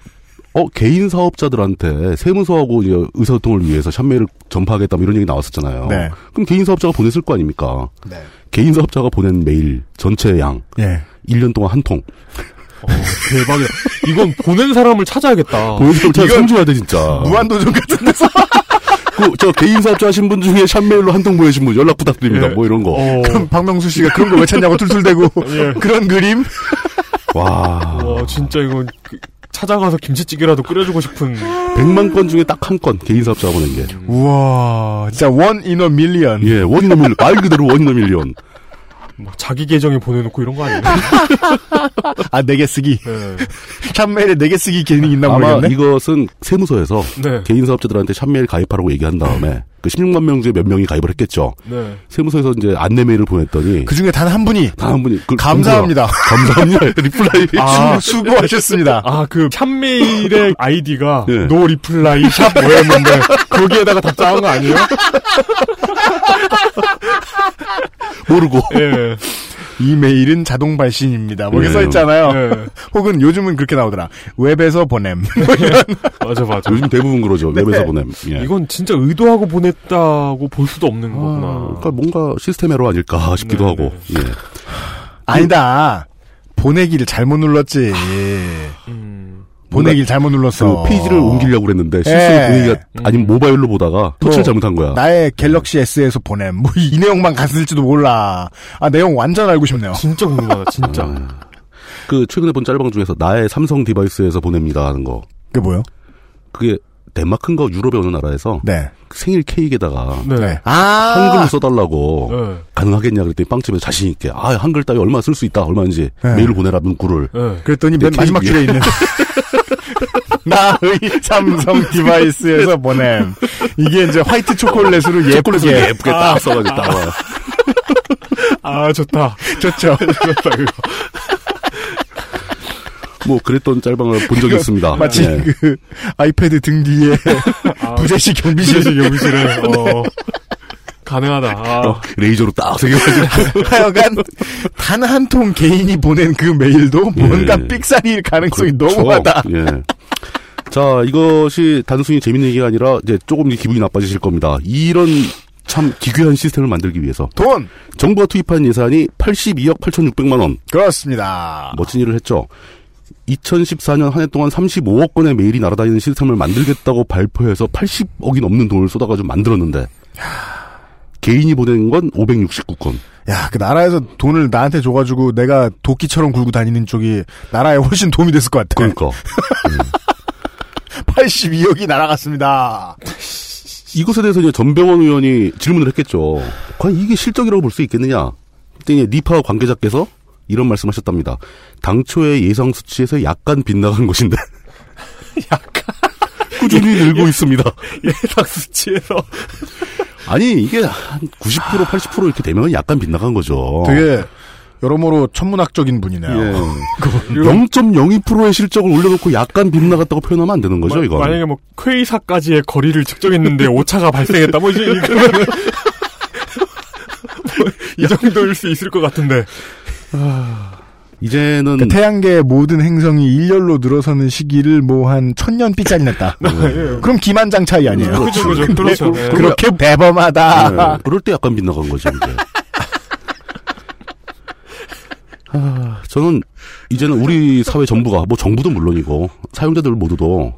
어, 개인 사업자들한테 세무서하고 이제 의사소통을 위해서 샵메일을 전파하겠다 뭐 이런 얘기 나왔었잖아요. 네. 그럼 개인 사업자가 보냈을 거 아닙니까? 네. 개인 사업자가 보낸 메일 전체 양 예. 1년 동안 한 통. 어, 대박이다. 이건 보낸 사람을 찾아야겠다. 보낸 사람 찾아 성줘야 돼 진짜. 무한도전 같은 데서. 그, 저 개인 사업자 하신 분 중에 샵메일로 한통 보내신 분 연락 부탁드립니다. 예. 뭐 이런 거. 어, 그럼 박명수 씨가 그런 거 왜 찾냐고 툴툴대고 예. 그런 그림? 와. 와 진짜 이건 그- 찾아가서 김치찌개라도 끓여주고 싶은 100만 건 중에 딱 한 건 개인 사업자가 보낸 게. 우와, 진짜 원 이너 밀리언. 예, one in a million. 말 그대로 one in a million. 뭐 자기 계정에 보내놓고 이런 거 아니에요? 아, 내게 쓰기. 네. 샵메일에 내게 쓰기 기능이 있나 아마 모르겠네. 이것은 세무서에서 네. 개인 사업자들한테 샵메일 가입하라고 얘기한 다음에 그 16만 명 중에 몇 명이 가입을 했겠죠. 네. 세무서에서 이제 안내 메일을 보냈더니 그 중에 단 한 분이 단 한 분이 그 감사합니다. 감사합니다. reply. 아. 수, 수고하셨습니다. 아, 그, 샵메일의 아이디가, 예. no reply 샵 뭐였는데, 거기에다가 답장한 거 아니에요? 모르고. 예. 이 메일은 자동 발신입니다. 뭐 이렇게 예. 써 있잖아요. 예. 혹은 요즘은 그렇게 나오더라. 웹에서 보냄. 맞아, 맞아. 요즘 대부분 그러죠. 네. 웹에서 보냄. 예. 이건 진짜 의도하고 보냈다고 볼 수도 없는 거구나. 그러니까 뭔가 시스템 에러 아닐까 싶기도 네, 하고. 예. 아니다. 보내기를 잘못 눌렀지. 음. 보내기를 잘못 눌렀어. 그 페이지를 옮기려고 그랬는데 실수로 예. 보내기가 아니면 모바일로 보다가 터치를 뭐, 잘못한 거야. 나의 갤럭시 S에서 보냄. 뭐 이 내용 만 갔을지도 몰라. 아 내용 완전 알고 싶네요. 진짜 궁금하다, 진짜. 음. 그 최근에 본 짤방 중에서 나의 삼성 device에서 보냅니다 하는 거. 그게 뭐요? 그게 덴마크인가 유럽의 어느 나라에서 네. 생일 케이크에다가 네. 아 한글로 써달라고 네. 가능하겠냐 그랬더니 빵집에서 자신 있게 아 한글 따위 얼마 쓸 수 있다 얼마든지 네. 메일을 보내라 문구를 네. 그랬더니 맨 네, 마지막 줄에 있는 나의 삼성 device에서 보냄. 이게 이제 화이트 초콜릿으로 예쁘게 초콜릿을 예쁘게 딱 써가지고 딱 와요. 아, 좋다. 좋죠. 좋다, 그거. 뭐 그랬던 짤방을 본 적이 있습니다. 마치 예. 그 아이패드 등 뒤에 아, 부재시 경비실 비실시 경비실에, 어. 가능하다. 아. 어, 레이저로 딱 새겨가지고 하여간 단 한 통 개인이 보낸 그 메일도 뭔가 예. 삑사리일 가능성이 그렇죠. 너무하다. 예. 자, 이것이 단순히 재밌는 얘기가 아니라 이제 조금 기분이 나빠지실 겁니다. 이런 참 기괴한 시스템을 만들기 위해서 돈 정부가 투입한 예산이 82억 8,600만 원. 그렇습니다. 멋진 일을 했죠. 2014년 한 해 동안 35억 건의 메일이 날아다니는 시스템을 만들겠다고 발표해서 80억이 넘는 돈을 쏟아가지고 만들었는데 개인이 보낸 건 569건. 야, 그 나라에서 돈을 나한테 줘가지고 내가 도끼처럼 굴고 다니는 쪽이 나라에 훨씬 도움이 됐을 것 같아. 그러니까 82억이 날아갔습니다. 이것에 대해서 이제 전병원 의원이 질문을 했겠죠. 과연 이게 실적이라고 볼 수 있겠느냐? 그때 니파 관계자께서 이런 말씀하셨답니다. 당초의 예상 수치에서 약간 빗나간 것인데. 약간 꾸준히 늘고 있습니다. 예상 수치에서. 아니 이게 한 90% 80% 이렇게 되면 약간 빗나간 거죠. 되게 여러모로 천문학적인 분이네요. 예. 0.02%의 실적을 올려놓고 약간 빗나갔다고 표현하면 안 되는 거죠, 마- 이거. 만약에 뭐, 퀘이사까지의 거리를 측정했는데 오차가 발생했다. 뭐, 이제, 이거는. 뭐, 이 정도일 수 있을 것 같은데. 이제는 그 태양계의 모든 행성이 일렬로 늘어서는 시기를 뭐 한 천년 삐짜리 냈다. 예. 그럼 기만장 차이 아니에요? 그죠, 그죠. 그렇죠. 예. 그렇게 대범하다. 네, 그럴 때 약간 빗나간 거죠, 이제. 아, 저는 이제는 우리 사회 전부가 뭐 정부도 물론이고 사용자들 모두도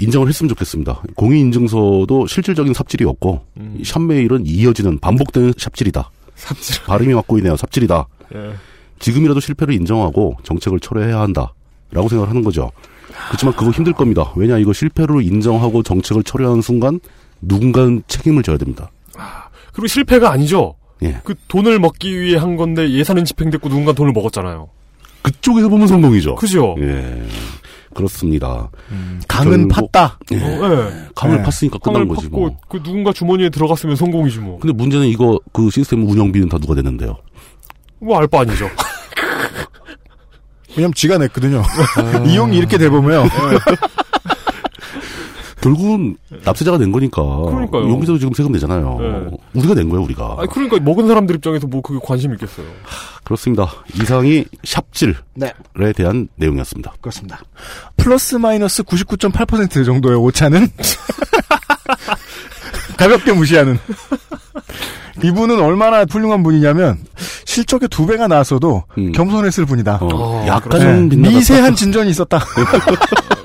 인정을 했으면 좋겠습니다. 공인인증서도 실질적인 삽질이었고 음. 이 샵메일은 이어지는 반복되는 삽질이다. 삽질. 발음이 맞고 있네요. 삽질이다. 예. 지금이라도 실패를 인정하고 정책을 철회해야 한다 라고 생각을 하는 거죠. 그렇지만 그거 힘들 겁니다. 왜냐 이거 실패로 인정하고 정책을 철회하는 순간 누군가는 책임을 져야 됩니다. 그리고 실패가 아니죠. 예. 그 돈을 먹기 위해 한 건데 예산은 집행됐고 누군가 돈을 먹었잖아요. 그쪽에서 보면 성공이죠. 그죠? 예. 그렇습니다. 강은 결국- 팠다. 예. 네. 강을 네. 팠으니까 끝난 거지 팠고 뭐. 그 누군가 주머니에 들어갔으면 성공이지 뭐. 근데 문제는 이거 그 시스템 운영비는 다 누가 되는데요? 뭐 알 바 아니죠. 왜냐면 지가 냈거든요. 이용이 이렇게 돼보면 결국은 납세자가 낸 거니까. 그러니까요. 용기도 지금 세금 내잖아요. 네. 우리가 낸 거예요, 우리가. 아니 그러니까 먹은 사람들 입장에서 뭐 그게 관심 있겠어요. 그렇습니다. 이상이 샵질에 네. 대한 내용이었습니다. 그렇습니다. 플러스 마이너스 99.8% 정도의 오차는 가볍게 무시하는. 이분은 얼마나 훌륭한 분이냐면 실적의 두 배가 나왔어도 겸손했을 분이다. 음. 어, 아, 약간 네. 미세한 진전이 있었다.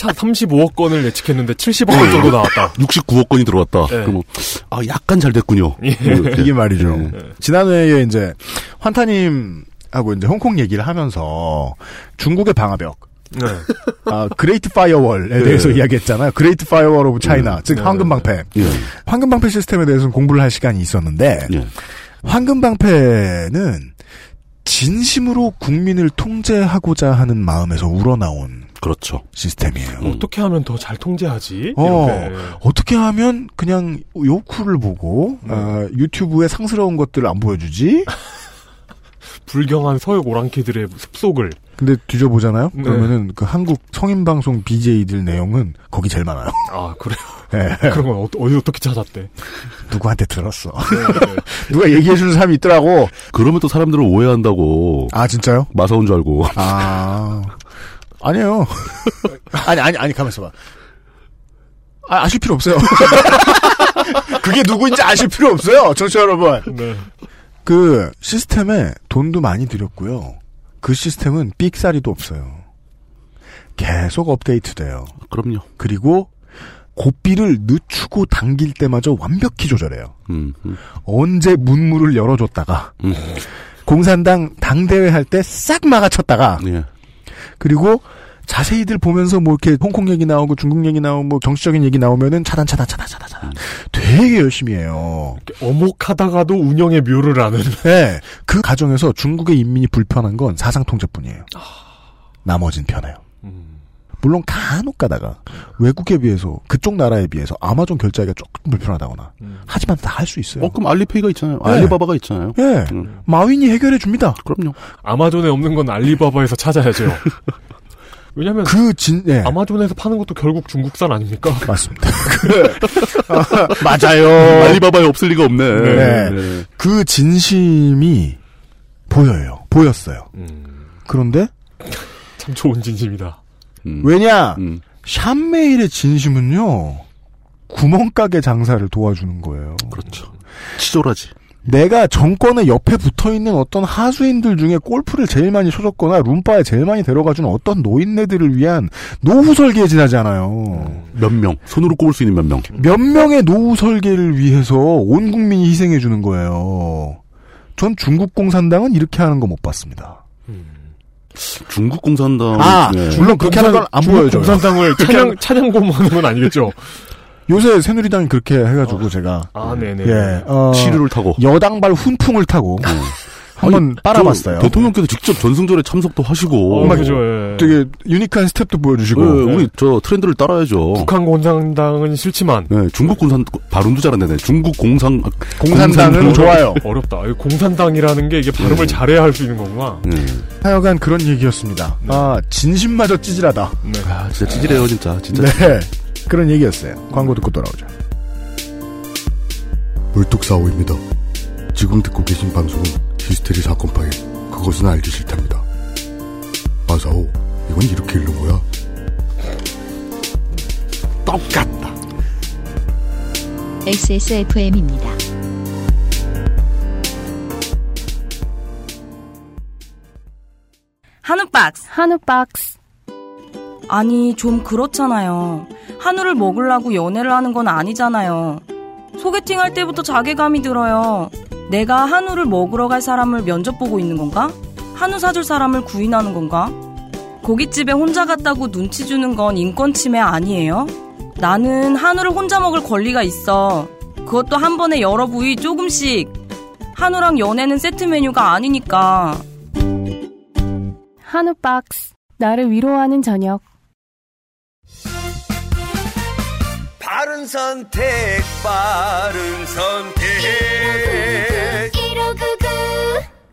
차 35억 건을 예측했는데 70억 건 정도 나왔다. 69억 건이 들어왔다. 네. 그럼 아 약간 잘 됐군요. 예. 이렇게. 이게 말이죠. 네. 지난해에 이제 환타님 하고 이제 홍콩 얘기를 하면서 중국의 방화벽, 네. 아, Great Firewall에 네. 대해서 이야기했잖아요. Great Firewall of China, 네. 즉 네. 황금 방패. 예. 황금 방패 시스템에 대해서는 공부를 할 시간이 있었는데 예. 황금 방패는 진심으로 국민을 통제하고자 하는 마음에서 우러나온 그렇죠. 시스템이에요. 어떻게 하면 더 잘 통제하지? 어, 이렇게. 어떻게 하면 그냥 요쿠를 보고 아, 유튜브에 상스러운 것들을 안 보여주지? 불경한 서역 오랑캐들의 습속을 근데 뒤져보잖아요. 네. 그러면은 그 한국 성인 방송 BJ들 내용은 거기 제일 많아요. 아 그래요. 네. 그런 건 어, 어디 어떻게 찾았대? 누구한테 들었어? 네. 누가 얘기해주는 사람이 있더라고. 그러면 또 사람들을 오해한다고. 아 진짜요? 마사온 줄 알고. 아 아니에요. 아니 아니 아니 가만 있어 봐. 아, 아실 필요 없어요. 그게 누구인지 아실 필요 없어요, 청취자 여러분. 네. 그 시스템에 돈도 많이 들였고요. 그 시스템은 삑사리도 없어요. 계속 업데이트돼요. 그럼요. 그리고 고삐를 늦추고 당길 때마저 완벽히 조절해요. 음, 음. 언제 문물을 열어줬다가 음. 공산당 당대회 할 때 싹 막아쳤다가 예. 그리고 자세히들 보면서 뭐 이렇게 홍콩 얘기 나오고 중국 얘기 나오고 뭐 정치적인 얘기 나오면은 차단 차단 차단 차단 차단 되게 열심히 해요. 어목하다가도 운영의 묘를 아는. 네, 그 과정에서 중국의 인민이 불편한 건 사상 통제뿐이에요. 나머진 편해요. 물론 간혹 가다가 외국에 비해서 그쪽 나라에 비해서 아마존 결제하기가 조금 불편하다거나 하지만 다 할 수 있어요. 어, 그럼 알리페이가 있잖아요. 네. 알리바바가 있잖아요. 예, 음. 마윈이 해결해 줍니다. 그럼요. 아마존에 없는 건 알리바바에서 찾아야죠. 왜냐면 그 진, 예. 아마존에서 파는 것도 결국 중국산 아닙니까? 맞습니다. 맞아요. 알리바바에 없을 리가 없네. 네. 네. 그 진심이 보여요. 보였어요. 음, 그런데 참 좋은 진심이다. 음. 왜냐 음. 샴메일의 진심은요 구멍가게 장사를 도와주는 거예요. 그렇죠. 치졸하지. 내가 정권의 옆에 붙어 있는 어떤 하수인들 중에 골프를 제일 많이 쳐줬거나 룸바에 제일 많이 데려가주는 어떤 노인네들을 위한 노후 설계에 지나지 않아요. 몇 명. 손으로 꼽을 수 있는 몇 명. 몇 명의 노후 설계를 위해서 온 국민이 희생해 주는 거예요. 전 중국 공산당은 이렇게 하는 거 못 봤습니다. 중국 공산당. 아, 네. 물론 그렇게 하는 건 안 보여줘요. 공산당을 찬양 찬양 고문하는 건 아니겠죠? 요새 새누리당이 그렇게 해가지고 제가 아, 네네. 예, 어, 치료를 타고. 여당발 훈풍을 타고 한번 아니, 빨아봤어요. 저 대통령께서 직접 전승절에 참석도 하시고. 어, 그죠. 예. 되게 유니크한 스텝도 보여주시고 네, 우리 저 트렌드를 따라야죠. 북한 공산당은 싫지만 네, 중국 공산 발음도 잘안되네. 중국 공산 공산당은 공산당. 좋아요. 어렵다. 이 공산당이라는 게 이게 발음을 네. 잘해야 할 수 있는 거구나. 네. 하여간 그런 얘기였습니다. 아 진심마저 찌질하다. 네. 아, 진짜 찌질해요, 진짜. 진짜. 네 그런 얘기였어요. 광고 듣고 돌아오죠. 물뚝사오입니다. 지금 듣고 계신 방송은 히스테리 사건 파일 그것은 알기 싫답니다. 마사오 이건 이렇게 읽는 거야. 똑같다. XSFM입니다. 한우 박스. 한우 박스. 아니, 좀 그렇잖아요. 한우를 먹으려고 연애를 하는 건 아니잖아요. 소개팅 할 때부터 자괴감이 들어요. 내가 한우를 먹으러 갈 사람을 면접 보고 있는 건가? 한우 사줄 사람을 구인하는 건가? 고깃집에 혼자 갔다고 눈치 주는 건 인권 침해 아니에요? 나는 한우를 혼자 먹을 권리가 있어. 그것도 한 번에 여러 부위 조금씩. 한우랑 연애는 세트 메뉴가 아니니까. 한우 박스. 나를 위로하는 저녁. 바른 선택, 바른 선택.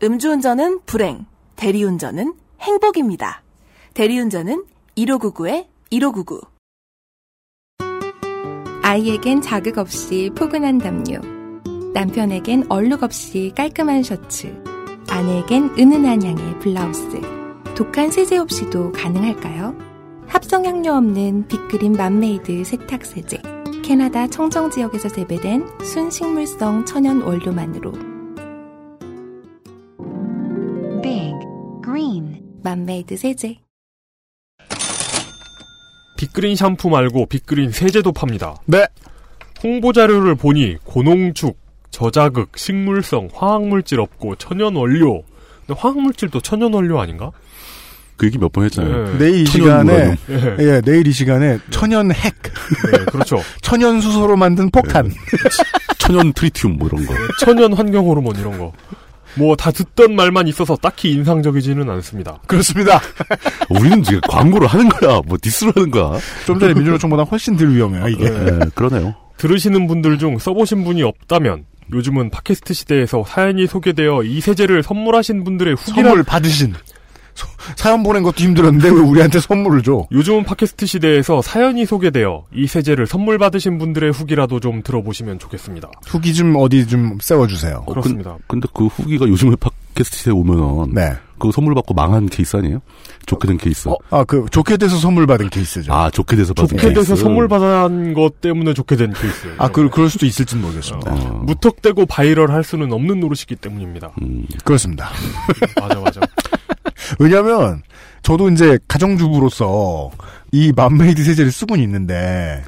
음주운전은 불행, 대리운전은 행복입니다. 대리운전은 1599에 1599. 아이에겐 자극 없이 포근한 담요. 남편에겐 얼룩 없이 깔끔한 셔츠. 아내에겐 은은한 향의 블라우스. 독한 세제 없이도 가능할까요? 합성 향료 없는 빅그린 맘메이드 세탁 세제. 캐나다 청정 지역에서 재배된 순식물성 천연 원료만으로 Big Green 맘메이드 세제. 빅그린 샴푸 말고 빅그린 세제도 팝니다. 네. 홍보 자료를 보니 고농축, 저자극, 식물성, 화학물질 없고 천연 원료. 근데 화학물질도 천연 원료 아닌가? 그 얘기 몇 번 했잖아요. 네. 내일 이 시간에 우라늄. 예, 내일 이 시간에 천연 핵, 네, 그렇죠. 천연 수소로 만든 폭탄. 천연 트리튬 뭐 이런 거. 천연 환경 호르몬 이런 거. 뭐 다 듣던 말만 있어서 딱히 인상적이지는 않습니다. 그렇습니다. 우리는 지금 광고를 하는 거야, 뭐 디스를 하는 거야. 좀 전에 민주노총보다 훨씬 덜 위험해요, 이게. 네, 그러네요. 들으시는 분들 중 써보신 분이 없다면 요즘은 팟캐스트 시대에서 사연이 소개되어 이 세제를 선물하신 분들의 후기를 선물 받으신. 소- 사연 보낸 것도 힘들었는데 왜 우리한테 선물을 줘? 요즘은 팟캐스트 시대에서 사연이 소개되어 이 세제를 선물 받으신 분들의 후기라도 좀 들어보시면 좋겠습니다. 후기 좀 어디 좀 세워주세요. 어, 그렇습니다. 근데, 그 후기가 요즘에 팟캐스트 시대에 오면은. 네. 그 선물 받고 망한 케이스 아니에요? 좋게 된 케이스. 아, 그, 좋게 돼서 선물 받은 케이스죠. 아, 좋게 돼서 받은 좋게 돼서 케이스. 선물 받은 것 때문에 좋게 된 케이스. 아, 그, 그럴 수도 있을지는 모르겠습니다. 어. 무턱대고 바이럴 할 수는 없는 노릇이기 때문입니다. 음. 그렇습니다. 맞아, 맞아. 왜냐면, 저도 이제 가정주부로서 이 맘메이드 세제를 쓰고는 있는데,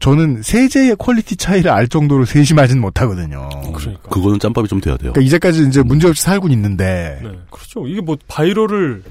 저는 세제의 퀄리티 차이를 알 정도로 세심하진 못하거든요. 그러니까. 그거는 짬밥이 좀 돼야 돼요. 그러니까 이제까지 이제 문제없이 살고 있는데, 네, 그렇죠. 이게 뭐 바이럴을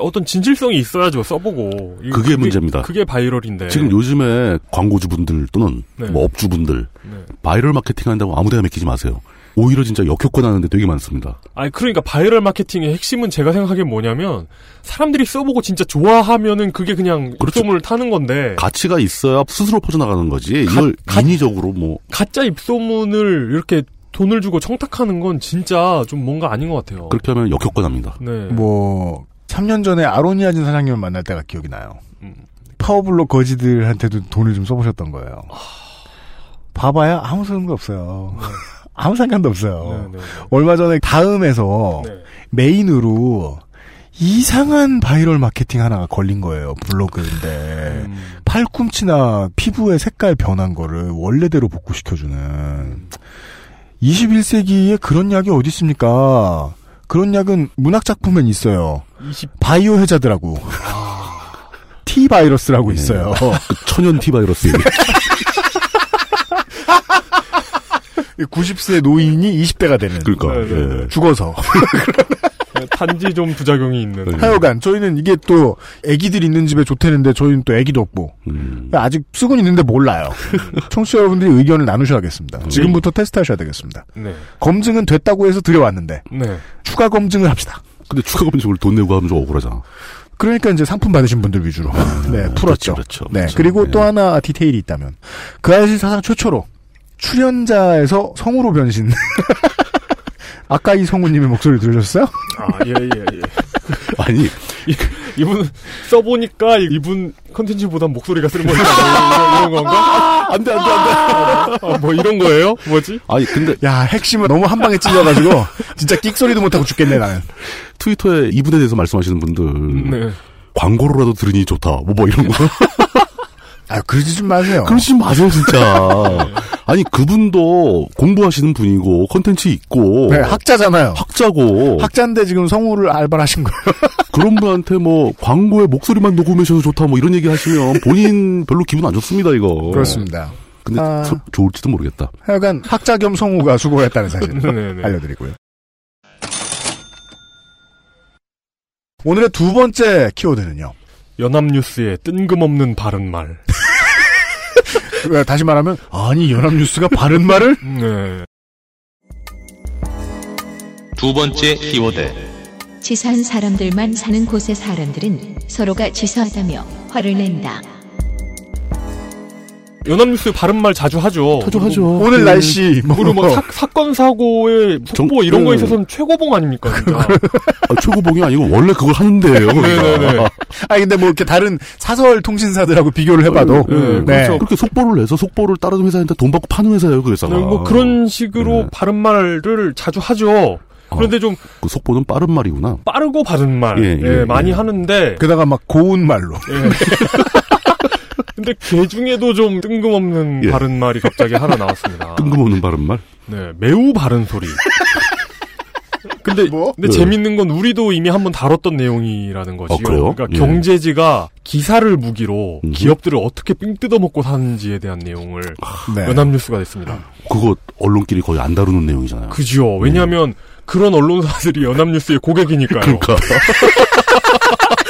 어떤 진실성이 있어야죠. 써보고. 이거 그게 문제입니다. 그게 바이럴인데. 지금 요즘에 광고주분들 또는 네. 뭐 업주분들 네. 바이럴 마케팅 한다고 아무데나 맡기지 마세요. 오히려 진짜 역효과 나는데 되게 많습니다. 아니 그러니까 바이럴 마케팅의 핵심은 제가 생각하기엔 뭐냐면 사람들이 써보고 진짜 좋아하면은 그게 그냥 입소문을 타는 건데 가치가 있어야 스스로 퍼져나가는 거지. 가- 이걸 가- 인위적으로 뭐 가짜 입소문을 이렇게 돈을 주고 청탁하는 건 진짜 좀 뭔가 아닌 것 같아요. 그렇게 하면 역효과 납니다. 네. 뭐, 3년 전에 아로니아진 사장님을 만날 때가 기억이 나요. 음. 파워블록 거지들한테도 돈을 좀 써보셨던 거예요. 봐봐야 아무 소용도 없어요. 아무 상관도 없어요. 네, 네, 얼마 전에 다음에서 네. 메인으로 이상한 바이럴 마케팅 하나가 걸린 거예요. 블로그인데 음. 팔꿈치나 피부의 색깔 변한 거를 원래대로 복구시켜주는 21세기에 그런 약이 어디 있습니까? 그런 약은 문학 작품엔 있어요. 20 바이오 해자드라고 T 바이러스라고 있어요. 그 천연 티 바이러스 얘기. 90세 노인이 20대가 되는 그러니까 네, 네, 네. 죽어서 단지 좀 부작용이 있는. 하여간 저희는 이게 또 아기들 있는 집에 좋다는데 저희는 또 아기도 없고 음. 아직 쓰고 있는데 몰라요. 청취자 여러분들이 의견을 나누셔야겠습니다. 지금부터 테스트하셔야 되겠습니다. 네. 검증은 됐다고 해서 들여왔는데 네. 추가 검증을 합시다. 근데 추가 검증을 돈 내고 하면 좀 억울하잖아. 그러니까 이제 상품 받으신 분들 위주로 네 풀었죠. 그렇죠, 그렇죠. 네 그렇죠. 그리고 네. 또 하나 디테일이 있다면 그 아실 사상 최초로 출연자에서 성우로 변신. 아까 이 성우님의 목소리 들으셨어요? 아, 예, 예, 예. 아니, 이, 이분 써보니까 이분 컨텐츠보다 목소리가 쓸모있다. 뭐 이런, 이런 건가? 안 돼, 안 돼, 안 돼. 아, 뭐 이런 거예요? 뭐지? 아니, 근데 야 핵심은 너무 한 방에 찔려가지고 진짜 끽 소리도 못하고 죽겠네 나는. 트위터에 이분에 대해서 말씀하시는 분들 네. 광고로라도 들으니 좋다. 뭐, 뭐 이런 거. 아 그러지 좀 마세요. 그러지 좀 마세요, 진짜. 아니, 그분도 공부하시는 분이고, 컨텐츠 있고. 네, 학자잖아요. 학자고. 학자인데 지금 성우를 알바를 하신 거예요. 그런 분한테 뭐, 광고에 목소리만 녹음하셔도 좋다, 뭐 이런 얘기 하시면 본인 별로 기분 안 좋습니다, 이거. 그렇습니다. 근데 아. 소- 좋을지도 모르겠다. 하여간 학자 겸 성우가 수고했다는 사실 네네. 알려드리고요. 오늘의 두 번째 키워드는요. 연합뉴스의 뜬금없는 바른 말. 왜, 다시 말하면 아니 연합뉴스가 바른 말을 네. 두 번째 키워드. 치사한 사람들만 사는 곳의 사람들은 서로가 치사하다며 화를 낸다. 연합뉴스 바른말 자주 하죠. 자주 하죠. 오늘 그- 날씨 뭐. 그리고 뭐 사, 사건 사고의 속보 이런 거에 네. 있어서는 최고봉 아닙니까? 아, 최고봉이 아니고 원래 그걸 하는데요. 네네네. 아 근데 뭐 이렇게 다른 사설 통신사들하고 비교를 해봐도 네, 그렇죠. 그렇게 속보를 내서 속보를 다른 회사한테 돈 받고 파는 회사예요, 그 회사가. 네, 뭐 그런 식으로 바른말을 자주 하죠. 그런데 좀 그 속보는 빠른 말이구나. 빠르고 바른 말 예, 예, 예, 많이 예. 하는데 게다가 막 고운 말로 예. 근데 그 중에도 좀 뜬금없는 예. 바른 말이 갑자기 하나 나왔습니다. 뜬금없는 바른 말. 네, 매우 바른 소리. 근데, 근데 네. 재밌는 건 우리도 이미 한번 다뤘던 내용이라는 거지요. 어, 그래요? 그러니까 예. 경제지가 기사를 무기로 기업들을 어떻게 삥 뜯어먹고 사는지에 대한 내용을 네. 연합뉴스가 됐습니다. 그거 언론끼리 거의 안 다루는 내용이잖아요. 그죠. 왜냐하면 그런 언론사들이 연합뉴스의 고객이니까요. 그러니까.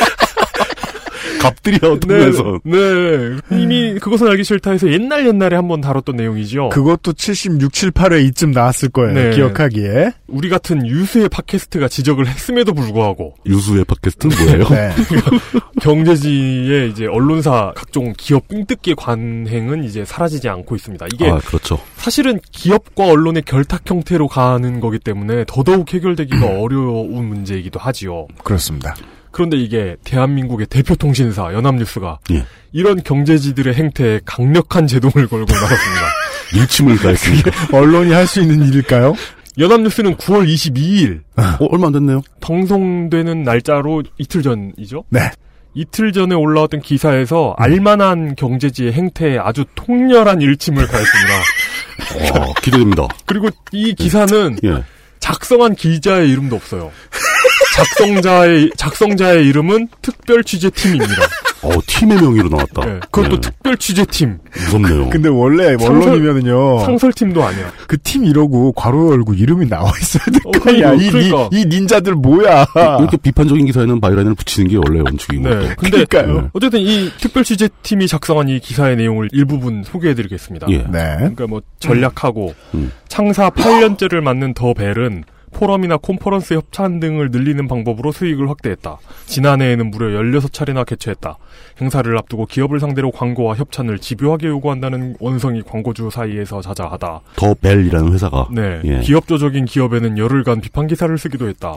갑들이야 어떤 네, 면에서. 네. 이미 그것은 알기 싫다 해서 옛날 옛날에 한번 다뤘던 내용이죠. 그것도 76, 7, 8회 이쯤 나왔을 거예요. 네. 기억하기에. 우리 같은 유수의 팟캐스트가 지적을 했음에도 불구하고 유수의 팟캐스트는 뭐예요? 네. 경제지의 이제 언론사 각종 기업 삥뜯기 관행은 이제 사라지지 않고 있습니다. 이게 아, 그렇죠. 사실은 기업과 언론의 결탁 형태로 가는 거기 때문에 더더욱 해결되기가 어려운 문제이기도 하지요. 그렇습니다. 그런데 이게 대한민국의 대표 통신사 연합뉴스가 예. 이런 경제지들의 행태에 강력한 제동을 걸고 나섰습니다. 일침을 가했습니다. 언론이 할 수 있는 일일까요? 연합뉴스는 9월 22일 어, 얼마 안 됐네요. 방송되는 날짜로 이틀 전이죠. 네. 이틀 전에 올라왔던 기사에서 알만한 경제지의 행태에 아주 통렬한 일침을 가했습니다. 어, 기대됩니다. 그리고 이 기사는 예. 작성한 기자의 이름도 없어요. 작성자의 작성자의 이름은 특별 취재팀입니다. 어, 팀의 명의로 나왔다. 네, 그것도 예. 특별 취재팀. 무섭네요. 근데 원래 언론이면은요. 상설팀도 아니야. 그 팀 이러고 괄호 열고 이름이 나와 있어야 될 어, 거. 그러니까, 이, 그러니까. 이, 이 닌자들 뭐야. 이렇게 비판적인 기사에는 바이라인을 붙이는 게 원래 원칙이고. 네. 또. 근데 그러니까요. 어쨌든 이 특별 취재팀이 작성한 이 기사의 내용을 일부분 소개해드리겠습니다. 예. 네. 그러니까 뭐 전략하고 음. 창사 8년째를 맞는 더 벨은 포럼이나 콘퍼런스 협찬 등을 늘리는 방법으로 수익을 확대했다. 지난해에는 무려 16차례나 개최했다. 행사를 앞두고 기업을 상대로 광고와 협찬을 집요하게 요구한다는 원성이 광고주 사이에서 자자하다. 더 벨이라는 회사가. 네. 예. 비협조적인 기업에는 열흘간 비판 기사를 쓰기도 했다.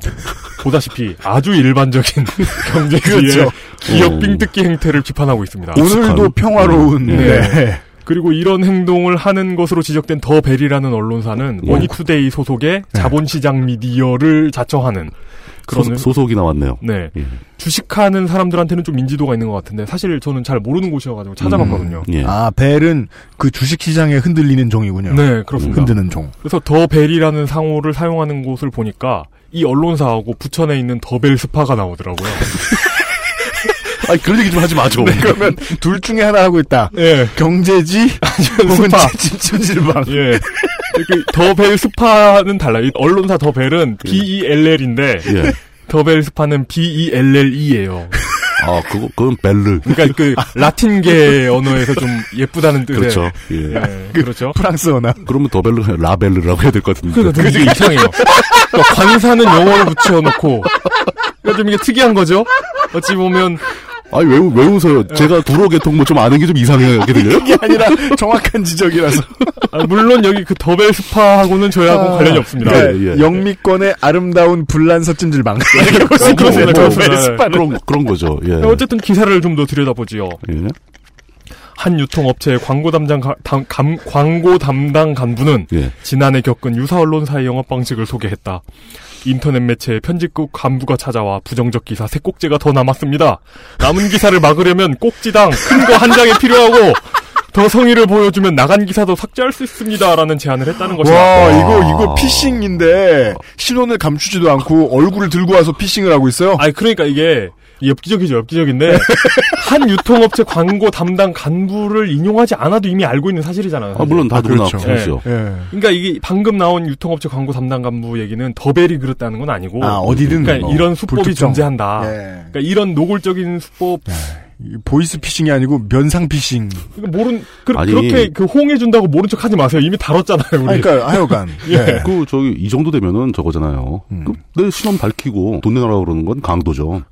보다시피 아주 일반적인 경제지의 그렇죠. 기업 음. 삥뜯기 행태를 비판하고 있습니다. 오늘도 평화로운. 네. 네. 그리고 이런 행동을 하는 것으로 지적된 더 벨이라는 언론사는 예. 머니투데이 소속의 자본시장 미디어를 자처하는 그런 소, 속 이 나왔네요. 네 예. 주식하는 사람들한테는 좀 인지도가 있는 것 같은데 사실 저는 잘 모르는 곳이어가지고 찾아봤거든요. 예. 아, 벨은 그 주식시장에 흔들리는 종이군요. 네 그렇습니다. 흔드는 종. 그래서 더 벨이라는 상호를 사용하는 곳을 보니까 이 언론사하고 부천에 있는 더벨 스파가 나오더라고요. 아니, 그런 얘기 좀 하지 마죠. 그러면 둘 중에 하나 하고 있다. 예. 경제지 혹은 스파. 찜질방. 예. 더벨 스파는 달라요. 이 언론사 더 벨은 B-E-L-L인데 예. 더벨 스파는 B-E-L-L-E예요. 아, 그거, 그건 벨르. 그러니까 그 라틴계 언어에서 좀 예쁘다는 뜻의 그렇죠. 예. 예, 그렇죠. 프랑스 언어. 그러면 더 벨르가 아니라 라벨르라고 해야 될 것 같은데. 그러니까 되게 이상해요. 그러니까 관사는 영어로 붙여놓고 그러니까 좀 이게 특이한 거죠. 어찌 보면 아니, 왜, 왜 웃어요? 제가 불어 계통 뭐 좀 아는 게 좀 이상하게 들려요? 그게 아니라 정확한 지적이라서. 아, 물론 여기 그 더벨 스파하고는 저희하고 관련이 없습니다. 그러니까 예, 예. 영미권의 아름다운 불란서 찜질방. 그렇습니다. 그렇습니다. 스파. 그런, 그런 거죠. 예. 어쨌든 기사를 좀 더 들여다보지요. 예. 한 유통업체의 광고 담당 가- 담- 감- 광고 담당 간부는 예. 지난해 겪은 유사 언론사의 영업 방식을 소개했다. 인터넷 매체의 편집국 간부가 찾아와 부정적 기사 세 꼭지가 더 남았습니다. 남은 기사를 막으려면 꼭지당 큰 거 한 장이 필요하고 더 성의를 보여주면 나간 기사도 삭제할 수 있습니다라는 제안을 했다는 것이다. 와, 이거, 이거 피싱인데, 신원을 감추지도 않고 얼굴을 들고 와서 피싱을 하고 있어요? 아니 그러니까 이게 엽기적이죠, 엽기적인데 한 유통업체 광고 담당 간부를 인용하지 않아도 이미 알고 있는 사실이잖아요. 아, 물론 다 누구나 그렇죠. 그렇죠. 예. 그러니까 이게 방금 나온 유통업체 광고 담당 간부 얘기는 더벨이 그랬다는 건 아니고 아, 어디든 그러니까 뭐 이런 수법이 불특정. 존재한다. 예. 그러니까 이런 노골적인 수법 보이스 피싱이 아니고 면상 피싱. 그러니까 모른 그, 아니. 그렇게 호응해 준다고 모른 척 하지 마세요. 이미 다뤘잖아요. 우리. 아니, 그러니까 하여간. 예. 그 저기 이 정도 되면은 저거잖아요. 그, 내 신원 밝히고 돈 내놔라 그러는 건 강도죠.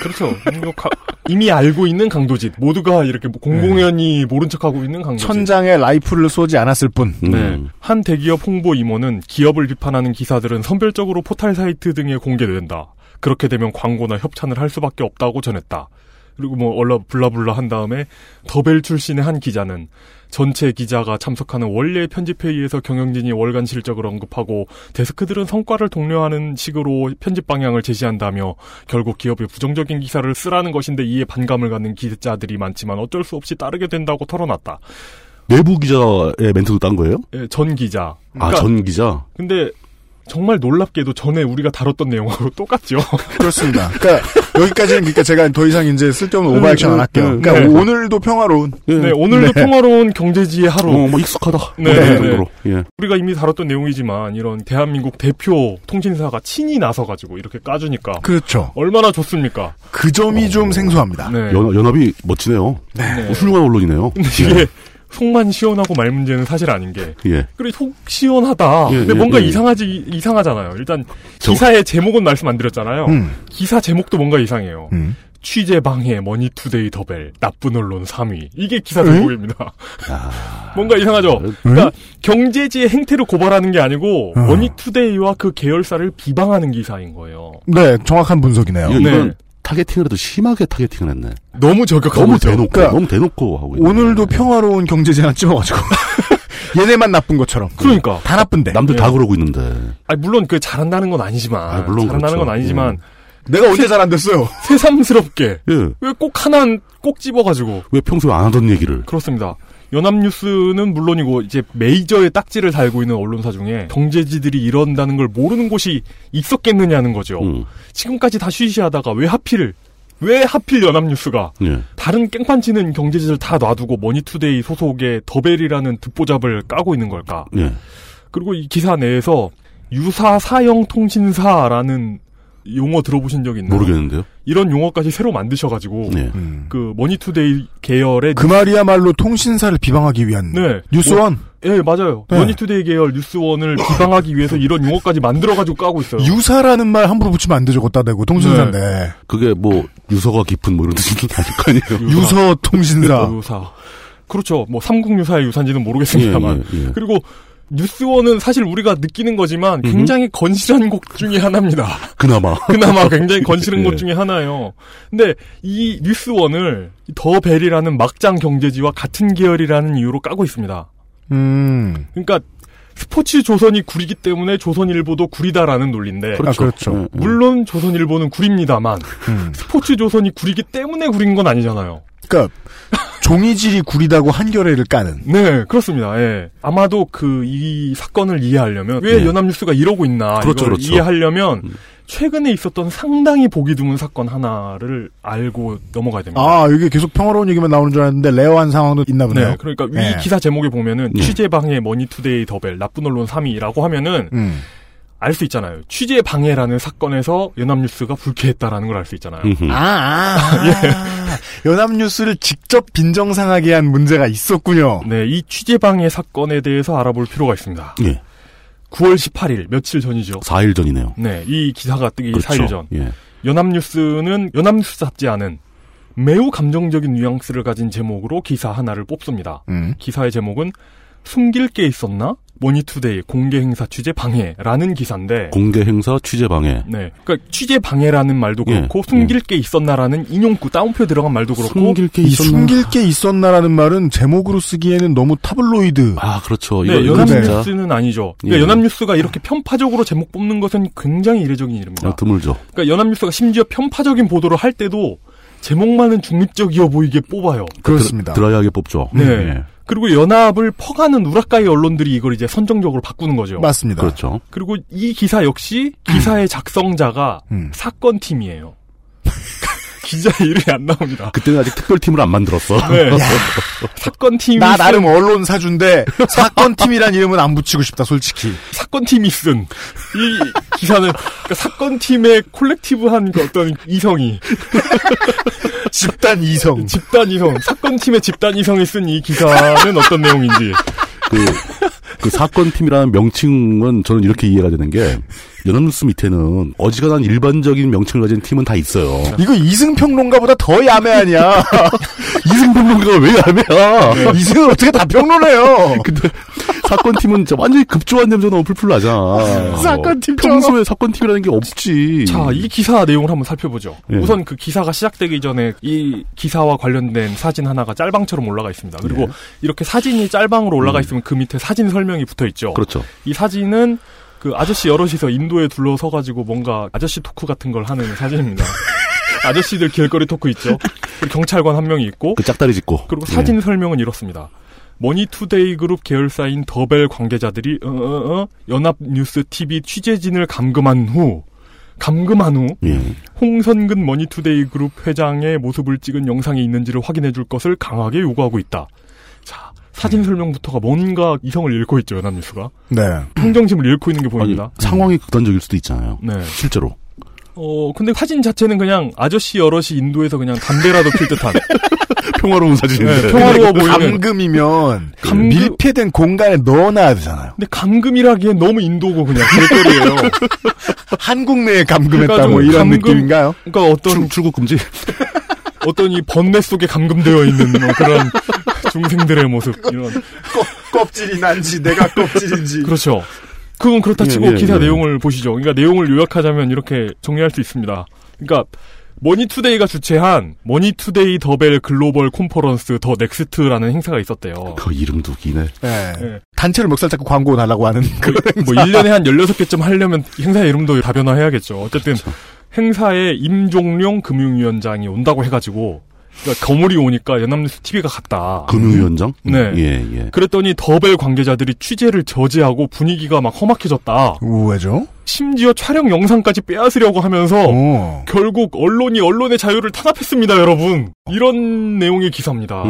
그렇죠. 이거 가- 이미 알고 있는 강도짓. 모두가 이렇게 공공연히 모른 척하고 있는 강도짓. 천장에 라이플을 쏘지 않았을 뿐. 음. 네. 한 대기업 홍보 임원은 기업을 비판하는 기사들은 선별적으로 포털 사이트 등에 공개된다. 그렇게 되면 광고나 협찬을 할 수밖에 없다고 전했다. 그리고 뭐 얼라 블라블라 한 다음에 더벨 출신의 한 기자는 전체 기자가 참석하는 원래 편집회의에서 경영진이 월간 실적을 언급하고 데스크들은 성과를 독려하는 식으로 편집 방향을 제시한다며 결국 기업의 부정적인 기사를 쓰라는 것인데 이에 반감을 갖는 기자들이 많지만 어쩔 수 없이 따르게 된다고 털어놨다. 내부 기자의 멘트도 딴 거예요? 예, 전 기자. 아, 전 기자? 근데 정말 놀랍게도 전에 우리가 다뤘던 내용하고 똑같죠. 그렇습니다. 그러니까 여기까지는 그러니까 제가 더 이상 이제 쓸데없는 오버액션 안 할게요. 네, 그러니까 네. 오늘도 평화로운. 네, 오늘도 평화로운 경제지의 하루. 어, 뭐 익숙하다. 네, 뭐 네, 이 정도로. 예. 우리가 이미 다뤘던 내용이지만 이런 대한민국 대표 통신사가 친히 나서 가지고 이렇게 까주니까 그렇죠. 얼마나 좋습니까? 그 점이 좀 생소합니다. 네. 연, 연합이 멋지네요. 네. 어, 훌륭한 언론이네요. 이게 속만 시원하고 말 문제는 사실 아닌 게 예. 그래 속 시원하다. 예, 근데 예, 뭔가 예. 이상하지 이상하잖아요. 일단 저- 기사의 제목은 말씀 안 드렸잖아요. 음. 기사 제목도 뭔가 이상해요. 음. 취재 방해 머니투데이 더벨 나쁜 언론 3위 이게 기사 에? 제목입니다. 뭔가 이상하죠. 그러니까 경제지의 행태를 고발하는 게 아니고 어. 머니투데이와 그 계열사를 비방하는 기사인 거예요. 네, 정확한 분석이네요. 이건 네. targeting을 해도 심하게 targeting을 했네. 너무 저격하고 너무. 대놓고, 그러니까 너무 대놓고 하고 있네. 오늘도 평화로운 경제지 하나 찍어가지고. 얘네만 나쁜 것처럼. 그러니까. 다 나쁜데. 남들 예. 다 그러고 있는데. 아니 물론 그 잘한다는 건 아니지만 아, 물론 잘한다는 그렇죠. 건 아니지만 내가 언제 잘 안 됐어요? 새삼스럽게 예. 왜 꼭 하나 꼭 집어가지고 왜 평소에 안 하던 얘기를. 그렇습니다. 연합뉴스는 물론이고 이제 메이저의 딱지를 달고 있는 언론사 중에 경제지들이 이런다는 걸 모르는 곳이 있었겠느냐는 거죠. 음. 지금까지 다 쉬쉬하다가 왜 하필 왜 하필 연합뉴스가 예. 다른 깽판 치는 경제지들 다 놔두고 머니투데이 소속의 더벨이라는 듣보잡을 까고 있는 걸까? 예. 그리고 이 기사 내에서 유사 사형 통신사라는 용어 들어보신 적 있나요? 모르겠는데요. 이런 용어까지 새로 만드셔가지고 예. 그 머니투데이 계열의 그 말이야말로 통신사를 비방하기 위한 네. 뉴스원. 뭐- 예, 맞아요. 네. 머니투데이 계열 뉴스원을 비방하기 위해서 이런 용어까지 만들어가지고 까고 있어요. 유사라는 말 함부로 붙이면 안 되죠. 얻다 대고 통신사인데. 그게 뭐, 유서가 깊은 뭐 이런 뜻은 아닐 거 아니에요. 유서 통신사. 유사. 그렇죠. 뭐 삼국유사의 유사인지는 모르겠습니다만. 예, 예, 예. 그리고 뉴스원은 사실 우리가 느끼는 거지만 굉장히 건실한 곳 중에 하나입니다. 그나마. 그나마 굉장히 건실한 예. 곳 중에 하나예요. 근데 이 뉴스원을 더 벨이라는 막장 경제지와 같은 계열이라는 이유로 까고 있습니다. 음. 그러니까 스포츠 조선이 구리기 때문에 조선일보도 구리다라는 논리인데 아, 그렇죠. 예, 예. 물론 조선일보는 구립니다만 음. 스포츠 조선이 구리기 때문에 구린 건 아니잖아요. 그러니까 종이질이 구리다고 한겨레를 까는. 네, 그렇습니다. 예. 아마도 그 이 사건을 이해하려면 왜 네. 연합뉴스가 이러고 있나 그렇죠, 이걸 그렇죠. 이해하려면 최근에 있었던 상당히 보기 드문 사건 하나를 알고 넘어가야 됩니다. 아, 이게 계속 평화로운 얘기만 나오는 줄 알았는데 rare한 상황도 있나 보네요. 네, 그러니까 위 네. 기사 제목에 보면은 네. 취재 방해 머니투데이 더벨 나쁜 언론 3위라고 하면은 음. 알 수 있잖아요. 취재 방해라는 사건에서 연합뉴스가 불쾌했다라는 걸 알 수 있잖아요. 아, 아, 아. 예. 연합뉴스를 직접 빈정상하게 한 문제가 있었군요. 네, 이 취재 방해 사건에 대해서 알아볼 필요가 있습니다. 예. 9월 18일 며칠 전이죠. 4일 전이네요. 네, 이 기사가 뜨기 그렇죠. 4일 전. 예. 연합뉴스는 연합뉴스 잡지하는 매우 감정적인 뉘앙스를 가진 제목으로 기사 하나를 뽑습니다. 음. 기사의 제목은 숨길 게 있었나? 머니투데이 공개 행사 취재 방해라는 기사인데 공개 행사 취재 방해. 네. 그러니까 취재 방해라는 말도 예, 그렇고 숨길 게 있었나라는 인용구 따옴표 들어간 말도 그렇고 숨길 게이 있었나? 숨길 게 있었나라는 말은 제목으로 쓰기에는 너무 타블로이드. 아, 그렇죠. 이거, 네, 연합뉴스는 아니죠. 그러니까 예. 연합뉴스가 이렇게 편파적으로 제목 뽑는 것은 굉장히 이례적인 일입니다. 아, 드물죠. 그러니까 연합뉴스가 심지어 편파적인 보도를 할 때도 제목만은 중립적이어 보이게 뽑아요. 그렇습니다. 드라이하게 뽑죠. 네. 예. 그리고 연합을 퍼가는 우라카이 언론들이 이걸 이제 선정적으로 바꾸는 거죠. 맞습니다. 그렇죠. 그리고 이 기사 역시 기사의 작성자가 음. 사건 팀이에요. 기자 이름이 안 나옵니다. 그때는 아직 특별팀을 안 만들었어. 네. 사건 팀이 나 쓴- 나름 언론 사준데 사건 팀이란 이름은 안 붙이고 싶다 솔직히. 사건 팀이 쓴 이 기사는 그러니까 사건 팀의 콜렉티브한 그 어떤 이성이 집단 이성 집단 이성 사건 팀의 집단 이성이 쓴 이 기사는 어떤 내용인지 그, 그 사건팀이라는 명칭은 저는 이렇게 이해가 되는 게, 연합뉴스 밑에는 어지간한 일반적인 명칭을 가진 팀은 다 있어요. 이거 이승 평론가보다 더 야매 아니야. 이승 평론가가 왜 야매야? 이승을 어떻게 다 평론해요? 근데 사건 팀은 진짜 완전히 급조한 냄새가 너무 풀풀 나잖아. 사건팀처럼. 평소에 사건 팀이라는 게 없지. 자, 이 기사 내용을 한번 살펴보죠. 예. 우선 그 기사가 시작되기 전에 이 기사와 관련된 사진 하나가 짤방처럼 올라가 있습니다. 그리고 예. 이렇게 사진이 짤방으로 올라가 있으면 그 밑에 사진 설명이 붙어 있죠. 음. 그렇죠. 이 사진은 그 아저씨 여럿이서 인도에 둘러서 가지고 뭔가 아저씨 토크 같은 걸 하는 사진입니다. 아저씨들 길거리 토크 있죠. 그리고 경찰관 한 명이 있고 그 짝다리 짚고. 그리고 예. 사진 설명은 이렇습니다. 머니투데이 그룹 계열사인 더벨 관계자들이 어, 어, 어, 연합뉴스 TV 취재진을 감금한 후 감금한 후 예. 홍선근 머니투데이 그룹 회장의 모습을 찍은 영상이 있는지를 확인해 줄 것을 강하게 요구하고 있다. 자, 사진 설명부터가 뭔가 이성을 잃고 있죠, 연합뉴스가. 네. 평정심을 잃고 있는 게 아니, 보입니다. 상황이 극단적일 수도 있잖아요. 네. 실제로. 어, 근데 사진 자체는 그냥 아저씨 여럿이 인도에서 그냥 담배라도 필 듯한 평화로운 사진인데. 네, 평화로워 보이는 감금이면 감금- 밀폐된 공간에 넣어놔야 되잖아요. 근데 감금이라기엔 너무 인도고 그냥 길거리예요. 한국 내에 감금했다 그러니까 뭐좀 이런 감금- 느낌인가요? 그러니까 어떤 출, 출국 금지. 어떤 이 번뇌 속에 감금되어 있는 뭐 그런 중생들의 모습 이런 껍질이 난지 내가 껍질인지. 그렇죠. 그건 그렇다 예, 치고 예, 기사 예. 내용을 보시죠. 그러니까 내용을 요약하자면 이렇게 정리할 수 있습니다. 그러니까 머니투데이가 주최한 머니투데이 더벨 글로벌 콘퍼런스 The Next라는 행사가 있었대요. 그 이름도 기네. 네. 예. 단체를 멱살 잡고 광고 달라고 하는 그런 뭐 1년에 한 16개쯤 하려면 행사 이름도 다변화해야겠죠. 어쨌든 행사에 임종룡 금융위원장이 온다고 해가지고 그러니까 거물이 오니까 연합뉴스 TV가 갔다. 금융위원장? 네. 예, 예. 그랬더니 더벨 관계자들이 취재를 저지하고 분위기가 막 험악해졌다. 왜죠? 심지어 촬영 영상까지 빼앗으려고 하면서 어. 결국 언론이 언론의 자유를 탄압했습니다, 여러분. 이런 내용의 기사입니다.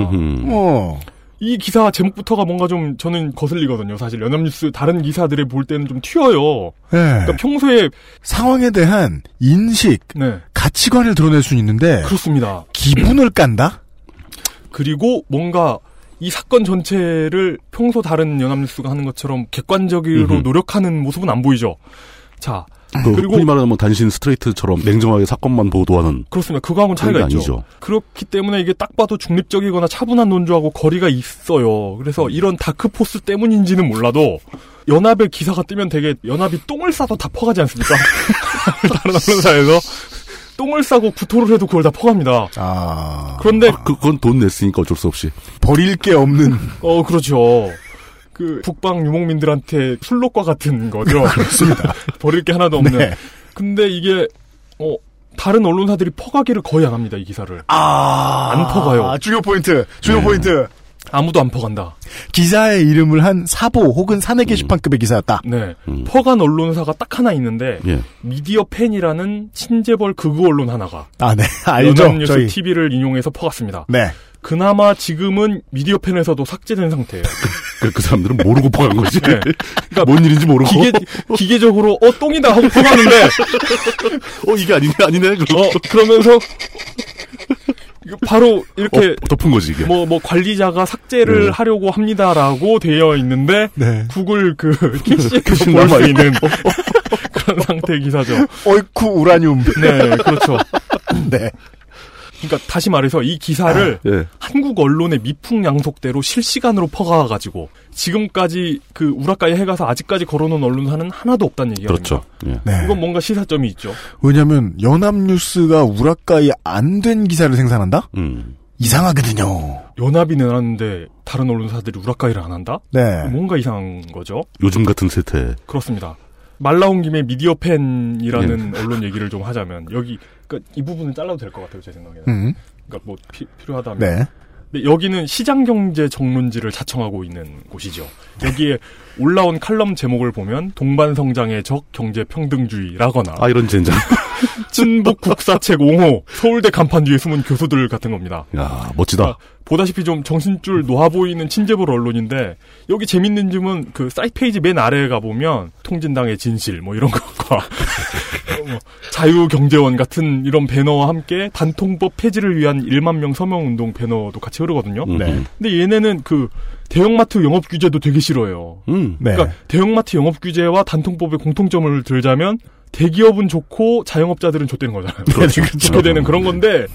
이 기사 제목부터가 뭔가 좀 저는 거슬리거든요. 사실 연합뉴스 다른 기사들을 볼 때는 좀 튀어요. 네. 그러니까 평소에 상황에 대한 인식, 네 가치관을 드러낼 수는 있는데 그렇습니다. 기분을 깐다? 그리고 뭔가 이 사건 전체를 평소 다른 연합뉴스가 하는 것처럼 객관적으로 음흠. 노력하는 모습은 안 보이죠. 자 그 그리고 흔히 말하는 뭐 단신 스트레이트처럼 냉정하게 사건만 보도하는 그렇습니다. 그거하고는 차이가 있죠. 아니죠. 그렇기 때문에 이게 딱 봐도 중립적이거나 차분한 논조하고 거리가 있어요. 그래서 이런 다크포스 때문인지는 몰라도 연합의 기사가 뜨면 되게 연합이 똥을 싸도 다 퍼가지 않습니까? 다른 언론사에서 똥을 싸고 구토를 해도 그걸 다 퍼갑니다. 아. 그런데 그, 그건 돈 냈으니까 어쩔 수 없이. 버릴 게 없는. 어 그렇죠. 그 북방 유목민들한테 술록과 같은 거죠. 그렇습니다. 버릴 게 하나도 없는. 네. 근데 이게 어 다른 언론사들이 퍼가기를 거의 안 합니다 이 기사를. 아. 안 퍼가요. 아, 중요 포인트. 중요 네. 포인트. 아무도 안 퍼간다. 기사의 이름을 한 사보 혹은 사내 게시판급의 기사였다. 네. 음. 퍼간 언론사가 딱 하나 있는데 예. 미디어 팬이라는 친재벌 극우 언론 하나가 아, 네. 알죠. 연합뉴스 저희. TV를 인용해서 퍼갔습니다. 네. 그나마 지금은 미디어 팬에서도 삭제된 상태예요. 그, 그 사람들은 모르고 퍼간 거지. 네. 그러니까 뭔 일인지 모르고. 기계 기계적으로 어 똥이다 하고 퍼가는데 어, 이게 아니네, 아니네. 그럼. 어 그러면서 바로 이렇게 어, 덮은 거지, 이게. 뭐, 뭐, 관리자가 삭제를 네. 하려고 합니다라고 되어 있는데, 네. 구글 그, 캐시에서 캐시 볼수 남아있고. 있는 그런 상태의 기사죠. 어이쿠 우라늄. 네, 그렇죠. 네. 그러니까 다시 말해서 이 기사를 예. 한국 언론의 미풍양속대로 실시간으로 퍼가가지고 지금까지 그 우라까이 해가서 아직까지 걸어놓은 언론사는 하나도 없다는 얘기가 그렇죠. 예. 네. 이건 뭔가 시사점이 있죠. 왜냐면 연합뉴스가 우라카이 안 된 기사를 생산한다? 음. 이상하거든요. 연합이 내놨는데 다른 언론사들이 우라카이를 안 한다? 네. 뭔가 이상한 거죠. 요즘 같은 세태. 그렇습니다. 말 나온 김에 미디어 팬이라는 예. 언론 얘기를 좀 하자면 여기 그러니까 이 부분은 잘라도 될 것 같아요 제 생각에는. 음. 그러니까 뭐 피- 필요하다면 네. 근데 여기는 시장 경제 정론지를 자청하고 있는 곳이죠. 여기에 올라온 칼럼 제목을 보면 동반 성장의 적 경제 평등주의라거나 아 이런 젠장. 친북 국사책 옹호 서울대 간판 뒤에 숨은 교수들 같은 겁니다. 야 멋지다. 보다시피 좀 정신줄 놓아 보이는 친재벌 언론인데 여기 재밌는 점은 그 사이트 페이지 맨 아래에 가 보면 통진당의 진실 뭐 이런 것과 뭐 자유경제원 같은 이런 배너와 함께 단통법 폐지를 위한 1만 명 서명 운동 배너도 같이 흐르거든요. 네. 근데 얘네는 그 대형마트 영업 규제도 되게 싫어해요. 음. 네. 그러니까 대형마트 영업 규제와 단통법의 공통점을 들자면 대기업은 좋고 자영업자들은 좋다는 거잖아요. 그렇죠. 그렇게 되는 그런 건데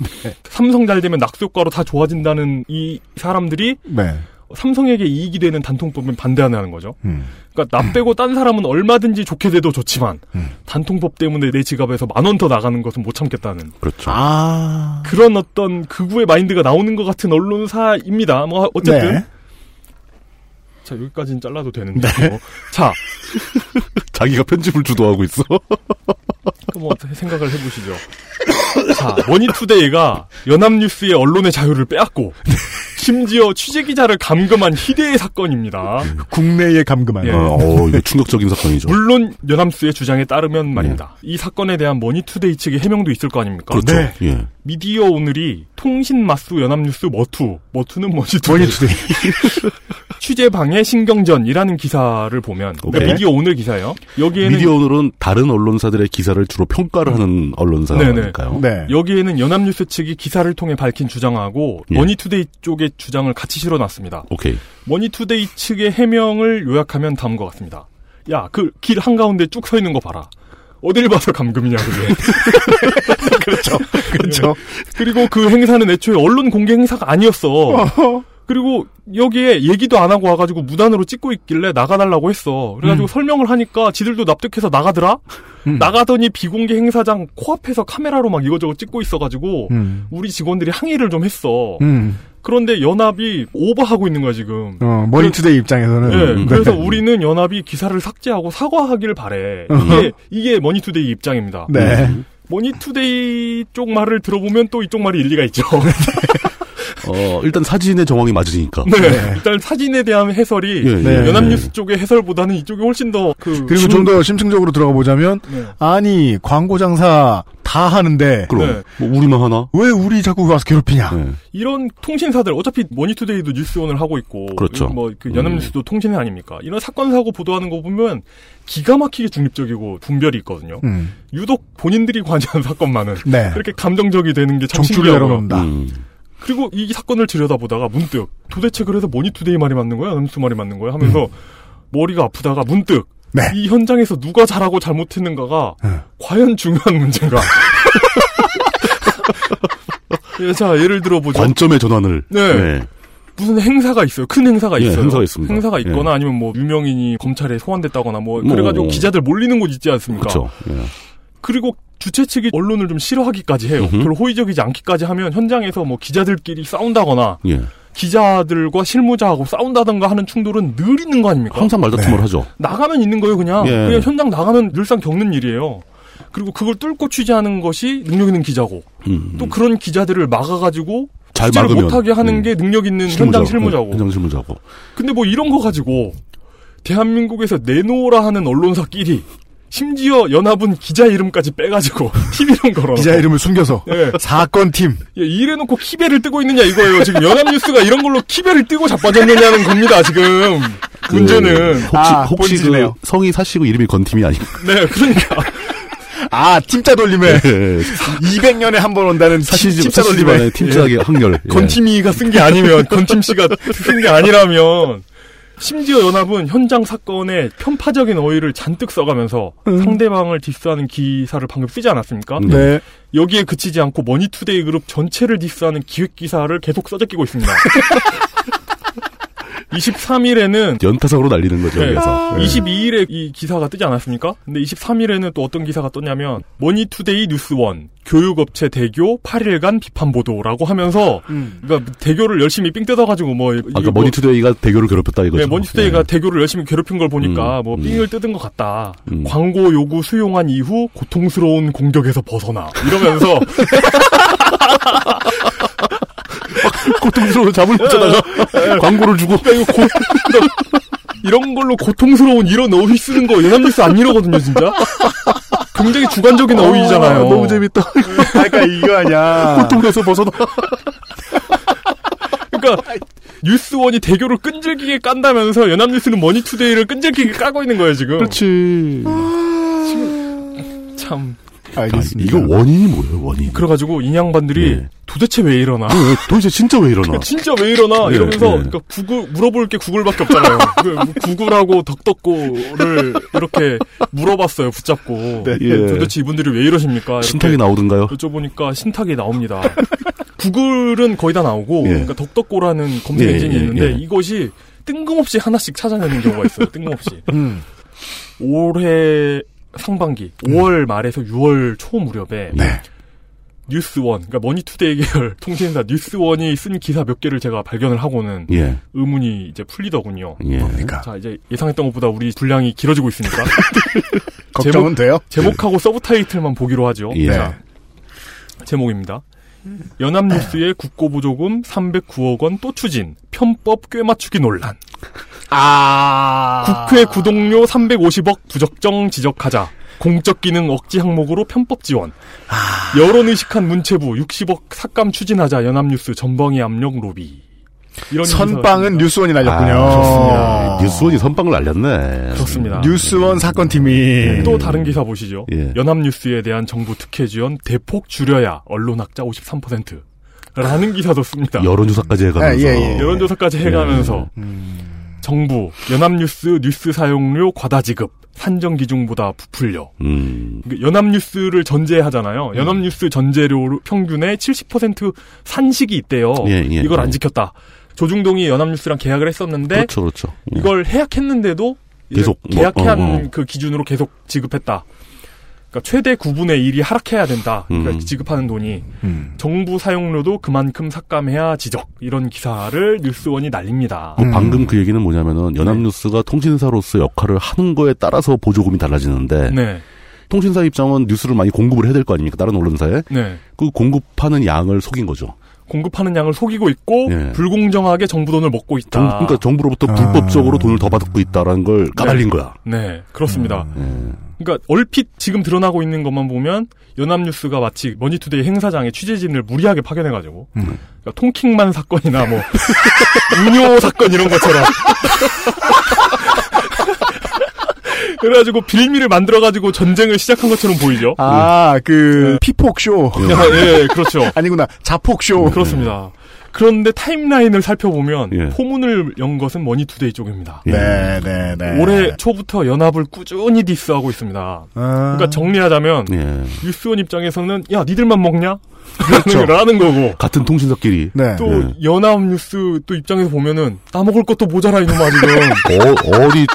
삼성 잘 되면 낙수효과로 다 좋아진다는 이 사람들이 네. 삼성에게 이익이 되는 단통법은 반대하는 거죠. 음. 그러니까 나 빼고 딴 사람은 얼마든지 좋게 돼도 좋지만 음. 단통법 때문에 내 지갑에서 만 원 더 나가는 것은 못 참겠다는 그렇죠. 아. 그런 어떤 극우의 마인드가 나오는 것 같은 언론사입니다. 뭐 어쨌든 네. 자 여기까지는 잘라도 되는데 뭐. 자 자기가 편집을 주도하고 있어. 그럼 뭐 생각을 해보시죠. 자, 머니투데이가 연합뉴스의 언론의 자유를 빼앗고 심지어 취재 기자를 감금한 희대의 사건입니다. 국내에 감금한. 예. 어, 어, 이거 충격적인 사건이죠. 물론 연합뉴스의 주장에 따르면 말입니다. 이 사건에 대한 머니투데이 측의 해명도 있을 거 아닙니까? 그렇죠. 네. 예. 미디어 오늘이 통신 맞수 연합뉴스 머투, 머투는 머니투데이. 머니투데이. 취재 방해 신경전이라는 기사를 보면 그러니까 네. 미디어 오늘 기사예요. 여기에는 미디어 오늘은 다른 언론사들의 기사를 주로 평가를 하는 언론사니까요. 네. 여기에는 연합뉴스 측이 기사를 통해 밝힌 주장하고 예. 머니투데이 쪽의 주장을 같이 실어놨습니다. 오케이. 머니투데이 측의 해명을 요약하면 다음과 같습니다. 야, 그 길 한가운데 쭉 서 있는 거 봐라. 어딜 봐서 감금이냐, 그게. 그렇죠. 그렇죠. 그리고 그 행사는 애초에 언론 공개 행사가 아니었어. 그리고 여기에 얘기도 안 하고 와가지고 무단으로 찍고 있길래 나가달라고 했어. 그래가지고 설명을 하니까 지들도 납득해서 나가더라? 나가더니 비공개 행사장 코앞에서 카메라로 막 이거저거 찍고 있어가지고 음. 우리 직원들이 항의를 좀 했어. 음. 그런데 연합이 오버하고 있는 거야, 지금. 어, 머니투데이 입장에서는. 네, 네. 그래서 우리는 연합이 기사를 삭제하고 사과하길 바래. 이게, 이게 머니투데이 입장입니다. 네. 머니투데이 쪽 말을 들어보면 또 이쪽 말이 일리가 있죠. 어, 일단 사진의 정황이 맞으니까. 네. 일단 사진에 대한 해설이 예, 예. 네. 연합뉴스 쪽의 해설보다는 이쪽이 훨씬 더 그. 그리고 좀더 심층적으로 들어가 보자면 네. 아니 광고 장사 다 하는데 그럼 네. 뭐 우리만 하나? 왜 우리 자꾸 와서 괴롭히냐? 네. 이런 통신사들 어차피 머니투데이도 뉴스원을 하고 있고 그렇죠. 뭐그 연합뉴스도 통신사 아닙니까? 이런 사건 사고 보도하는 거 보면 기가 막히게 중립적이고 분별이 있거든요. 음. 유독 본인들이 관여한 사건만은 네. 그렇게 감정적이 되는 게참 정줄을 신기하고요. 내려놓는다. 음. 그리고 이 사건을 들여다보다가 문득 도대체 그래서 머니투데이 말이 맞는 거야? 연합뉴스 말이 맞는 거야? 하면서 머리가 아프다가 문득 네. 이 현장에서 누가 잘하고 잘못했는가가 과연 중요한 문제인가? 예, 자 예를 들어 보죠. 관점의 전환을. 네. 무슨 행사가 있어요. 큰 행사가 예, 있어요. 행사가 있습니다. 행사가 있거나 예. 아니면 뭐 유명인이 검찰에 소환됐다거나 뭐 뭐, 그래가지고 뭐. 기자들 몰리는 곳 있지 않습니까? 그렇죠. 예. 그리고 주최 측이 언론을 좀 싫어하기까지 해요. 음흠. 별로 호의적이지 않기까지 하면 현장에서 뭐 기자들끼리 싸운다거나 예. 기자들과 실무자하고 싸운다던가 하는 충돌은 늘 있는 거 아닙니까? 항상 말다툼을 하죠. 나가면 있는 거예요, 그냥. 예. 그냥 현장 나가면 늘상 겪는 일이에요. 그리고 그걸 뚫고 취재하는 것이 능력 있는 기자고 음. 또 그런 기자들을 막아가지고 잘 취재를 막으면. 못하게 하는 음. 게 능력 있는 실무자고. 현장 실무자고. 네, 현장 실무자고. 근데 뭐 이런 거 가지고 대한민국에서 내놓으라 하는 언론사끼리 심지어 연합은 기자 이름까지 빼가지고 TV 이름 걸어. 기자 이름을 숨겨서 예. 사건 팀. 예, 이래놓고 키배를 뜨고 있느냐 이거예요. 지금 연합뉴스가 이런 걸로 키배를 뜨고 자빠졌느냐는 겁니다. 지금 문제는 그 혹시 아, 혹시 그 본질이네요. 성이 사시고 이름이 건 팀이 아닌가? 네, 그러니까 아 팀자 돌림에 예. 200년에 한 번 온다는 사시지 팀자 돌림에 팀자의 확률. 예. 건팀이가 쓴 게 아니면 건팀 씨가 쓴 게 아니라면 심지어 연합은 현장 사건에 편파적인 어휘를 잔뜩 써가면서 상대방을 diss하는 기사를 방금 쓰지 않았습니까? 네. 여기에 그치지 않고 머니투데이 그룹 전체를 diss하는 기획 기사를 계속 써제끼고 있습니다. 23일에는 연타석으로 날리는 거죠. 네. 그래서. 예. 22일에 이 기사가 뜨지 않았습니까? 근데 23일에는 또 어떤 기사가 떴냐면 머니투데이 뉴스원 교육업체 대교 8일간 비판 보도라고 하면서 그러니까 대교를 열심히 삥 뜯어가지고 뭐 아까 그러니까 머니투데이가 대교를 괴롭혔다 이거죠. 네, 머니투데이가 예. 대교를 열심히 괴롭힌 걸 보니까 음, 뭐 음. 삥을 뜯은 것 같다. 음. 광고 요구 수용한 이후 고통스러운 공격에서 벗어나 이러면서 고통스러운 잠을 못 자다가 광고를 주고 그러니까 이거 고, 이런 걸로 고통스러운 이런 어휘 쓰는 거 연합뉴스 안 이러거든요, 진짜. 굉장히 주관적인 어휘잖아요. 아, 너무 재밌다. 그러니까 이거 아니야. 고통에서 벗어나. 그러니까 뉴스원이 대교를 끈질기게 깐다면서 연합뉴스는 머니투데이를 끈질기게 까고 있는 거예요 지금. 그렇지. 참. 알겠습니다. 이거 원인이 뭐예요, 원인? 그래가지고 인양반들이 도대체 왜 이러나? 네, 도대체 진짜 왜 이러나? 진짜 왜 이러나? 네, 이러면서 네. 그러니까 구글 물어볼 게 구글밖에 없잖아요. 그 구글하고 덕덕고를 이렇게 물어봤어요, 붙잡고. 네, 예. 도대체 이분들이 왜 이러십니까? 신탁이 나오던가요? 여쭤보니까 신탁이 나옵니다. 구글은 거의 다 나오고, 예. 그러니까 덕덕고라는 검색 예, 엔진이 예, 있는데 예. 이것이 뜬금없이 하나씩 찾아내는 경우가 있어요. 뜬금없이. 음. 올해 상반기, 5월 말에서 6월 초 무렵에 네. 뉴스원, 그러니까 머니투데이 계열 통신사 뉴스원이 쓴 기사 몇 개를 제가 발견을 하고는 예. 의문이 이제 풀리더군요. 예. 뭡니까? 자 이제 예상했던 것보다 우리 분량이 길어지고 있으니까 걱정은 돼요? 제목하고 서브 타이틀만 보기로 하죠. 예. 자, 제목입니다. 연합뉴스의 국고보조금 309억 원 또 추진 편법 꿰맞추기 논란. 아. 국회 구독료 350억 부적정 지적하자. 공적 기능 억지 항목으로 편법 지원. 여론 의식한 문체부 60억 삭감 추진하자 연합뉴스 전방위 압력 로비. 이런 선빵은 뉴스원이 날렸군요. 아, 그렇습니다. 뉴스원이 선빵을 날렸네. 그렇습니다. 뉴스원 사건 팀이 또 다른 기사 보시죠. 예. 연합뉴스에 대한 정부 특혜 지원 대폭 줄여야 언론 학자 53%. 라는 기사도 씁니다. 여론조사까지 해가면서. 아, 예, 예. 여론조사까지 해가면서 정부 연합뉴스 뉴스 사용료 과다 지급 산정 기준보다 부풀려 음. 그러니까 연합뉴스를 전제하잖아요. 연합뉴스 전재료 평균의 70% 산식이 있대요. 예, 예, 이걸 안 예. 지켰다. 조중동이 연합뉴스랑 계약을 했었는데 그렇죠, 그렇죠. 예. 이걸 해약했는데도 계속 뭐, 계약한 어, 어. 그 기준으로 계속 지급했다. 그러니까 최대 9분의 1이 하락해야 된다. 그러니까 음. 지급하는 돈이 정부 사용료도 그만큼 삭감해야 지적 이런 기사를 뉴스원이 날립니다. 그 방금 그 얘기는 뭐냐면은 연합뉴스가 통신사로서 역할을 하는 거에 따라서 보조금이 달라지는데 네. 통신사 입장은 뉴스를 많이 공급을 해야 될 거 아닙니까? 다른 언론사에. 네. 그 공급하는 양을 속인 거죠. 공급하는 양을 속이고 있고 예. 불공정하게 정부 돈을 먹고 있다. 정, 그러니까 정부로부터 불법적으로 돈을 더 받고 있다라는 걸 까발린 거야. 네, 그렇습니다. 예. 그러니까 얼핏 지금 드러나고 있는 것만 보면 연합뉴스가 마치 머니투데이 행사장에 취재진을 무리하게 파견해가지고 그러니까 통킹만 사건이나 뭐 운요 사건 이런 것처럼 그래가지고 빌미를 만들어가지고 전쟁을 시작한 것처럼 보이죠. 아, 그, 피폭쇼. 예, 그렇죠. 아니구나, 자폭쇼. 그렇습니다. 그런데 timeline을 살펴보면 예. 포문을 연 것은 머니투데이 쪽입니다. 네, 네, 네. 올해 초부터 연합을 꾸준히 diss하고 있습니다. 아. 그러니까 정리하자면 예. 뉴스원 입장에서는 야 니들만 먹냐? 그렇죠. 라는 거고 같은 통신사끼리. 네. 또 예. 연합 뉴스 또 입장에서 보면은 나 먹을 것도 모자라 이놈아 지금 어, 어디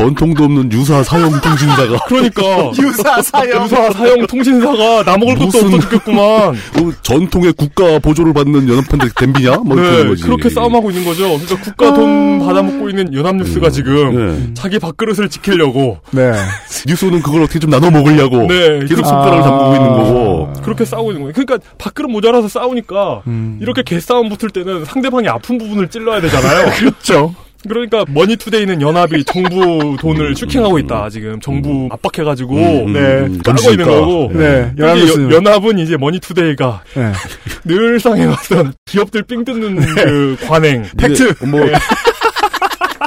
전통도 없는 유사 사용 통신사가. 그러니까 유사 사용. 유사 사용 통신사가 나 먹을 것도 없어 죽겠구만 어, 전통의 국가 보조를 받는 연합한테 댐비냐? 뭐 네, 되는 거지. 그렇게 싸움하고 있는 거죠. 그러니까 국가 돈 받아먹고 있는 연합뉴스가 지금 네. 자기 밥그릇을 지키려고 네. 뉴스는 그걸 어떻게 좀 나눠 먹으려고. 네, 계속 그- 손가락을 아. 담그고 있는 거고. 그렇게 싸우고 있는 거예요. 그러니까 밥그릇 모자라서 싸우니까 음. 이렇게 개싸움 붙을 때는 상대방이 아픈 부분을 찔러야 되잖아요. 그렇죠. 그러니까 머니투데이는 연합이 정부 돈을 슈킹하고 있다. 지금 정부 압박해가지고 음, 네 음, 까고 있는 던지니까. 거고. 네, 여- 연합은 이제 머니투데이가 네. 늘상 해왔던 기업들 삥 뜯는 그 관행. 팩트. 뭐.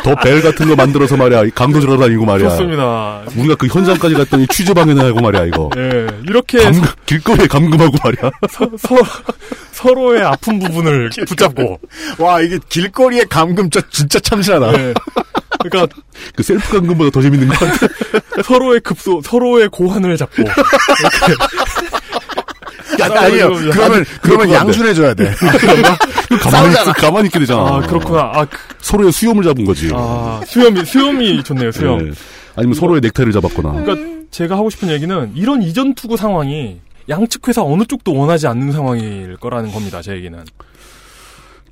더 벨 같은 거 만들어서 말이야. 이 강도질하러 다니고 말이야. 좋습니다. 우리가 그 현장까지 갔더니 취재 방해나 하고 말이야, 이거. 예, 이렇게 감, 길거리에 감금하고 말이야. 서, 로의 아픈 부분을 붙잡고. 와, 이게 길거리에 감금 저 진짜 참신하다. 예. 그러니까 그 셀프 감금보다 더 재밌는 것 같아. 서로의 급소, 서로의 고환을 잡고. 야, 아니요. 그러면, 그러면 양순해 줘야 돼. 가만히, 있, 가만히 있게 되잖아. 아, 그렇구나. 아, 그- 서로의 수염을 잡은 거지. 아, 수염이, 수염이 좋네요, 수염. 예. 아니면 서로의 넥타이를 잡았거나. 그러니까 제가 하고 싶은 얘기는 이런 이전 투구 상황이 양측 회사 어느 쪽도 원하지 않는 상황일 거라는 겁니다, 제 얘기는.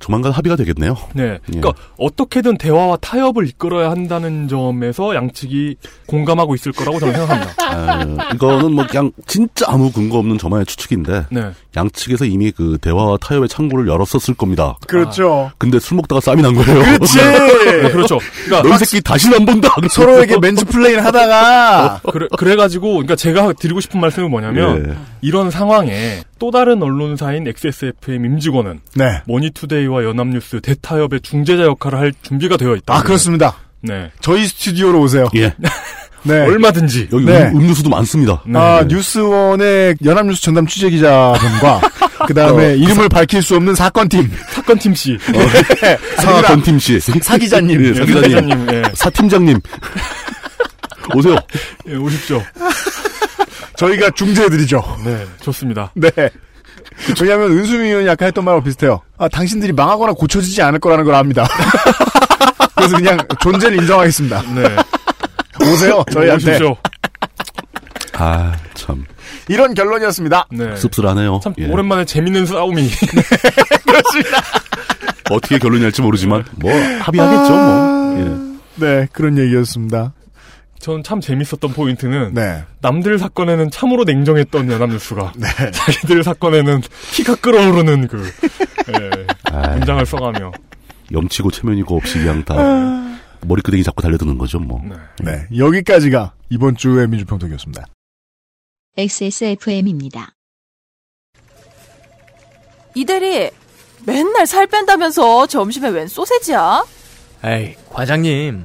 조만간 합의가 되겠네요. 네. 예. 그러니까 어떻게든 대화와 타협을 이끌어야 한다는 점에서 양측이 공감하고 있을 거라고 저는 생각합니다. 아, 이거는 뭐 그냥 진짜 아무 근거 없는 저만의 추측인데 네. 양측에서 이미 그 대화와 타협의 창구를 열었었을 겁니다. 그렇죠. 근데 술 먹다가 싸움이 난 거예요. 그렇지. 네, 그렇죠. 그러니까 너희 새끼 다시는 안 본다. 서로에게 맨즈 플레이를 하다가 그래, 그래가지고, 그러니까 제가 드리고 싶은 말씀은 뭐냐면, 예. 이런 상황에 또 다른 언론사인 XSFM 임직원은, 네. 머니투데이와 연합뉴스 대타협의 중재자 역할을 할 준비가 되어 있다. 아 그렇습니다. 네. 저희 스튜디오로 오세요. 예. 네. 얼마든지. 여기 네. 음, 음료수도 많습니다. 아, 뉴스원의 연합뉴스 전담 취재 기자분과, 그 다음에 어, 이름을 밝힐 수 없는 사건팀. 사건팀 씨. 사건팀 씨. 사기자님. 예, 사기자님. 사기자님, 예. 사팀장님. 오세요. 예, 오십시오. 저희가 중재해드리죠. 네, 좋습니다. 네. 왜냐하면 은수미 의원이 아까 했던 말과 비슷해요. 아, 당신들이 망하거나 고쳐지지 않을 거라는 걸 압니다. 그래서 그냥 존재를 인정하겠습니다. 네. 오세요, 저희한테. 오십시오. 아, 참. 이런 결론이었습니다. 네. 씁쓸하네요. 참, 예. 오랜만에 재밌는 싸움이. 어떻게 결론이 날지 모르지만, 뭐, 합의하겠죠, 뭐. 예. 네, 그런 얘기였습니다. 전 참 재밌었던 포인트는 네. 남들 사건에는 참으로 냉정했던 연합뉴스가 네. 자기들 사건에는 피가 끓어오르는 그 예, 문장을 써가며 염치고 체면이고 없이 그냥 다 머리끄댕이 잡고 달려드는 거죠, 뭐. 네, 여기까지가 이번 주의 민주평통이었습니다. XSFM입니다. 이대리 맨날 살 뺀다면서 점심에 웬 소세지야? 에이, 과장님.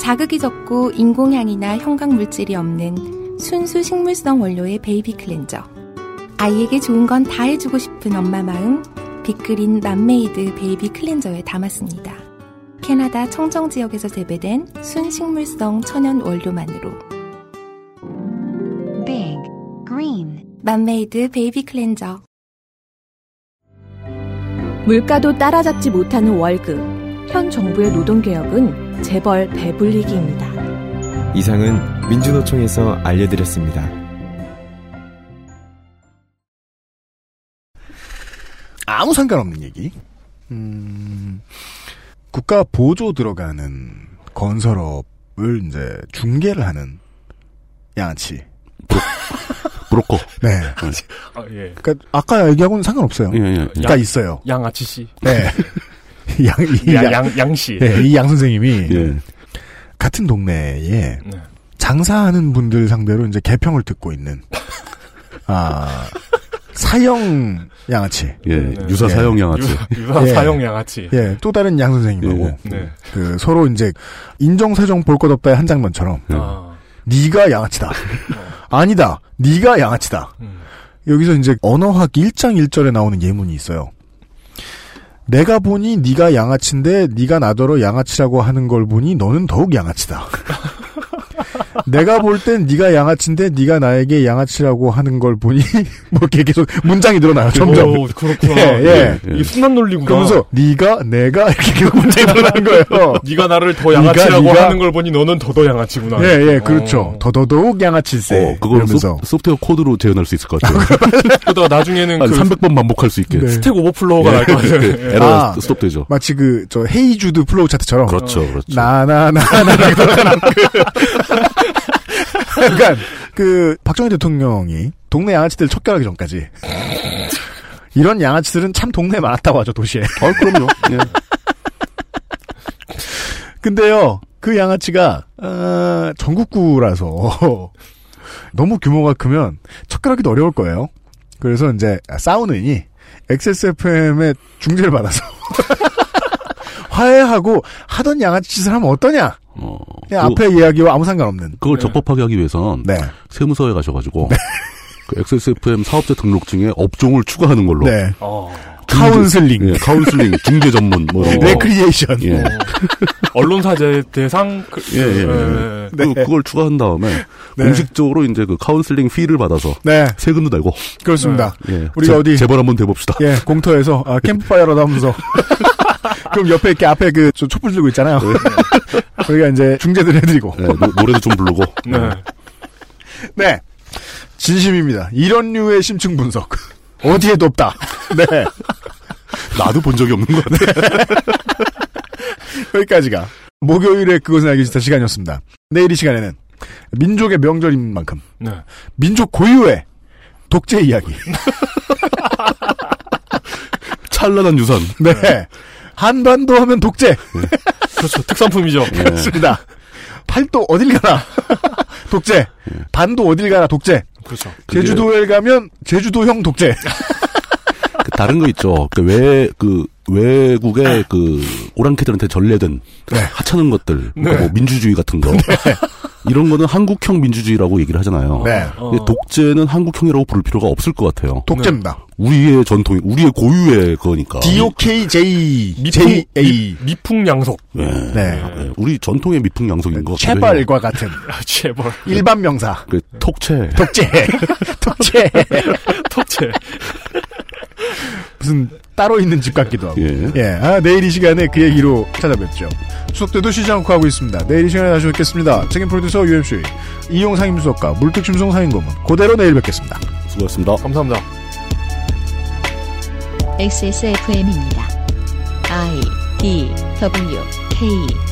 자극이 적고 인공향이나 형광 물질이 없는 순수 식물성 원료의 baby cleanser. 아이에게 좋은 건 다 해주고 싶은 엄마 마음, 빅그린 맘메이드 baby cleanser에 담았습니다. 캐나다 청정 지역에서 재배된 순식물성 천연 원료만으로 Big Green 맘메이드 baby cleanser. 물가도 따라잡지 못하는 월급. 현 정부의 노동개혁은 재벌 배불리기입니다. 이상은 민주노총에서 알려드렸습니다. 아무 상관없는 얘기. 음, 국가 보조 들어가는 건설업을 이제 중개를 하는 양아치. 브로커. 네. 아, 예. 그러니까 아까 얘기하고는 상관없어요. 예, 예. 그러니까 있어요. 양아치 씨. 네. 양, 이 양, 양, 양 씨. 네, 이양 선생님이 예. 같은 동네에 네. 장사하는 분들 상대로 이제 개평을 듣고 있는 아 사형 양아치. 예, 유사 사형 양아치. 유- 유사 사형 양아치. 예, 또 다른 양 선생님하고 예, 네. 그 서로 이제 인정사정 볼 것 없다의 한 장면처럼 아. 네가 양아치다. 아니다. 네가 양아치다. 음. 여기서 이제 언어학 1장 1절에 나오는 예문이 있어요. 내가 보니 네가 양아치인데 네가 나더러 양아치라고 하는 걸 보니 너는 더욱 양아치다. 내가 볼 땐 네가 양아치인데 네가 나에게 양아치라고 하는 걸 보니 뭐 이렇게 계속 문장이 늘어나요. 점점. 오, 그렇구나. 예, 예. 이게 순간 논리구나. 그러면서 네가 내가 이렇게 계속 문장이 늘어나는 거예요. 네가 나를 더 양아치라고 네가. 하는 걸 보니 너는 더더 양아치구나. 예, 예, 그렇죠. 더더더욱 양아치세. 어, 그걸. 소, 프트웨어 코드로 재현할 수 있을 것 같아요. 그러다가 나중에는 한 그 300번 반복할 수 있게. 네. stack overflow가 날 것 같아요. 예. 에러 아. 스톱되죠. 마치 그, 저, 헤이주드 flow chart처럼. 그렇죠, 그렇죠. 나나나나나 돌아가는 그. 박정희 대통령이 동네 양아치들 척결하기 전까지. 이런 양아치들은 참 동네에 많았다고 하죠, 도시에. 아, 그럼요. 예. 근데요, 그 양아치가, 어, 전국구라서, 너무 규모가 크면 척결하기도 어려울 거예요. 그래서 이제 싸우느니, XSFM의 중재를 받아서, 화해하고 하던 양아치 짓을 하면 어떠냐? 그냥 그- 앞에 이야기와 아무 상관없는. 그걸 적법하게 하기 위해서는 네. 세무서에 가셔가지고 그 XSFM 사업자 등록증에 업종을 추가하는 걸로. 네. 어. 카운슬링. 예, 카운슬링, 중개 전문, 뭐. 레크리에이션. 예. 언론사제 대상 그, 예, 예, 예. 예. 그, 그걸 추가한 다음에 네. 공식적으로 이제 그 카운슬링 fee를 받아서 네. 세금도 내고 그렇습니다. 예. 우리가 재- 어디 재벌 한번 돼봅시다. 예, 공터에서 아, 캠프파이어라도 하면서 그럼 옆에 이렇게 앞에 그저 촛불 들고 있잖아요. 우리가 이제 중재들 해드리고 네, 노, 노래도 좀 부르고. 네. 네. 진심입니다. 이런 류의 심층 분석. 어디에도 없다. 네. 나도 본 적이 없는 것 같아. 여기까지가 목요일에 그것은 알기 싫다 시간이었습니다. 내일 이 시간에는 민족의 명절인 만큼 네. 민족 고유의 독재 이야기. 찬란한 유산. 네. 한반도 하면 독재. 그렇죠. 특산품이죠. 그렇습니다. 팔도 어딜 가나 독재. 반도 어딜 가나 독재. 그렇죠. 제주도에 가면 제주도형 독재. 그 다른 거 있죠. 그 외, 그, 외국의 그, 오랑캐들한테 전래된 하찮은 것들. 네. 뭐 민주주의 같은 거. 이런 거는 한국형 민주주의라고 얘기를 하잖아요. 네. 독재는 한국형이라고 부를 필요가 없을 것 같아요. 독재입니다. 우리의 전통, 우리의 고유의 거니까. DOKJ, 미풍, JA. 미, 미풍양속. 네. 네. 네. 우리 전통의 미풍양속인 거. 체벌과 같은 체벌. 일반 명사. 그 톡채. 독재. 독재. 톡채. 무슨 따로 있는 집 같기도 하고. 예. 예. 아, 내일 이 시간에 그 얘기로 찾아뵙죠. 수업 때도 쉬지 않고 하고 있습니다. 내일 이 시간에 다시 뵙겠습니다. 책임 프로듀서 UMC, 이용 상임수석과 물특심송 상임고문, 그대로 내일 뵙겠습니다. 수고하셨습니다. 감사합니다. XSFM입니다. I D W K